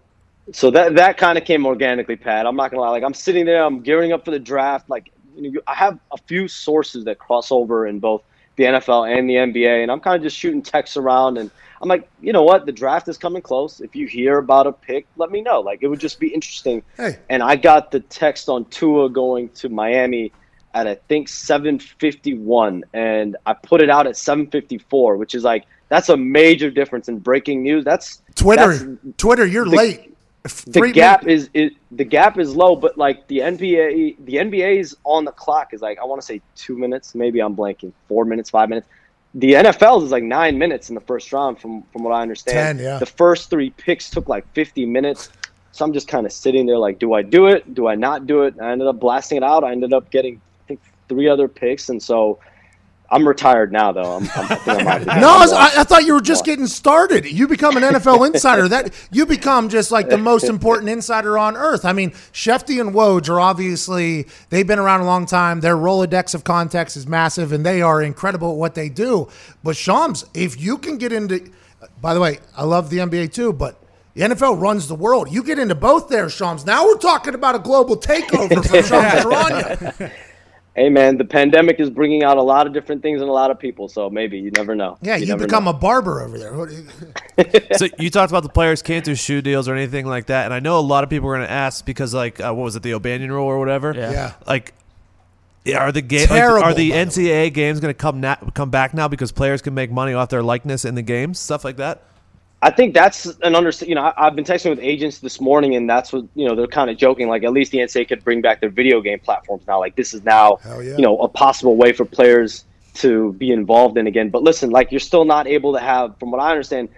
So that that kind of came organically, Pat. I'm not gonna lie. Like I'm sitting there, I'm gearing up for the draft. Like you know, I have a few sources that cross over in both the NFL and the NBA, and I'm kind of just shooting texts around. And I'm like, you know what? The draft is coming close. If you hear about a pick, let me know. Like it would just be interesting. Hey. And I got the text on Tua going to Miami at I think 7:51, and I put it out at 7:54, which is like that's a major difference in breaking news. That's Twitter, that's- Twitter, you're the- late. the Three gap is, is the gap is low, but like the NBA, the NBA's on the clock is like I want to say two minutes, maybe I'm blanking, four minutes, five minutes. The NFL's is like nine minutes in the first round, from from what I understand. 10, yeah. The first three picks took like 50 minutes, so I'm just kind of sitting there like, do I do it? Do I not do it? I ended up blasting it out. I ended up getting three other picks, and so I'm retired now. Though I'm, I'm, I think I'm out of the game. No, I, I, thought you were just getting started. You become an NFL insider. That you become just like the most important insider on earth. I mean, Schefty and Woj are obviously they've been around a long time. Their Rolodex of contacts is massive, and they are incredible at what they do. But Shams, if you can get into, by the way, I love the NBA too, but. The NFL runs the world. You get into both there, Shams. Now we're talking about a global takeover for Shams Charania. Hey man, the pandemic is bringing out a lot of different things in a lot of people. So maybe you never know. Yeah, you, never become know. a barber over there. You- so you talked about the players can't do shoe deals or anything like that, and I know a lot of people are going to ask because, like, uh, what was it, the O'Bannon rule or whatever? Yeah. Yeah. Like, are the game Terrible, are the by the NCAA games going to come na- come back now because players can make money off their likeness in the games, stuff like that? I think that's an under. You know, I've been texting with agents this morning, and that's what you know. They're kind of joking, like at least the NCAA could bring back their video game platforms now. Like this is now, yeah. you know, a possible way for players to be involved in again. But listen, like you're still not able to have, from what I understand,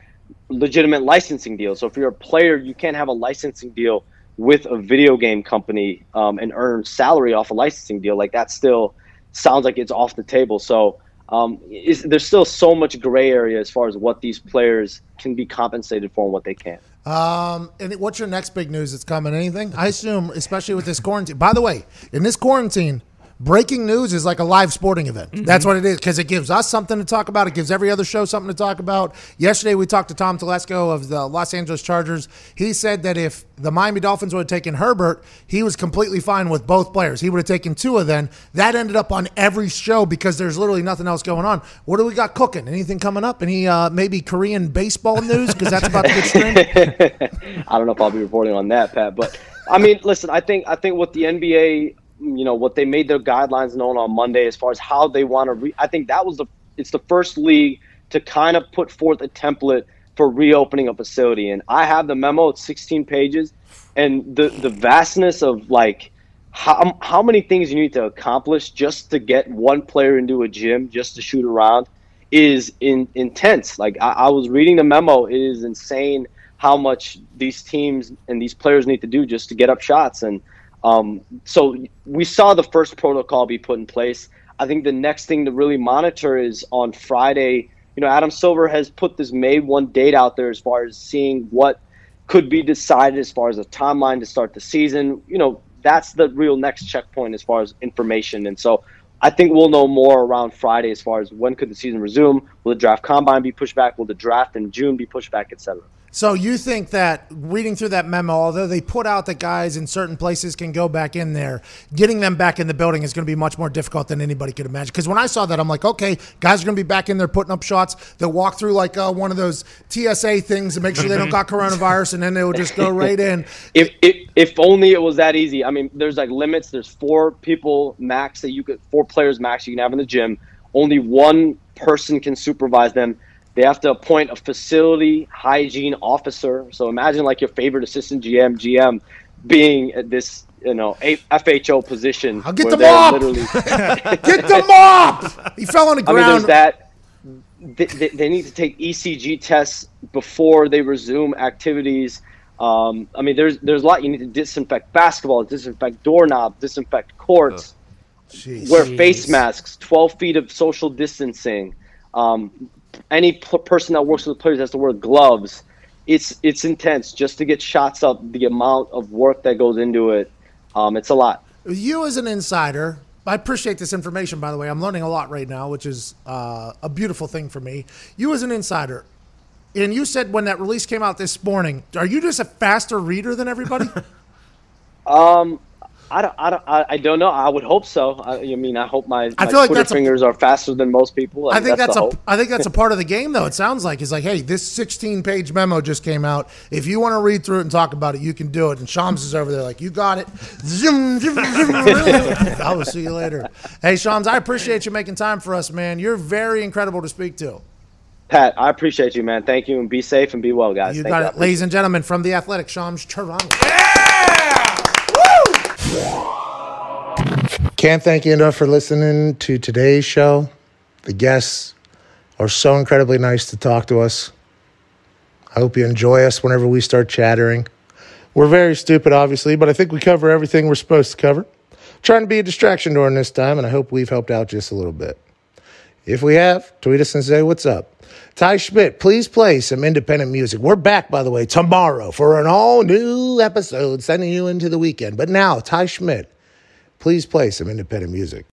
legitimate licensing deals. So if you're a player, you can't have a licensing deal with a video game company um, and earn salary off a licensing deal. Like that still sounds like it's off the table. So um, is, there's still so much gray area as far as what these players can be compensated for and what they can't. Um, and what's your next big news that's coming? Anything? I assume, especially with this quarantine. By the way, in this quarantine, breaking news is like a live sporting event. That's what it is because it gives us something to talk about. It gives every other show something to talk about. Yesterday, we talked to Tom Telesco of the Los Angeles Chargers. He said that if the Miami Dolphins would have taken Herbert, he was completely fine with both players. He would have taken two of them. That ended up on every show because there's literally nothing else going on. What do we got cooking? Anything coming up? Any uh, maybe Korean baseball news because that's about to get streamed? I don't know if I'll be reporting on that, Pat. But I mean, listen, I think I think what the NBA, you know, what they made their guidelines known on Monday as far as how they want to. Re- I think that was the it's the first league to kind of put forth a template for reopening a facility, and I have the memo. It's 16 pages, and the the vastness of like. How, how many things you need to accomplish just to get one player into a gym just to shoot around is in, intense. Like I, I was reading the memo, it is insane how much these teams and these players need to do just to get up shots. And um, so we saw the first protocol be put in place. I think the next thing to really monitor is on Friday. You know, Adam Silver has put this May one date out there as far as seeing what could be decided as far as a timeline to start the season. You know, that's the real next checkpoint as far as information. And so I think we'll know more around Friday as far as when could the season resume. Will the draft combine be pushed back? Will the draft in June be pushed back, etc. So you think that reading through that memo, although they put out that guys in certain places can go back in there, getting them back in the building is going to be much more difficult than anybody could imagine. Because when I saw that, I'm like, okay, guys are going to be back in there putting up shots. They'll walk through like uh, one of those TSA things to make sure they don't got coronavirus, and then they will just go right in. If, if if only it was that easy. I mean, there's like limits. There's four people max that you could, four players max you can have in the gym. Only one person can supervise them. They have to appoint a facility hygiene officer. So imagine like your favorite assistant GM, GM, being at this you know a- FHO position. I'll get the mop! Get the mop! He fell on the ground. I mean, there's that. They, they, they need to take ECG tests before they resume activities. Um, I mean, there's there's a lot. You need to disinfect basketball, disinfect doorknob, disinfect courts, wear face masks, 12 feet of social distancing. Um, any p- person that works with the players has to wear gloves. It's it's intense just to get shots up. The amount of work that goes into it, um, it's a lot. You as an insider, I appreciate this information. By the way, I'm learning a lot right now, which is uh, a beautiful thing for me. You as an insider, and you said when that release came out this morning, are you just a faster reader than everybody? Um, I don't, I don't, I, I don't know. I would hope so. I, I mean, I hope my, I my feel like Twitter that's a- fingers are faster than most people. I think that's, the a hope. I think that's a part of the game though. It sounds like it's like, hey, this 16 page memo just came out. If you want to read through it and talk about it, you can do it. And Shams is over there like, you got it. Zoom, zoom, zoom. I will see you later. Hey, Shams, I appreciate you making time for us, man. You're very incredible to speak to. Pat, I appreciate you, man. Thank you, and be safe and be well, guys. You Thank got it, ladies and gentlemen, from the Athletic, Shams Charania. Can't thank you enough for listening to today's show. The guests are so incredibly nice to talk to us. I hope you enjoy us whenever we start chattering. We're very stupid, obviously, but I think we cover everything we're supposed to cover. Trying to be a distraction during this time, and I hope we've helped out just a little bit. If we have, tweet us and say what's up. Ty Schmit, please play some independent music. We're back, by the way, tomorrow for an all new episode sending you into the weekend. But now, Ty Schmit, please play some independent music.